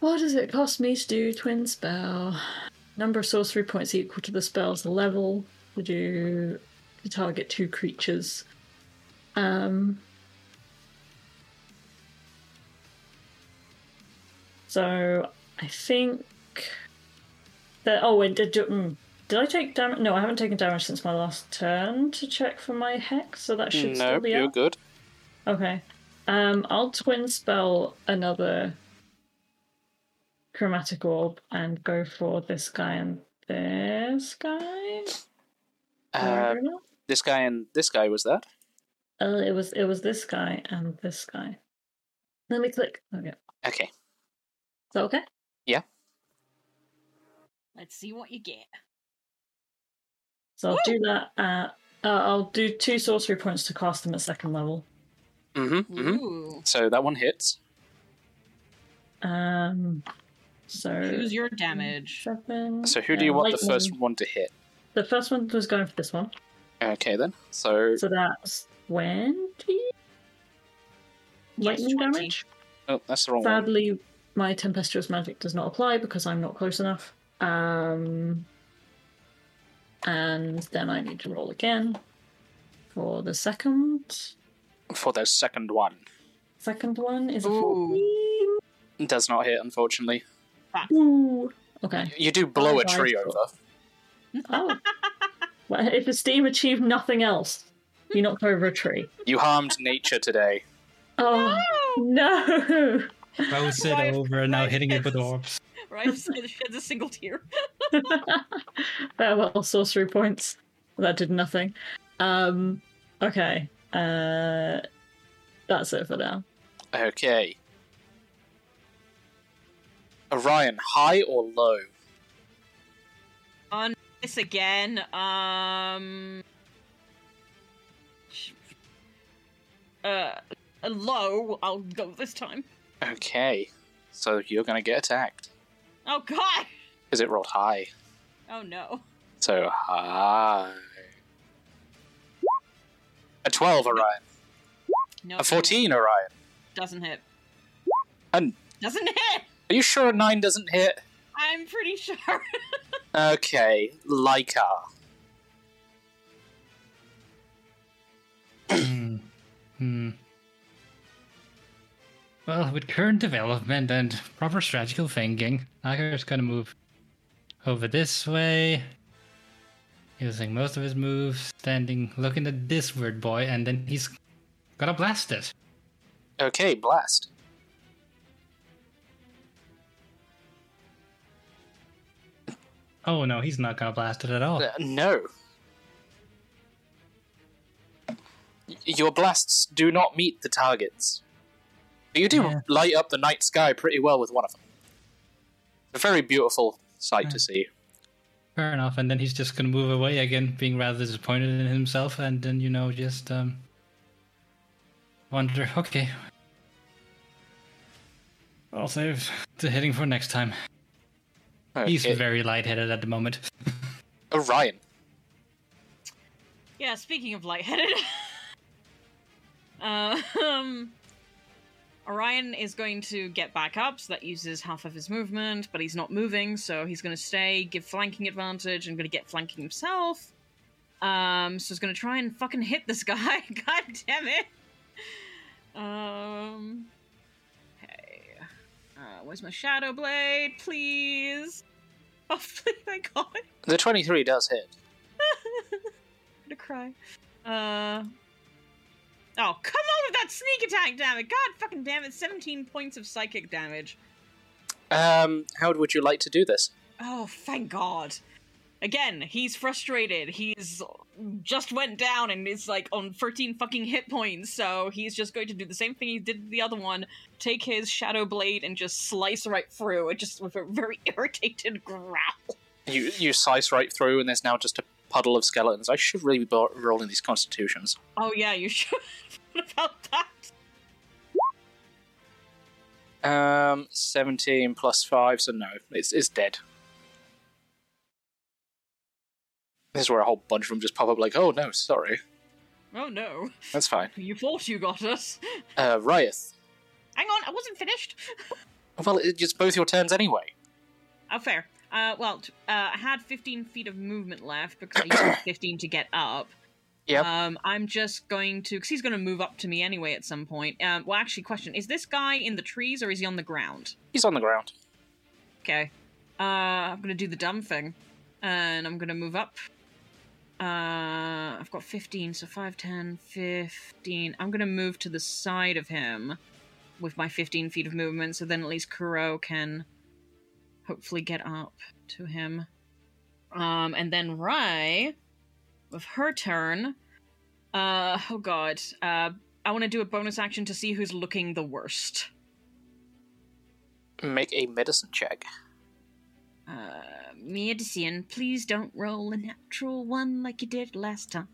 what does it cost me to do twin spell? Number of sorcery points equal to the spell's level to do to target two creatures. Um. So I think that. Oh, wait, did, mm, did I take damage? No, I haven't taken damage since my last turn to check for my hex, so that should No, still be you're up. good. Okay. Um, I'll twin spell another chromatic orb and go for this guy and this guy. Uh, this guy and this guy was that? Uh, it was it was this guy and this guy. Let me click. Okay. Okay. Is that okay? Yeah. Let's see what you get. So I'll do that at. Uh, I'll do two sorcery points to cast them at second level. Mm-hmm, mm-hmm. So that one hits. Um. So who's your damage. seven. So who do uh, you want the first one to hit? The first one was going for this one. Okay then. So So that's twenty. Lightning 20. damage. oh, that's the wrong one. Sadly, my tempestuous magic does not apply because I'm not close enough. Um, and then I need to roll again for the second. For the second one. Second one is a Ooh. fourteen. Does not hit, unfortunately. Ooh. Okay. You do blow a tree over. Oh. well, if Esteem achieved nothing else, you knocked over a tree. You harmed nature today. Oh no! Throws it Right, over and now right. hitting it with orbs. Right? Sheds a single tear. Farewell sorcery points. That did nothing. Um. Okay. Uh. That's it for now. Okay. Orion, high or low? On this again. Um. Uh, low. I'll go this time. Okay. So you're gonna get attacked. Oh God! Because it rolled high. Oh no. So high. A 12, Orion. No. A 14, Orion. doesn't hit. And Doesn't hit. Are you sure a 9 doesn't hit? I'm pretty sure. Okay, Lycar. Hmm. Hmm. Well, with current development and proper strategical thinking, Agar's gonna move over this way, using most of his moves, standing, looking at this weird boy, and then he's gonna blast it. Okay, blast. Oh no, he's not gonna blast it at all. Uh, no. Your blasts do not meet the targets. But you do Yeah. light up the night sky pretty well with one of them. A very beautiful sight Right. to see. Fair enough. And then he's just gonna move away again, being rather disappointed in himself, and then you know just um wonder. Okay. I'll save the hitting for next time. He's Okay. very lightheaded at the moment. Orion. Yeah, speaking of lightheaded, um, Orion is going to get back up, so that uses half of his movement, but he's not moving, so he's going to stay, give flanking advantage, and going to get flanking himself. Um, so he's going to try and fucking hit this guy. God damn it. Um, okay. Uh, where's my shadow blade, please? Oh, please, my god. The 23 does hit. I'm gonna cry. Uh. Oh, come on with that sneak attack, damn it! God fucking damn it! 17 points of psychic damage. Um, how would you like to do this? Oh, thank God. Again, he's frustrated. He's just went down and is like on 13 fucking hit points, so he's just going to do the same thing he did to the other one take his shadow blade and just slice right through it, just with a very irritated growl. You you slice right through, and there's now just a puddle of skeletons. I should really be rolling these constitutions. Oh, yeah, you should. what about that? Um, 17 plus 5, so no, it's, it's dead. This is where a whole bunch of them just pop up like, oh no, sorry. Oh no. That's fine. You thought you got us. Uh, Ryeth. Hang on, I wasn't finished. Well, it's both your turns anyway. Oh, fair. Uh, well, t- uh, I had 15 feet of movement left because I used 15 to get up. Yep. Um, I'm just going to, because he's going to move up to me anyway at some point. Um, well, actually, question: Is this guy in the trees or is he on the ground? He's on the ground. Okay. Uh, I'm going to do the dumb thing, and I'm going to move up. Uh, I've got 15, so 5, 10, 15. I'm going to move to the side of him with my 15 feet of movement, so then at least Kuro can hopefully get up to him. Um, and then Rai, with her turn, uh, oh god, uh, I want to do a bonus action to see who's looking the worst. Make a medicine check. Uh, medicine, please don't roll a natural one like you did last time.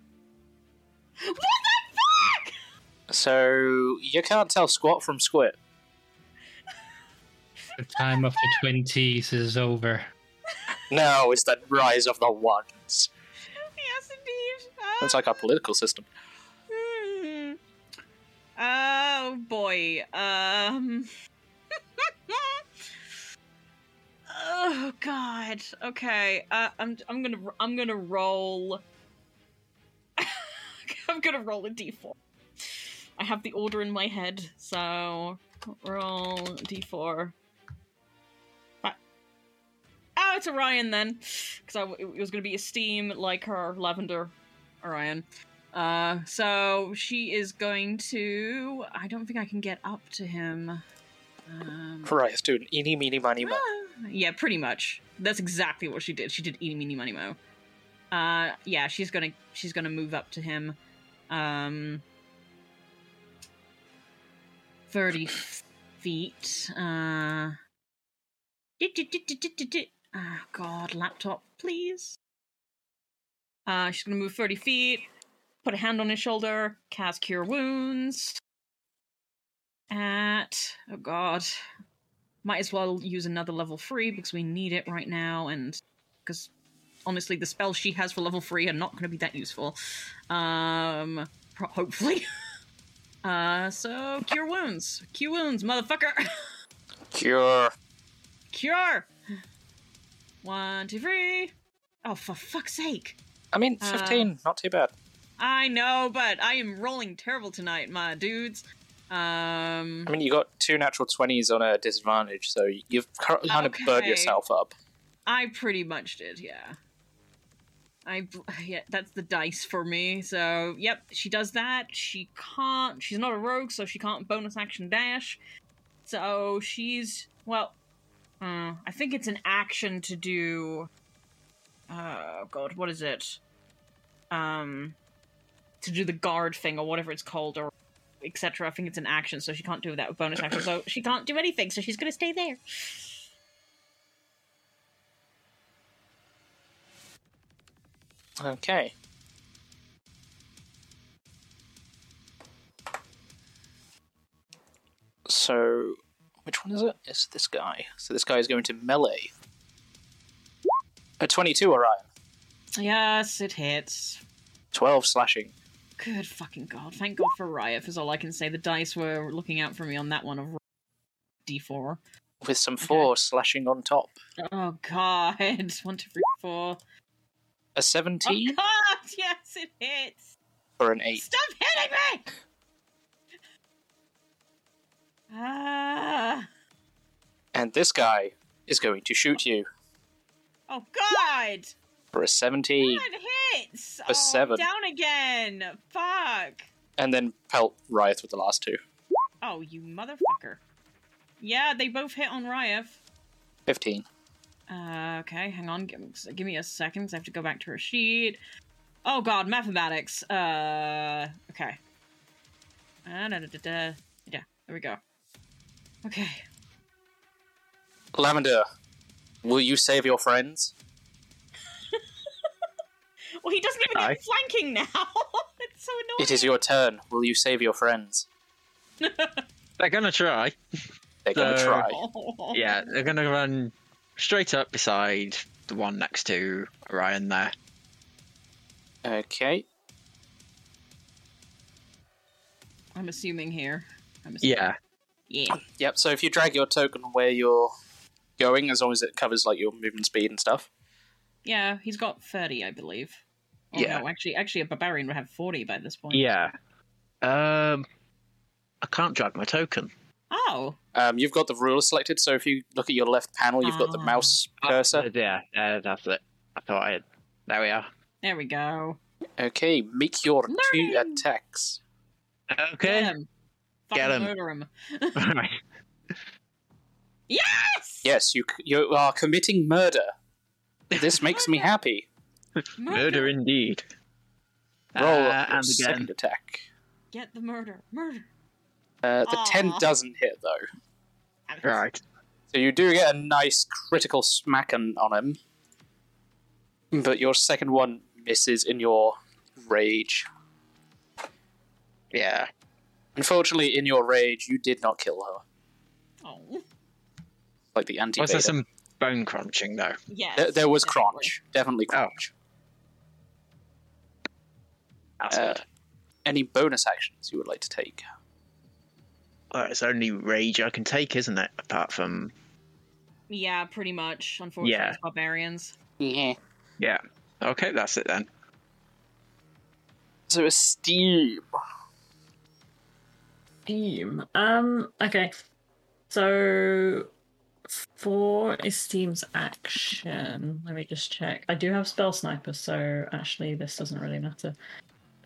What the fuck? So, you can't tell squat from squid. The time of the twenties is over. No, it's the rise of the ones. Yes, indeed. That's like our political system. Hmm. Oh boy. Um. Oh god. Okay. Uh, I'm. I'm gonna. I'm gonna roll. I'm gonna roll a d4. I have the order in my head, so roll d4. Fi- Oh, it's Orion then, because it was gonna be Esteem like her lavender Orion. Uh, so she is going to. I don't think I can get up to him. Um, Right, dude. Eeny, meeny, miny, mo. ah, yeah, pretty much. That's exactly what she did. She did eeny, meeny, money, mo. Uh, yeah, she's gonna she's gonna move up to him. Um, thirty feet. Uh, oh God, laptop, please. Uh, she's gonna move thirty feet. Put a hand on his shoulder. Cast Cure Wounds. At oh God, might as well use another level three because we need it right now, and because honestly, the spells she has for level three are not going to be that useful. Um, pro- hopefully. uh, so cure wounds, cure wounds, motherfucker. Cure. cure. One, two, three. Oh, for fuck's sake! I mean, Uh, 15, not too bad. I know, but I am rolling terrible tonight, my dudes. Um, I mean, you got two natural 20s on a disadvantage, so you've kind of Okay. yourself up. I pretty much did, yeah. I yeah, that's the dice for me. So, yep, she does that. She can't. She's not a rogue, so she can't bonus action dash. So she's well. Uh, I think it's an action to do. Oh God, what is it? Um, to do the guard thing or whatever it's called or etc. I think it's an action, so she can't do that with bonus action. So she can't do anything. So she's going to stay there. Okay. So, which one is it? It's this guy. So this guy is going to melee. A twenty-two, Orion. Yes, it hits. Twelve slashing. Good fucking god. Thank god for Riot, is all I can say. The dice were looking out for me on that one of D4. With some 4 slashing on top. Oh god. One, two, three, four. A 17? Oh 17 god! Yes, it hits! or an 8. Stop hitting me! Ah. And this guy is going to shoot you Oh god! For a 17 That hits! A oh, seven. Down again! Fuck! and then pelt Riot with the last two. Oh, you motherfucker. Yeah, they both hit on Ryef. 15. Uh, okay, hang on. Give, give me a second. I have to go back to her sheet. Oh god, mathematics. Uh, okay. Uh, da, da, da, da. Yeah, there we go. Okay. Lavender, will you save your friends? Well, he doesn't even Aye. get flanking now. it's so annoying. It is your turn. Will you save your friends? They're gonna try. They're going to So- try. Yeah, they're gonna run straight up beside the one next to Ryan there. Okay. I'm assuming here. I'm assuming. Yeah. Yeah. Yep, so if you drag your token where you're going, as long as it covers like your movement speed and stuff. Yeah, he's got 30, I believe. Oh, Yeah. No, actually, actually, a barbarian would have 40 by this point. Yeah. Um, I can't drag my token. Oh. Um, you've got the ruler selected, so if you look at your left panel, you've got the Ah. mouse Uh, cursor. yeah, uh, that's it. I thought I had. There we are. There we go. Okay, make your two Learning. attacks. Okay. Get him. Get Fucking him. murder him. Right. Yes! Yes, you c- you are committing murder. This makes me happy. Murder indeed. Roll Uh, your and second attack. Get the murder. Murder. Uh, the ten doesn't hit though, Right. so you do get a nice critical smack on, on him, but your second one misses in your rage. Yeah. Unfortunately, in your rage, you did not kill her, Oh. like the anti. Was there some bone crunching though? Yes. There, there was definitely. crunch, definitely Oh. crunch. That's Uh. Any bonus actions you would like to take? Well, it's only rage I can take, isn't it? Apart from Yeah, pretty much. Unfortunately, Yeah. it's barbarians. Yeah. yeah. Okay, that's it then. So Esteem. Steam. Um. Okay. So for Esteem's action, let me just check. I do have spell sniper, so actually this doesn't really matter.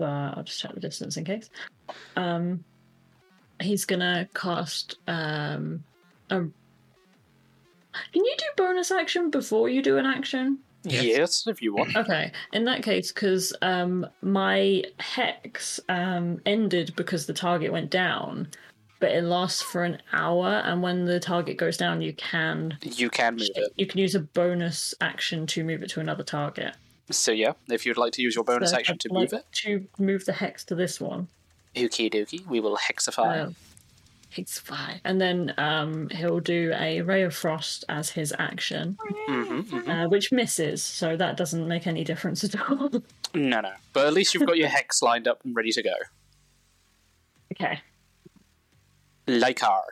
But I'll just check the distance in case. Um, he's gonna cast um a. Can you do bonus action before you do an action? Yes. Yes, if you want. Okay, in that case, because um, my hex um, ended because the target went down, but it lasts for an hour, and when the target goes down, you can You can move it. you can use a bonus action to move it to another target. So yeah, if you'd like to use your bonus So action I'd to like move it, to move the hex to this one. okie dokie, we will hexify. Um, hex five, and then um, he'll do a ray of frost as his action, hmm hmm uh, which misses, so that doesn't make any difference at all. No, no. But at least you've got your hex lined up and ready to go. okay. Lycar.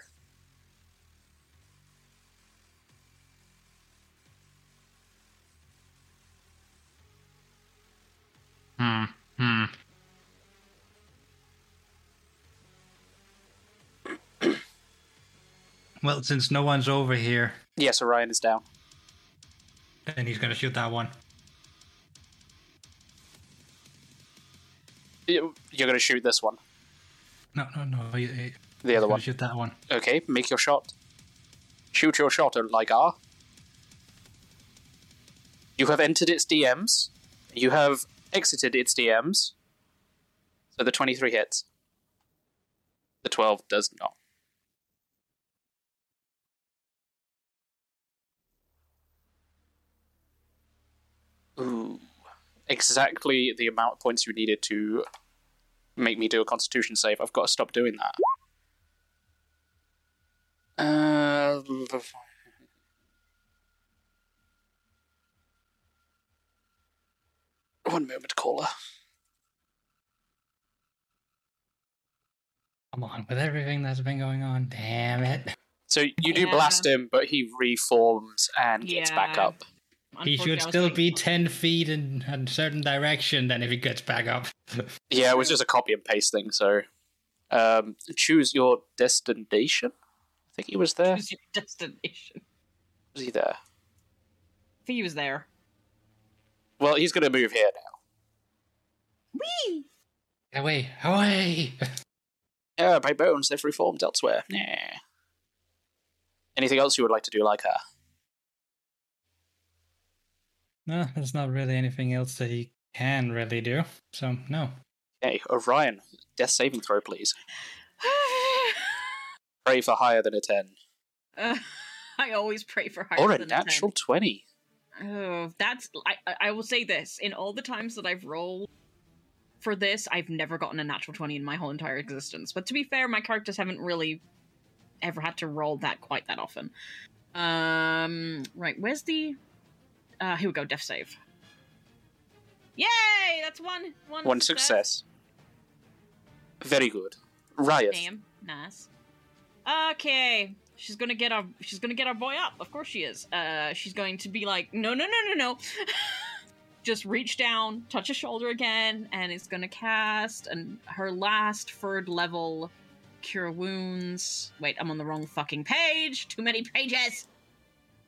Hmm. Hmm. well, since no one's over here, Yes, Orion is down. then he's gonna shoot that one. You- You're going to shoot this one. No, no, no. He, he, The other one. Shoot that one. Okay, make your shot. Shoot your shot, Lycar. You have entered its DMs. You have exited its DMs. So the 23 hits. The 12 does not. Ooh. exactly the amount of points you needed to make me do a Constitution save. I've got to stop doing that. Uh, one moment, caller. Come on, with everything that's been going on, damn it. So you do Yeah. blast him, but he reforms and gets back up. He should still doing- be 10 feet in a certain direction then if he gets back up. Yeah, it was just a copy and paste thing. So, um, choose your destination. I think he was there. Choose your destination. Was he there? I think he was there. Well, he's going to move here now. Whee! Away, away! oh, my bones, they've reformed elsewhere. Yeah. Anything else you would like to do like her? No, there's not really anything else that he can really do, so no. Hey, Orion, death saving throw, please. pray for higher than a 10. Uh, I always pray for higher or than a 10. Or a natural 20. Oh, that's I, I will say this in all the times that I've rolled for this, I've never gotten a natural 20 in my whole entire existence. But to be fair, my characters haven't really ever had to roll that quite that often. Um, right, where's the. Uh, here we go, death save. Yay! That's one. One, one success. success. Very good. Riot. Damn, nice. Okay, she's gonna get our she's gonna get our boy up. Of course she is. Uh, she's going to be like, no, no, no, no, no. Just reach down, touch a shoulder again, and it's gonna cast and her last third level cure wounds. Wait, I'm on the wrong fucking page. Too many pages.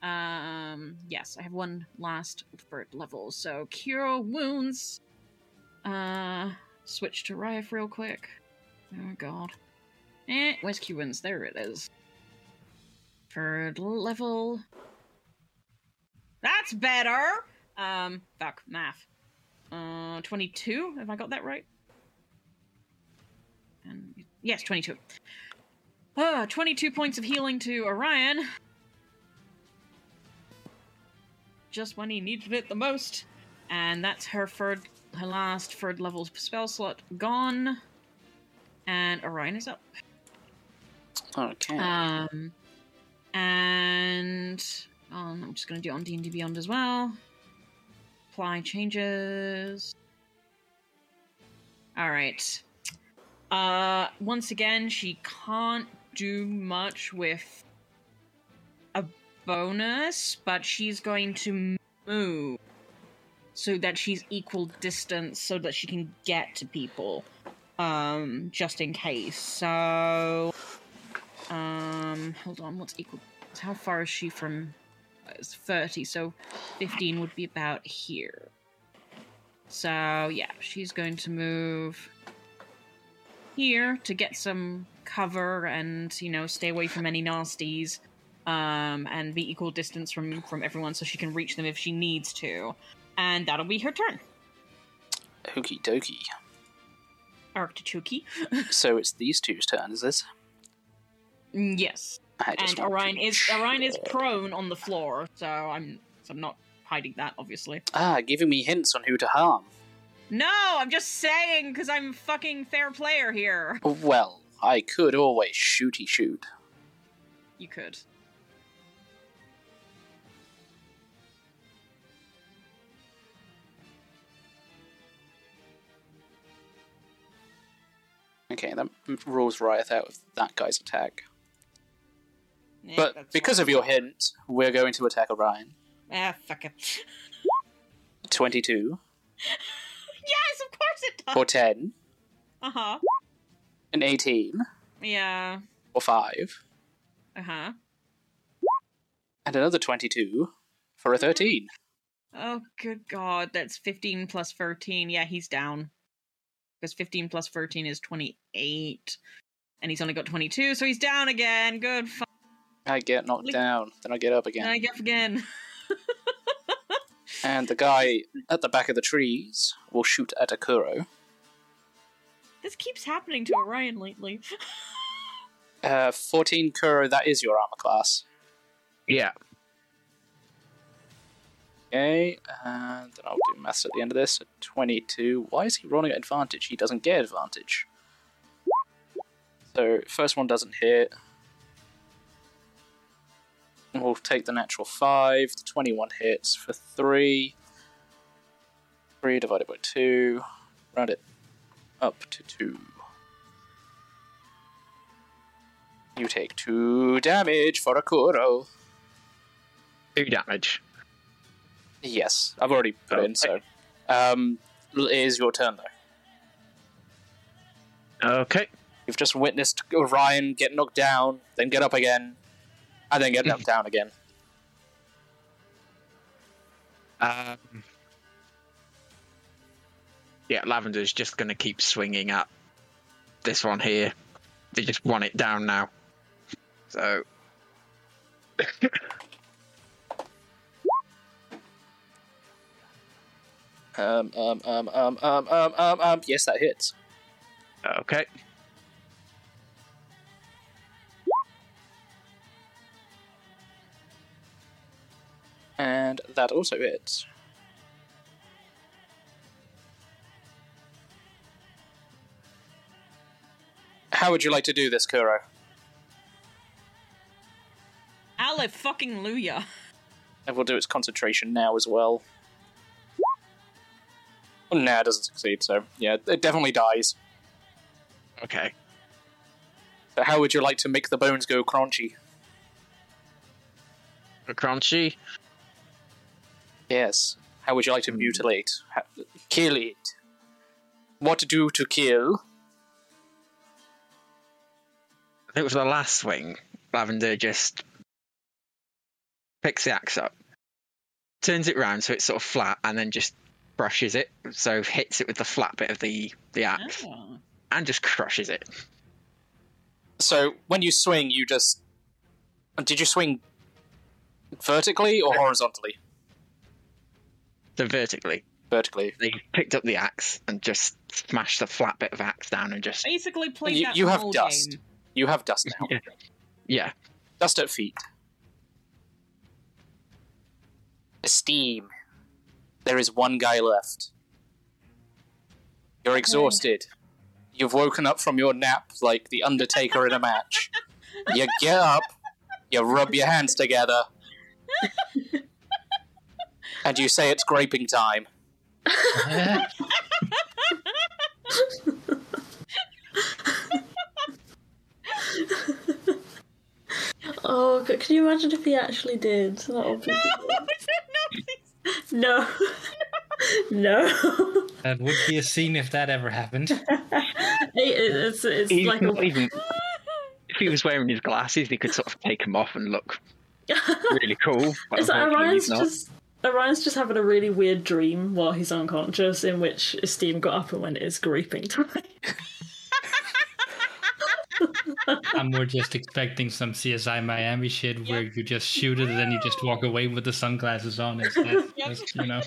Um, yes, I have one last third level. So cure wounds. Uh, switch to Riot real quick. Oh god. Eh, where's wounds? There it is. Third level. That's better! Um, fuck, math. Uh, 22? Have I got that right? And yes, 22. Uh, 22 points of healing to Orion. Just when he needed it the most. And that's her third, her last third level spell slot gone. And Orion is up. Okay. Um, and um, I'm just gonna do it on D and D Beyond as well. Apply changes. All right. Uh, once again, she can't do much with a bonus, but she's going to move so that she's equal distance, so that she can get to people. Um, just in case. So, um, hold on, what's equal? How far is she from? It's 30, so 15 would be about here. So, yeah, she's going to move here to get some cover and, you know, stay away from any nasties. Um, and be equal distance from from everyone so she can reach them if she needs to. And that'll be her turn. Okie dokie. Arctichuki. So it's these two's turn, is this? Mm, yes. And Orion is Orion is prone on the floor, so I'm so I'm not hiding that obviously. Ah, giving me hints on who to harm. No, I'm just saying because I'm fucking fair player here. Well, I could always shooty shoot. You could. Okay, that rules Riot out of that guy's attack. Yeah, But because of your hint, we're going to attack Orion. ah fuck it. 22 yes, of course it does. or 10, Uh huh. an 18 Yeah. or 5, Uh huh. and another 22 for a 13. Oh good god, that's 15 plus 13. Yeah, he's down. Because 15 plus 13 is 28. And he's only got 22, so he's down again. Good. F- I get knocked Like- down, then I get up and again. I get up again. And the guy at the back of the trees will shoot at Akuro. This keeps happening to Orion lately. Uh, 14 Kuro, that is your armor class. Yeah. Okay, and then I'll do maths at the end of this. 22. Why is he rolling at advantage? He doesn't get advantage. So, first one doesn't hit. We'll take the natural 5. The 21 hits for 3. 3 divided by 2. Round it up to 2. You take 2 damage for a Kuro. Two damage. Yes, I've already put it in, so. Um, it is your turn, though. Okay. You've just witnessed Orion get knocked down, then get up again, and then get knocked down again. Um, yeah, Lavender's just going to keep swinging at this one here. They just want it down now. So. Um, um, um, um, um, um, um, um, yes, that hits. okay. And that also hits. How would you like to do this, Kuro? Ale fucking Luya. And we'll do its concentration now as well. Well, nah, it doesn't succeed, so yeah, it definitely dies. Okay. So how would you like to make the bones go crunchy? Crunchy. Yes. How would you like to hmm. mutilate? Ha- kill it. What to do to kill? I think it was the last swing. Lavender just picks the axe up, turns it round so it's sort of flat, and then just brushes it. So hits it with the flat bit of the the axe Oh. and just crushes it. So when you swing, you just did you swing vertically or horizontally? So vertically, Vertically. they picked up the axe and just smashed the flat bit of axe down and just Basically played You, that you have dust. game. You have dust now. yeah, yeah. Dust at feet. Esteem. There is one guy left. You're exhausted. You've woken up from your nap like the Undertaker in a match. You get up, you rub your hands together, and you say it's graping time. Oh, c- can you imagine if he actually did? That would be no, no. that would be a scene if that ever happened. It- it's it's He's like a, even. If he was wearing his glasses, he could sort of take them off and look really cool. But It's like Orion's just Orion's just having a really weird dream while he's unconscious, in which Esteem got up and went, "It's graping time." I'm more just expecting some CSI Miami shit where you just shoot it and then you just walk away with the sunglasses on instead. Just, you know.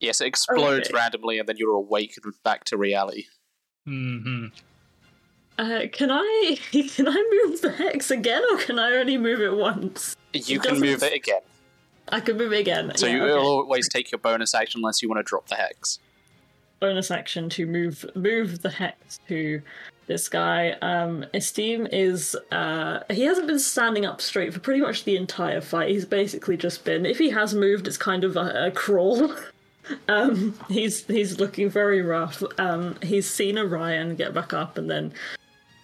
Yes, it explodes Okay. randomly, and then you're awakened back to reality. hmm Uh, can I can I move the hex again, or can I only move it once? You It can move it again. I can move it again. So yeah, you okay. will always take your bonus action unless you want to drop the hex. bonus action to move move the hex to this guy. Um, Esteem is uh, he hasn't been standing up straight for pretty much the entire fight. He's basically just been. If he has moved, it's kind of a, a crawl. um, he's he's looking very rough. Um, he's seen Orion get back up and then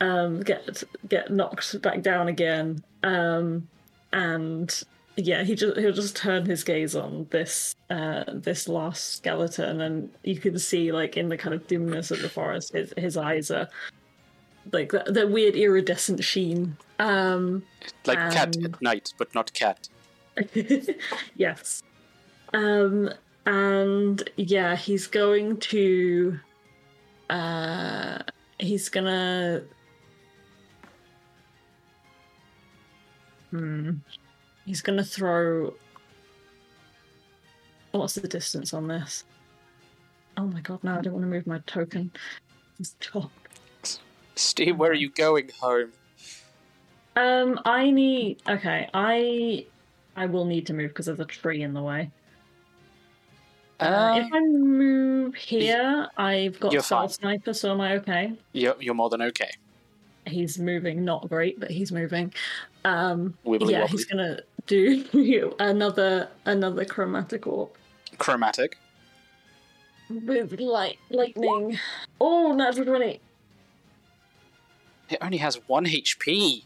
um, get get knocked back down again. Um, and yeah, he just he'll just turn his gaze on this uh this last skeleton, and you can see like in the kind of dimness of the forest, his his eyes are like the, the weird iridescent sheen. Um, Like cat Um, at night, but not cat. yes. Um, and yeah, he's going to. Uh, he's gonna. Hmm. He's gonna throw. What's the distance on this? Oh my god! No, I don't want to move my token. Stop. Steve, where are you going home? Um, I need. Okay, I. I will need to move because there's a tree in the way. Uh, Uh, if I move here, I've got Spell. Sniper, so am I okay? you're, you're more than okay. He's moving, not great, but he's moving. Um, Wibbly yeah, wobbly. he's gonna do another another chromatic orb Chromatic. with light lightning. Oh, natural twenty. It only has one HP.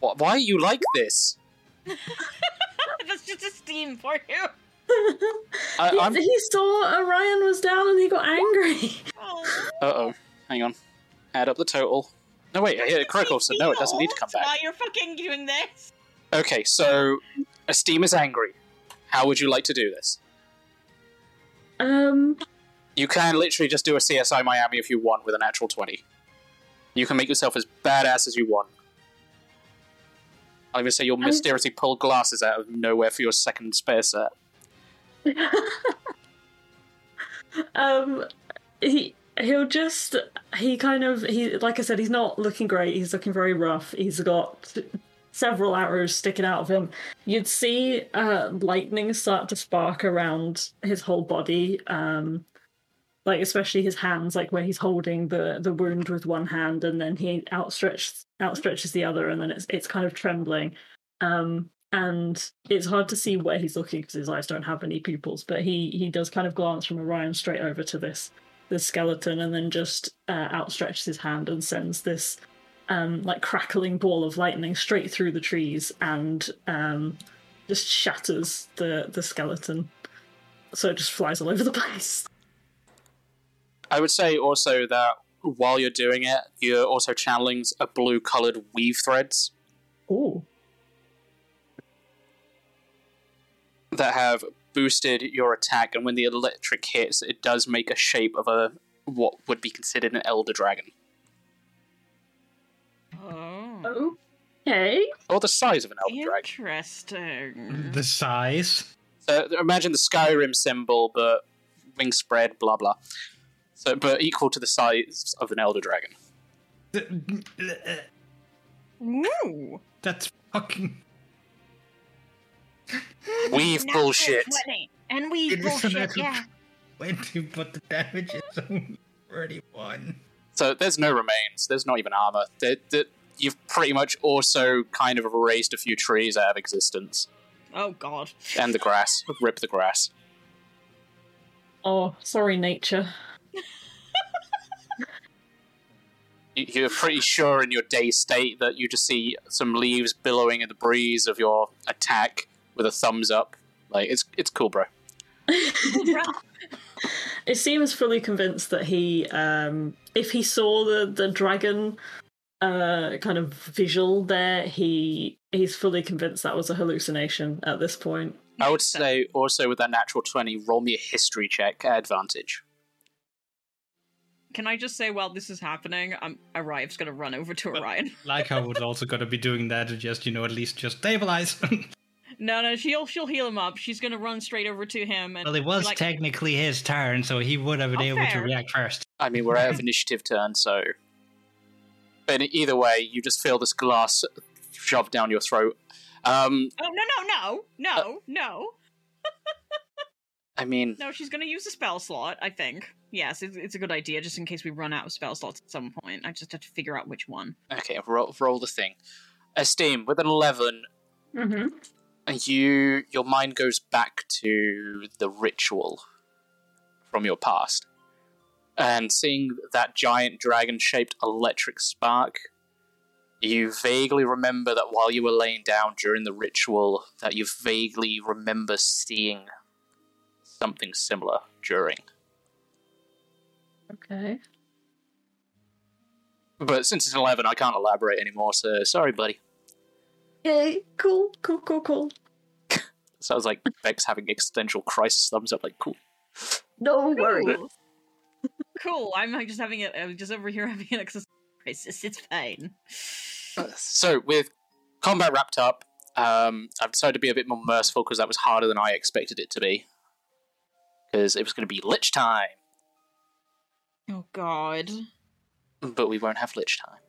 What, why are you like this? That's just Esteem for you. I, He, I'm. Uh he saw Orion was down and he got angry. Oh. oh. Hang on. Add up the total. No, wait, I hit a critical, so no, it doesn't need to come back. Why you're fucking doing this? Okay, so Esteem is angry. How would you like to do this? Um, You can literally just do a CSI Miami if you want with a natural 20. You can make yourself as badass as you want. I'm gonna say you'll mysteriously pull glasses out of nowhere for your second spare set. um, he he'll just he kind of he like I said he's not looking great. He's looking very rough. He's got several arrows sticking out of him. You'd see uh, lightning start to spark around his whole body. Um, like especially his hands, like where he's holding the the wound with one hand, and then he outstretches outstretches the other, and then it's it's kind of trembling. Um, and it's hard to see where he's looking because his eyes don't have any pupils. But he he does kind of glance from Orion straight over to this this skeleton, and then just uh, outstretches his hand and sends this um, like crackling ball of lightning straight through the trees and um, just shatters the the skeleton. So it just flies all over the place. I would say also that while you're doing it, you're also channeling a blue colored weave threads Ooh. that have boosted your attack, and when the electric hits, it does make a shape of a what would be considered an elder dragon, Oh. Okay. or the size of an elder dragon. Interesting. The size. So imagine the Skyrim symbol, but wing spread, blah blah. So, but equal to the size of an elder dragon. Uh, Ooh. That's fucking. Weave Natural bullshit. 20. And we It is a bullshit, natural yeah. Twenty, but the damage is only thirty-one. So there's no remains. There's not even armor. There- there- you've pretty much also kind of erased a few trees out of existence, Oh god. and the grass. Rip the grass. Oh, sorry, nature. You- You're pretty sure in your day state that you just see some leaves billowing in the breeze of your attack with a thumbs up. Like it's it's cool, bro. It seems fully convinced that he, um, if he saw the the dragon uh, kind of visual there, he he's fully convinced that was a hallucination at this point. I would say also with that natural twenty, roll me a history check advantage. Can I just say while this is happening, um, Arrive's gonna run over to Orion. Like I was also gonna be doing that to just you know at least just stabilize. No, no, she'll she'll heal him up. She's gonna run straight over to him and well, it was like, technically his turn, so he would have been Oh, able to react first. I mean, we're out of initiative turn, so. But either way, you just feel this glass shoved down your throat. Um, Oh no no no no no I mean, no! She's gonna use a spell slot. I think. Yes, it's, it's a good idea just in case we run out of spell slots at some point. I just have to figure out which one. okay, roll, roll the thing. Esteem with an eleven, Mm-hmm. You your mind goes back to the ritual from your past, and seeing that giant dragon-shaped electric spark. You vaguely remember that while you were laying down during the ritual, that you vaguely remember seeing something similar during. Okay. But since it's 11, I can't elaborate anymore, so sorry, buddy. Okay. Cool. Cool. Cool. Cool. Sounds like Beck's having existential crisis thumbs up, like, cool. No worries. Cool. cool. I'm just having it. I'm just over here having an existential crisis. It's fine. So, with combat wrapped up, um, I've decided to be a bit more merciful because that was harder than I expected it to be. Because it was going to be Lich time, Oh God. but we won't have Lich time.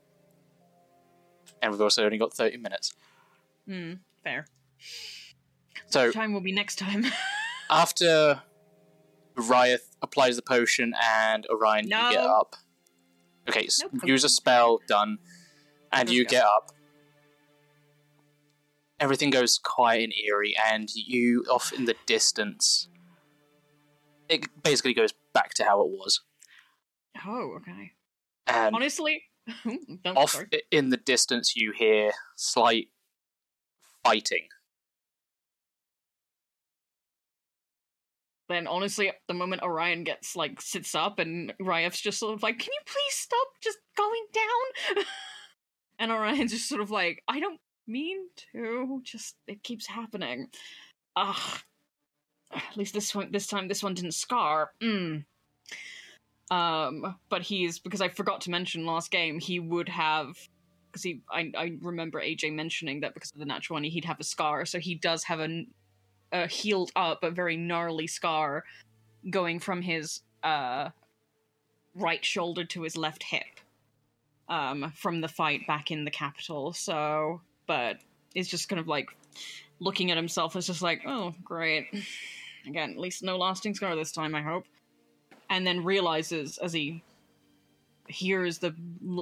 And we've also only got 30 minutes. Hmm. Fair. So Time will be next time. after Riot applies the potion and Orion, you get up. Okay, s- No use a spell, done, and Let's you go. get up. Everything goes quiet and eerie, and you off in the distance. It basically goes back to how it was. oh, okay. And Honestly, off sorry. in the distance, you hear slight fighting. Then honestly, the moment Orion gets like sits up and Ryef's just sort of like, "Can you please stop just going down?" and Orion's just sort of like, "I don't mean to. Just it keeps happening." Ugh. At least this one, this time, this one didn't scar. Mm. Um, but he's because I forgot to mention last game he would have because he I I remember AJ mentioning that because of the natural one he'd have a scar, so he does have a a healed up but very gnarly scar going from his uh right shoulder to his left hip um from the fight back in the capital. So but it's just kind of like looking at himself as just like oh great. Again at least no lasting scar this time i hope. And then realizes as he hears the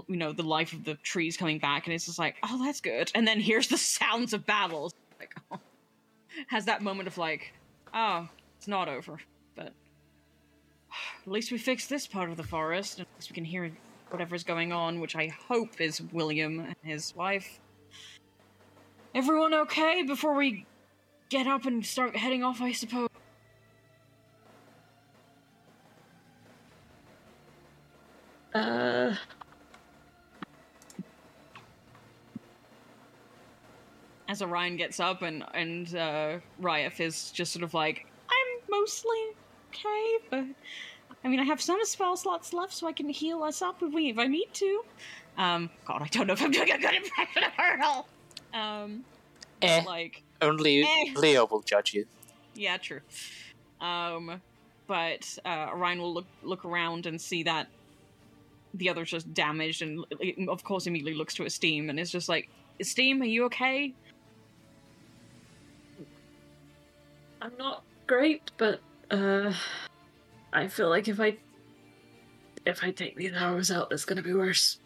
you know the life of the trees coming back and it's just like oh that's good and then hears the sounds of battles like oh has that moment of like, oh, it's not over, but at least we fixed this part of the forest. At least we can hear whatever's going on, which I hope is William and his wife. Everyone okay before we get up and start heading off, I suppose? Uh, As Orion gets up and and uh, Ryef is just sort of like, I'm mostly okay, but I mean, I have some spell slots left, so I can heal us up if we if I need to. Um, God, I don't know if I'm doing a good impression of her at all. Um, Eh, like, only eh. Leo will judge you. yeah, true. Um, but uh, Orion will look look around and see that the other's just damaged, and of course immediately looks to Esteem and is just like, Esteem, are you okay? I'm not great, but uh, I feel like if I if I take these arrows out, it's gonna be worse.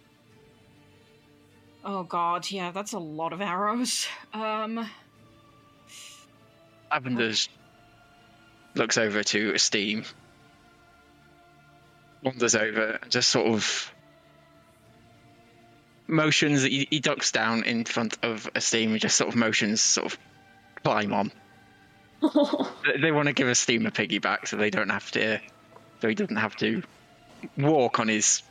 Oh god, yeah, that's a lot of arrows. Um, Lavenders looks over to Esteem, wanders over, and just sort of motions. He, he ducks down in front of Esteem and just sort of motions, sort of climb on. They- They want to give Esteem a piggyback, so they don't have to. So he doesn't have to walk on his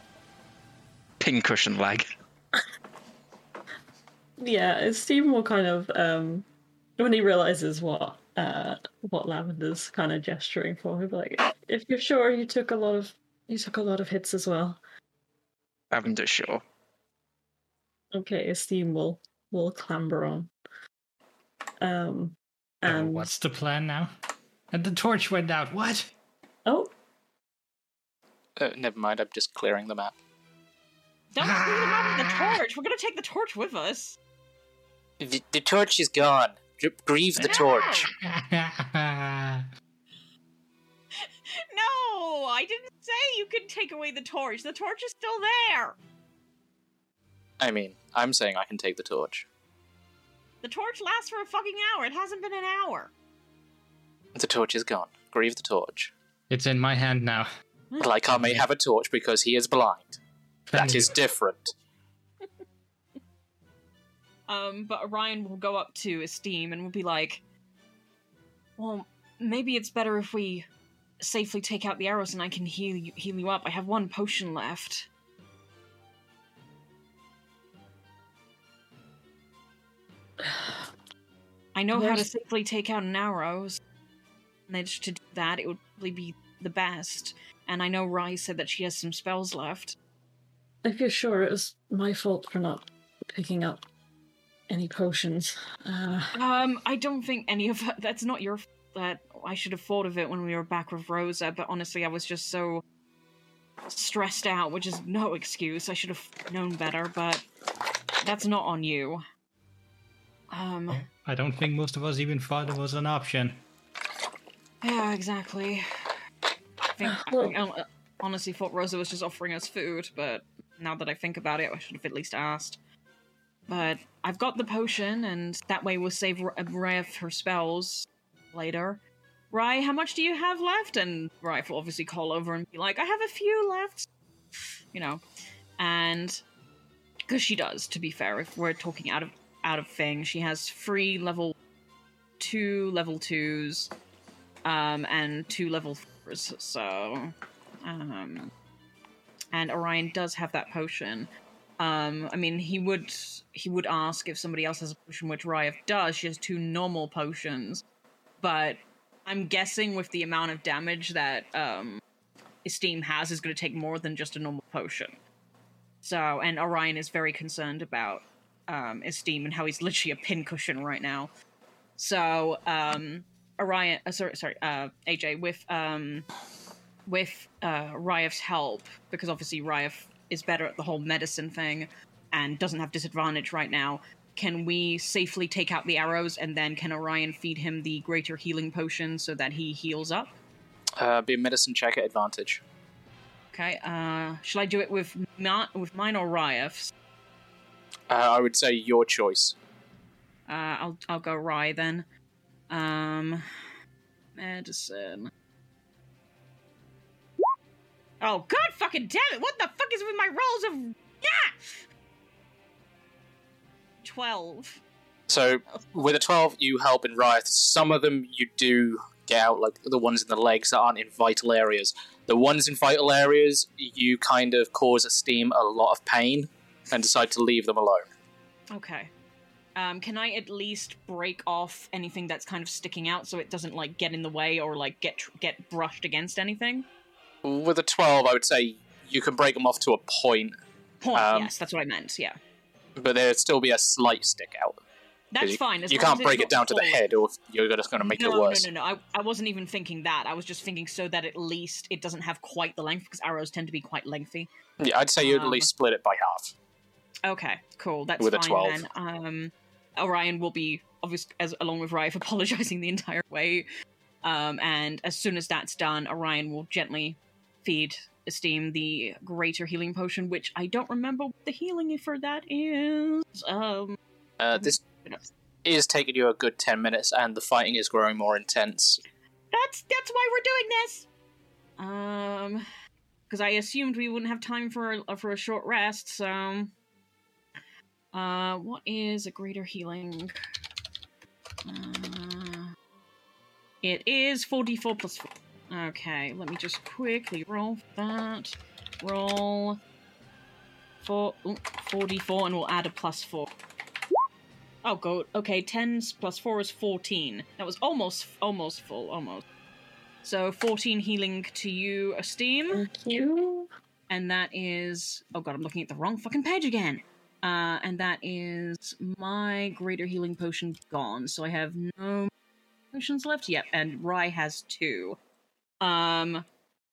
pincushion leg. yeah, Esteem will kind of um when he realizes what uh what Lavender's kind of gesturing for, he'll be like, "If you're sure, you took a lot of you took a lot of hits as well." Lavender, sure. Okay, Esteem will will clamber on. Um, Oh, and what's the plan now? And the torch went out. What? oh, Uh, never mind, I'm just clearing the map. don't leave the map with the torch. We're gonna take the torch with us. The, the torch is gone. Grieve the torch. No, I didn't say you could take away the torch. The torch is still there. I mean, I'm saying I can take the torch. The torch lasts for a fucking hour. It hasn't been an hour. The torch is gone. Grieve the torch. it's in my hand now. Like I may have a torch because he is blind. Thank That is different. Um, but Orion will go up to Esteem and will be like, "Well, maybe it's better if we safely take out the arrows and I can heal you, heal you up. I have one potion left." I know how to safely take out an arrow. so Managed to do that, it would probably be the best. And I know Rye said that she has some spells left. if you're sure, it was my fault for not picking up any potions. Uh, Um, I don't think any of that's not your. f- That I should have thought of it when we were back with Rosa, but honestly, I was just so stressed out, which is no excuse. I should have known better, but that's not on you. Um, I don't think most of us even thought it was an option. Yeah, exactly. I think, I Well- think- I honestly thought Rosa was just offering us food, but now that I think about it, I should have at least asked. But I've got the potion, and that way we'll save R- Raya her spells later. Rye, how much do you have left? And Rye will obviously call over and be like, I have a few left. You know. And because she does, to be fair, if we're talking out of out of thing, she has three level two level twos, um, and two level fours. So, um, and Orion does have that potion. Um, I mean, he would he would ask if somebody else has a potion, which Ryef does. She has two normal potions, but I'm guessing with the amount of damage that um, Esteem has, is going to take more than just a normal potion. So, and Orion is very concerned about um, Esteem and how he's literally a pincushion right now. So, um, Orion, uh, sorry, sorry, uh, AJ, with um, with uh, Ryef's help, because obviously Ryef is better at the whole medicine thing and doesn't have disadvantage right now. Can we safely take out the arrows and then can Orion feed him the greater healing potion so that he heals up? Uh, be a medicine check at advantage. Okay. Uh, shall I do it with not with mine or Ryef's? Uh, I would say your choice. Uh, I'll I'll go Rye then. Um, medicine. Oh god, fucking damn it! What the fuck is with my rolls of yeah? Twelve. So with a twelve, you help in riot. Some of them you do get out, like the ones in the legs that aren't in vital areas. The ones in vital areas, you kind of cause Esteem a lot of pain and decide to leave them alone. Okay. Um, can I at least break off anything that's kind of sticking out so it doesn't like get in the way or like get tr- get brushed against anything? With a twelve, I would say you can break them off to a point, Point. Um, yes, that's what I meant. Yeah, but there'd still be a slight stick out. that's you, fine. as you can't break it down to the head, or you're just going to make no, it worse. No, no, no, I, I wasn't even thinking that. I was just thinking so that at least it doesn't have quite the length because arrows tend to be quite lengthy. Yeah, I'd say you'd at Um, least split it by half. Okay, cool. That's With a 12. then. Um, Orion will be obvious as along with Rife apologizing the entire way. Um, and as soon as that's done, Orion will gently feed Esteem the greater healing potion, which I don't remember what the healing for that is. Um, Uh, this is taking you a good ten minutes, and the fighting is growing more intense. that's that's why we're doing this. Um, because I assumed we wouldn't have time for a, for a short rest. So, uh, what is a greater healing? Uh, it is forty four plus plus four. Okay, let me just quickly roll that. Roll four, ooh, 4d4, and we'll add a plus four. Oh, go. Okay, 10 plus 4 is 14. That was almost, almost full, almost. So 14 healing to you, Esteem, Thank you. and that is. Oh god, I'm looking at the wrong fucking page again. Uh, and that is my greater healing potion gone. So I have no potions left. Yep, and Rye has two. Um,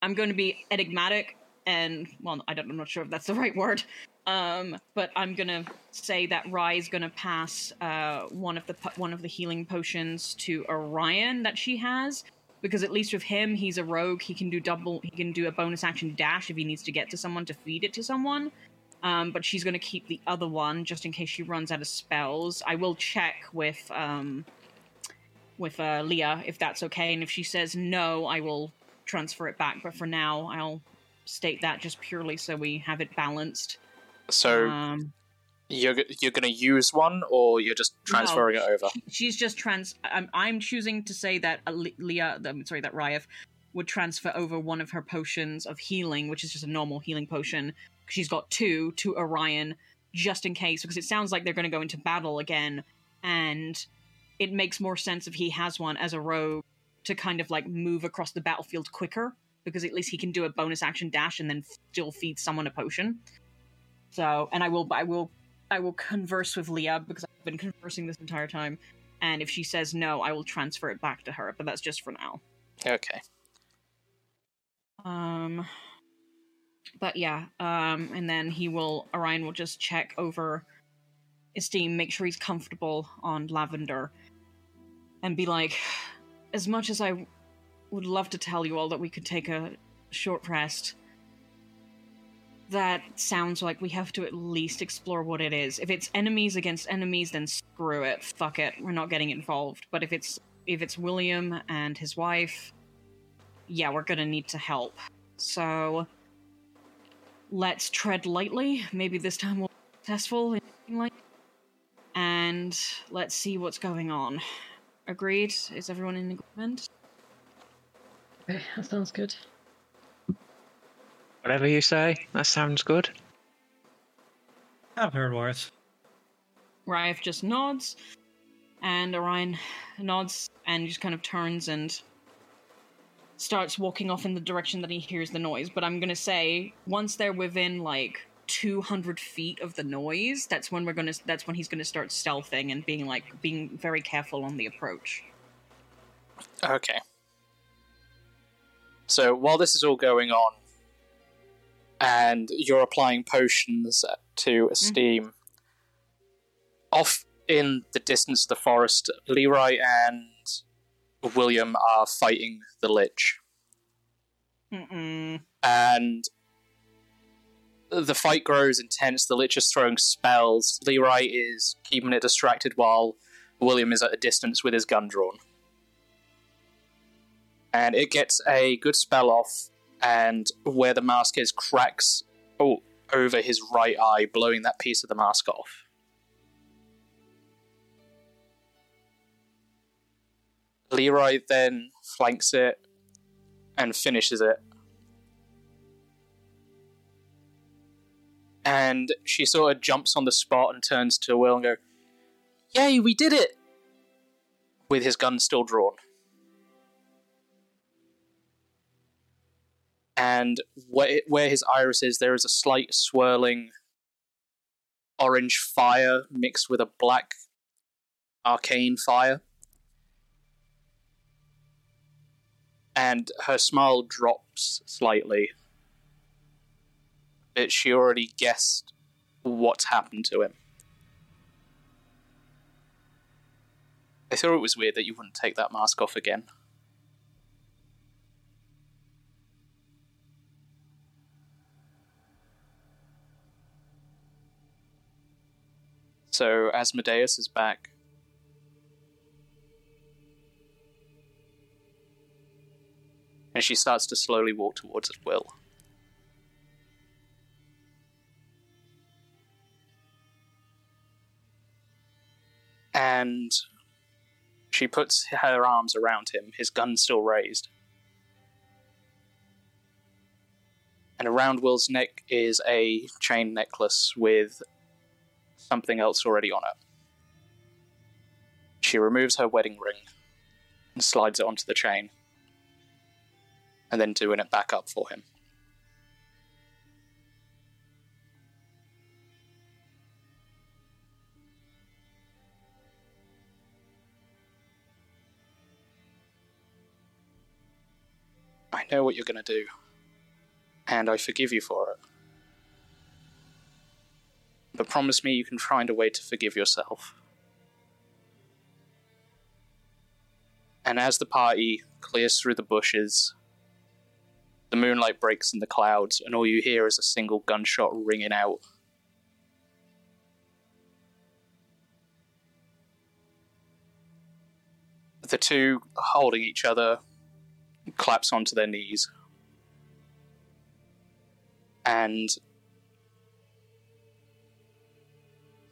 I'm going to be enigmatic, and well, I don't, I'm not sure if that's the right word. Um, but I'm gonna say that Rye is gonna pass uh, one of the one of the healing potions to Orion that she has, because at least with him, he's a rogue. He can do double. He can do a bonus action dash if he needs to get to someone to feed it to someone. Um, but she's gonna keep the other one just in case she runs out of spells. I will check with um, with uh, Leah if that's okay, and if she says no, I will transfer it back. But for now, I'll state that just purely so we have it balanced. So Um, you're you're going to use one, or you're just transferring it over. she's just trans. I'm, I'm choosing to say that uh, Leah, I'm sorry, that Ryef would transfer over one of her potions of healing, which is just a normal healing potion. She's got two to Orion, just in case, because it sounds like they're going to go into battle again, and it makes more sense if he has one as a rogue to kind of like move across the battlefield quicker, because at least he can do a bonus action dash and then still feed someone a potion. So, and I will, I will, I will converse with Leah because I've been conversing this entire time, and if she says no, I will transfer it back to her. But that's just for now. Okay. Um, but yeah, um, and then he will Orion will just check over Esteem, make sure he's comfortable on Lavender, and be like, as much as I would love to tell you all that we could take a short rest, that sounds like we have to at least explore what it is. If it's enemies against enemies, then screw it. Fuck it. We're not getting involved. But if it's if it's William and his wife, yeah, we're gonna need to help. So let's tread lightly. Maybe this time we'll be successful in like and let's see what's going on. Agreed? Is everyone in agreement? Okay, that sounds good. Whatever you say, that sounds good. I've heard worse. Raif just nods, and Orion nods and just kind of turns and starts walking off in the direction that he hears the noise. But I'm gonna say once they're within like 200 feet of the noise, that's when we're gonna. That's when he's gonna start stealthing and being like being very careful on the approach. Okay. So while this is all going on, and you're applying potions to Esteem, mm-hmm. off in the distance of the forest, Leroy and William are fighting the Lich. Mm-mm. And the fight grows intense. The Lich is throwing spells. Leroy is keeping it distracted while William is at a distance with his gun drawn. And it gets a good spell off, and where the mask is, cracks oh, over his right eye, blowing that piece of the mask off. Leroy then flanks it and finishes it. And she sort of jumps on the spot and turns to Will and go, Yay, we did it! With his gun still drawn. And where, where his iris is, there is a slight swirling orange fire mixed with a black arcane fire. and her smile drops slightly. But she already guessed what's happened to him. I thought it was weird that you wouldn't take that mask off again. So, Asmodeus is back. and she starts to slowly walk towards Will. And she puts her arms around him, his gun still raised. And around Will's neck is a chain necklace with something else already on it. She removes her wedding ring and slides it onto the chain and then doing it back up for him. I know what you're going to do, and I forgive you for it. But promise me you can find a way to forgive yourself. And as the party clears through the bushes the moonlight breaks in the clouds, and all you hear is a single gunshot ringing out. The two holding each other collapse onto their knees. And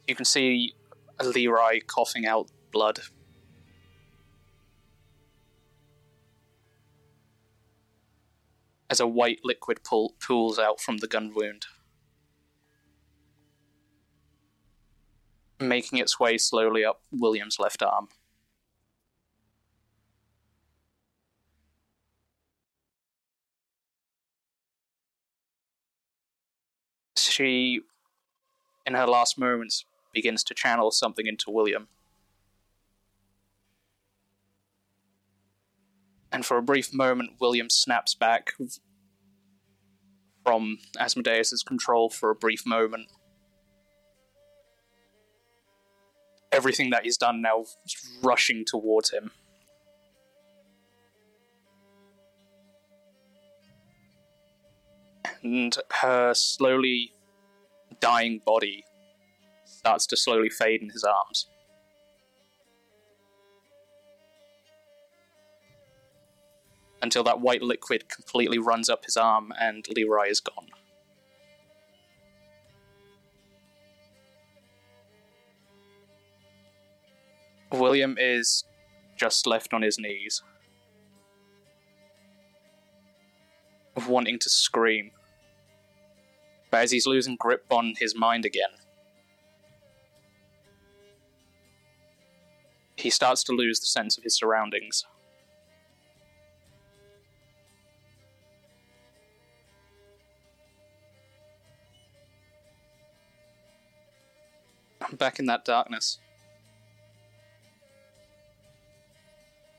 you can see Leroy coughing out blood as a white liquid pool, pools out from the gun wound, making its way slowly up William's left arm. She, in her last moments, begins to channel something into William. and for a brief moment, William snaps back from Asmodeus's control for a brief moment. everything that he's done now rushing towards him. And her slowly dying body starts to slowly fade in his arms. Until that white liquid completely runs up his arm and Leroy is gone. William is just left on his knees, of wanting to scream. As he's losing grip on his mind again, he starts to lose the sense of his surroundings. I'm back in that darkness.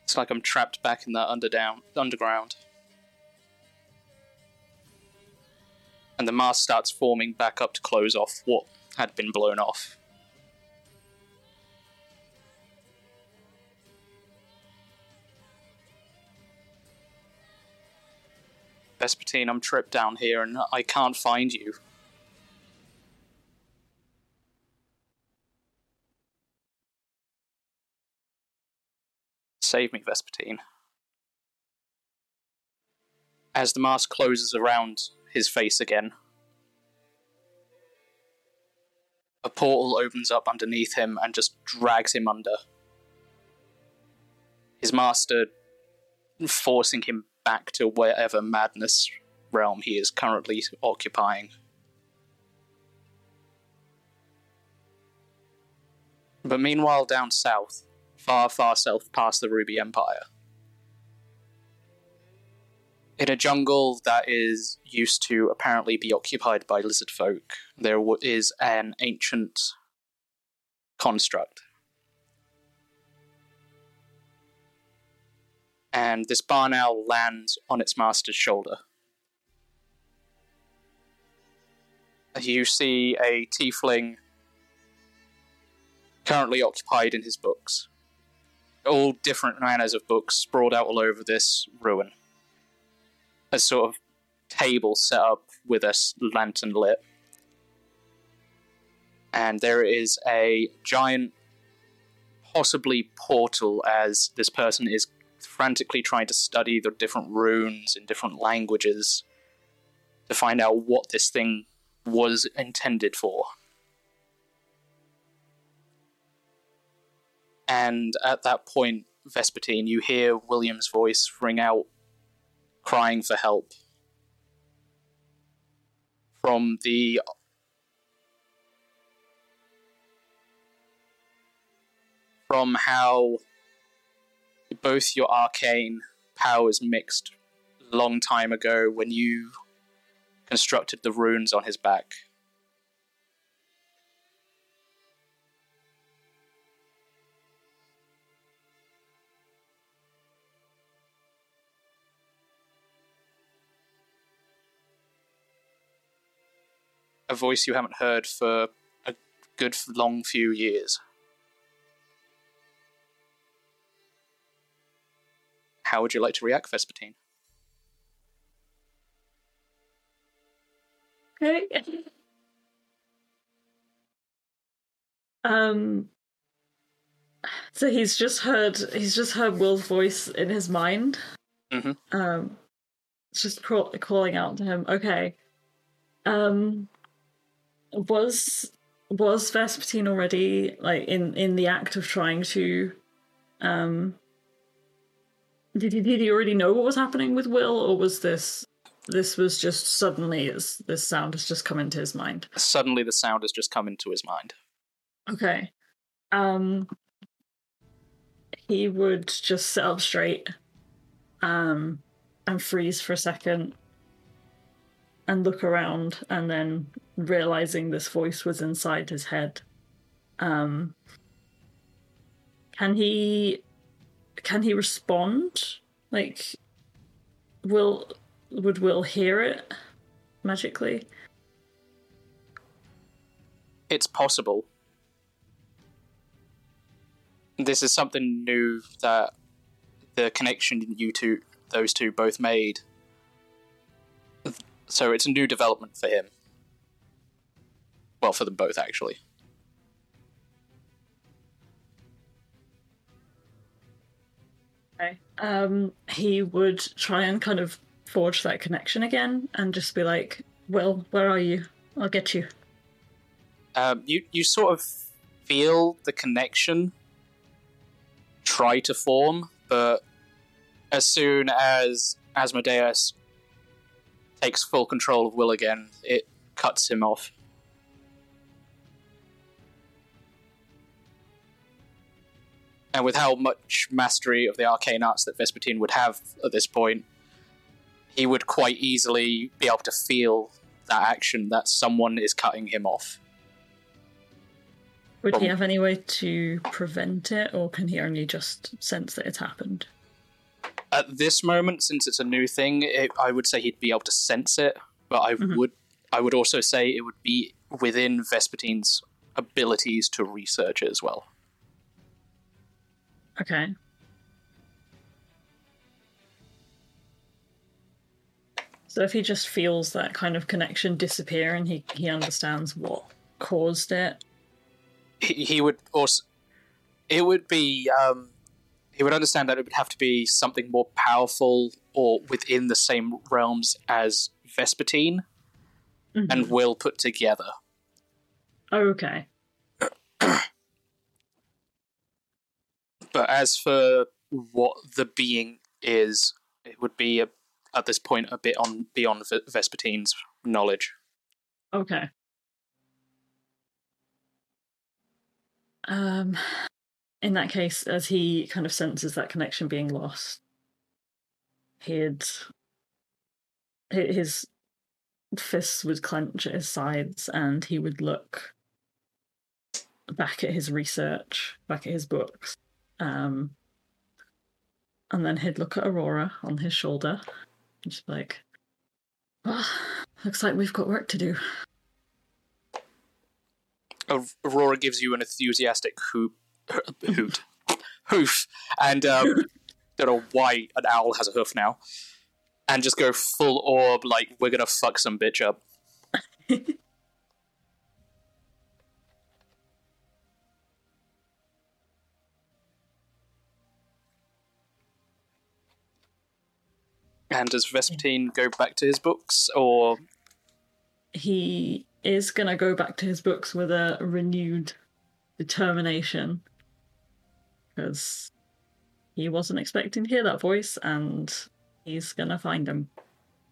It's like I'm trapped back in that underdown underground. And the mask starts forming back up to close off what had been blown off. Vespertine, I'm tripped down here and I can't find you. Save me, Vespertine. As the mask closes around his face again, a portal opens up underneath him and just drags him under. His master forcing him back to wherever madness realm he is currently occupying. But meanwhile, down south, far, far south past the Ruby Empire, in a jungle that is used to apparently be occupied by lizard folk, there is an ancient construct. And this barn owl lands on its master's shoulder. You see a tiefling currently occupied in his books. All different manners of books sprawled out all over this ruin a sort of table set up with a lantern lit. And there is a giant, possibly portal, as this person is frantically trying to study the different runes in different languages to find out what this thing was intended for. And at that point, Vespertine, you hear William's voice ring out crying for help from the from how both your arcane powers mixed long time ago when you constructed the runes on his back. A voice you haven't heard for a good long few years. How would you like to react, Vespertine? Okay. Um. So he's just heard he's just heard Will's voice in his mind. Mm-hmm. Um, it's just craw- calling out to him. Okay. Um, was was Vespertine already like in in the act of trying to um did he did he already know what was happening with Will or was this this was just suddenly as this sound has just come into his mind? Suddenly, the sound has just come into his mind. okay. Um he would just sit up straight um and freeze for a second and look around and then realizing this voice was inside his head um can he can he respond like will would will hear it magically It's possible. This is something new that the connection you two, those two, both made. So it's a new development for him. Well, for them both, actually. Okay. Um, he would try and kind of forge that connection again and just be like, Will, where are you? I'll get you. Um, you you sort of feel the connection try to form, but as soon as Asmodeus takes full control of Will again, it cuts him off. And with how much mastery of the arcane arts that Vespertine would have at this point, he would quite easily be able to feel that action that someone is cutting him off. Would he have any way to prevent it, or can he only just sense that it's happened? At this moment, since it's a new thing, it, I would say he'd be able to sense it, but I Mhm. would I would also say it would be within Vespertine's abilities to research it as well. Okay. So if he just feels that kind of connection disappear and he, he understands what caused it, He, he would also it would be um, he would understand that it would have to be something more powerful or within the same realms as Vespertine Mhm. and Will put together. okay. But as for what the being is, it would be a, at this point a bit on beyond V- Vespertine's knowledge. Okay. Um, in that case, as he kind of senses that connection being lost, he'd his fists would clench at his sides, and he would look back at his research, back at his books, um, and then he'd look at Aurora on his shoulder, and just like, "Well, looks like we've got work to do." Aurora gives you an enthusiastic hoop, hoot, hoof, and um, don't know why an owl has a hoof now, and just go full orb like we're gonna fuck some bitch up. And does Vespertine go back to his books, or? He is to go back to his books with a renewed determination because he wasn't expecting to hear that voice and he's going to find him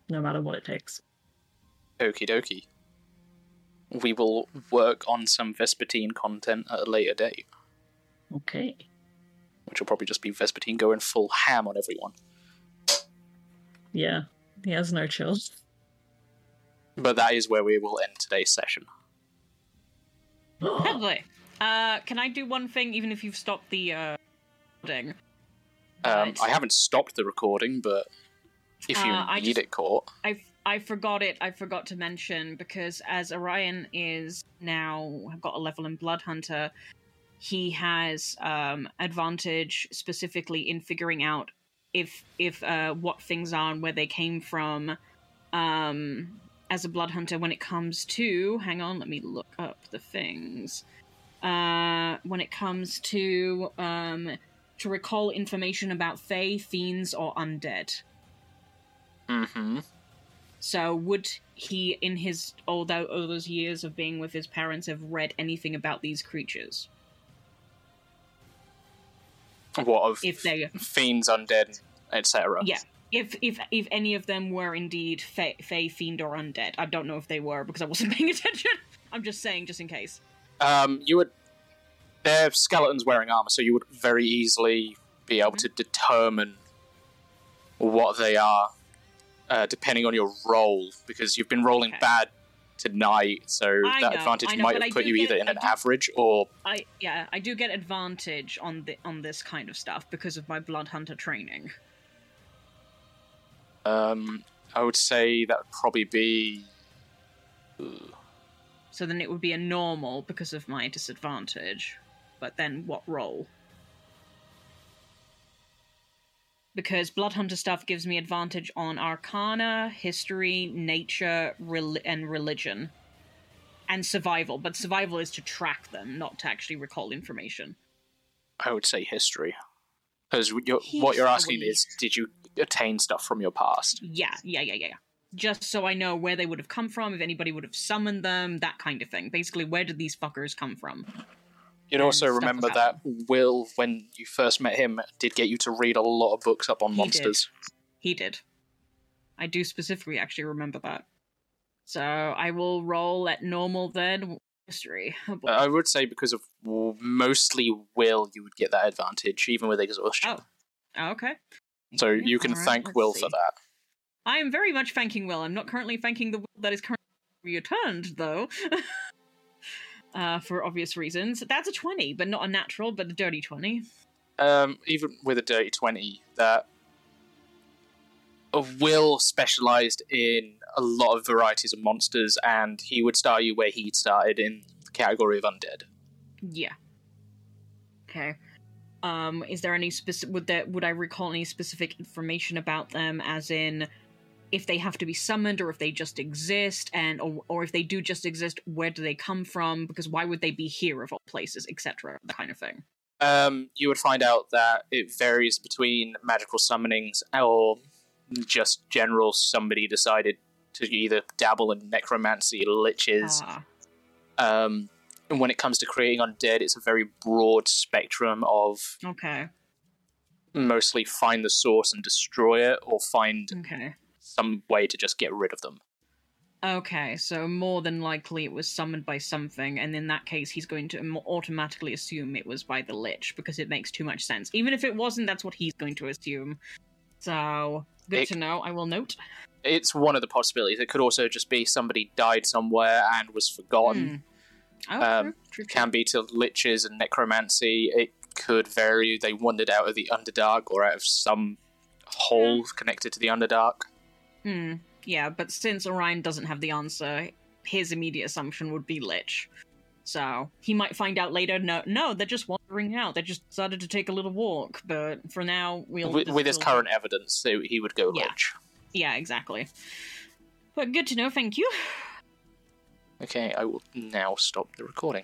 no matter what it takes. Okie dokie. We will work on some Vespertine content at a later date, Okay. which will probably just be Vespertine going full ham on everyone. Yeah, he has no chills. But that is where we will end today's session. Oh Lovely. Uh, can I do one thing, even if you've stopped the uh, recording? Um, Right. I haven't stopped the recording, but if you Uh, I need just- it caught, I I forgot it. I forgot to mention because as Orion is now got a level in Blood Hunter, he has um, advantage specifically in figuring out if if uh, what things are and where they came from. Um, as a Blood Hunter, when it comes to, hang on, let me look up the things. Uh, when it comes to um, to recall information about Fae, fiends, or undead. mm-hmm. So, would he, in his all, all those years of being with his parents, have read anything about these creatures? what of If they, fiends, undead, etc. yeah, if if if any of them were indeed fey, fey, fiend, or undead, I don't know if they were because I wasn't paying attention. I'm just saying, just in case. Um, you would. They're skeletons wearing armor, so you would very easily be able to determine what they are, uh, depending on your roll, because you've been rolling Okay. bad tonight. So I that know, advantage know, might have put you get- either in I an do- average or I yeah, I do get advantage on the on this kind of stuff because of my blood hunter training. um, I would say that would probably be. So then it would be a normal because of my disadvantage. But then what roll? Because Bloodhunter stuff gives me advantage on Arcana, History, Nature, rel- and Religion. And Survival. But Survival is to track them, not to actually recall information. I would say History. Because what you're asking is did you attain stuff from your past? Yeah, yeah, yeah, yeah, yeah. Just so I know where they would have come from, if anybody would have summoned them, that kind of thing. Basically, where did these fuckers come from? You'd also remember that Will, when you first met him, did get you to read a lot of books up on He monsters. He did. I do specifically actually remember that. So I will roll at normal then. History. Oh. I would say because of mostly Will, you would get that advantage, even with exhaustion. Oh. Oh, okay. so you can alright, thank Will see. for that. I am very much thanking Will. I'm not currently thanking the Will that is currently returned, though. uh, for obvious reasons. That's a 20, but not a natural, but a dirty 20. Um, even with a dirty 20, that uh, Will specialized in a lot of varieties of monsters, and he would start you where he started in the category of undead. Yeah. Okay. Um, is there any specific? Would there would I recall any specific information about them, as in if they have to be summoned or if they just exist, and or, or if they do just exist, where do they come from? Because why would they be here of all places, etc. That kind of thing. Um, you would find out that it varies between magical summonings or just general somebody decided to either dabble in necromancy, liches. Ah, Um, and when it comes to creating undead, it's a very broad spectrum of okay. mostly find the source and destroy it, or find Okay. Some way to just get rid of them. Okay, so more than likely it was summoned by something, and in that case, he's going to automatically assume it was by the Lich because it makes too much sense. Even if it wasn't, that's what he's going to assume. So, good It- to know. I will note. It's one of the possibilities. It could also just be somebody died somewhere and was forgotten. Oh, Um, true, true, true. Can be to liches and necromancy. It could vary. They wandered out of the Underdark or out of some hole connected to the Underdark. Hmm. Yeah, but since Orion doesn't have the answer, his immediate assumption would be Lich. So he might find out later. No, no, they're just wandering out. They just decided to take a little walk. But for now, we'll with, with his current evidence, so he would go Yeah. lich. Yeah, exactly. But good to know. Thank you. Okay, I will now stop the recording.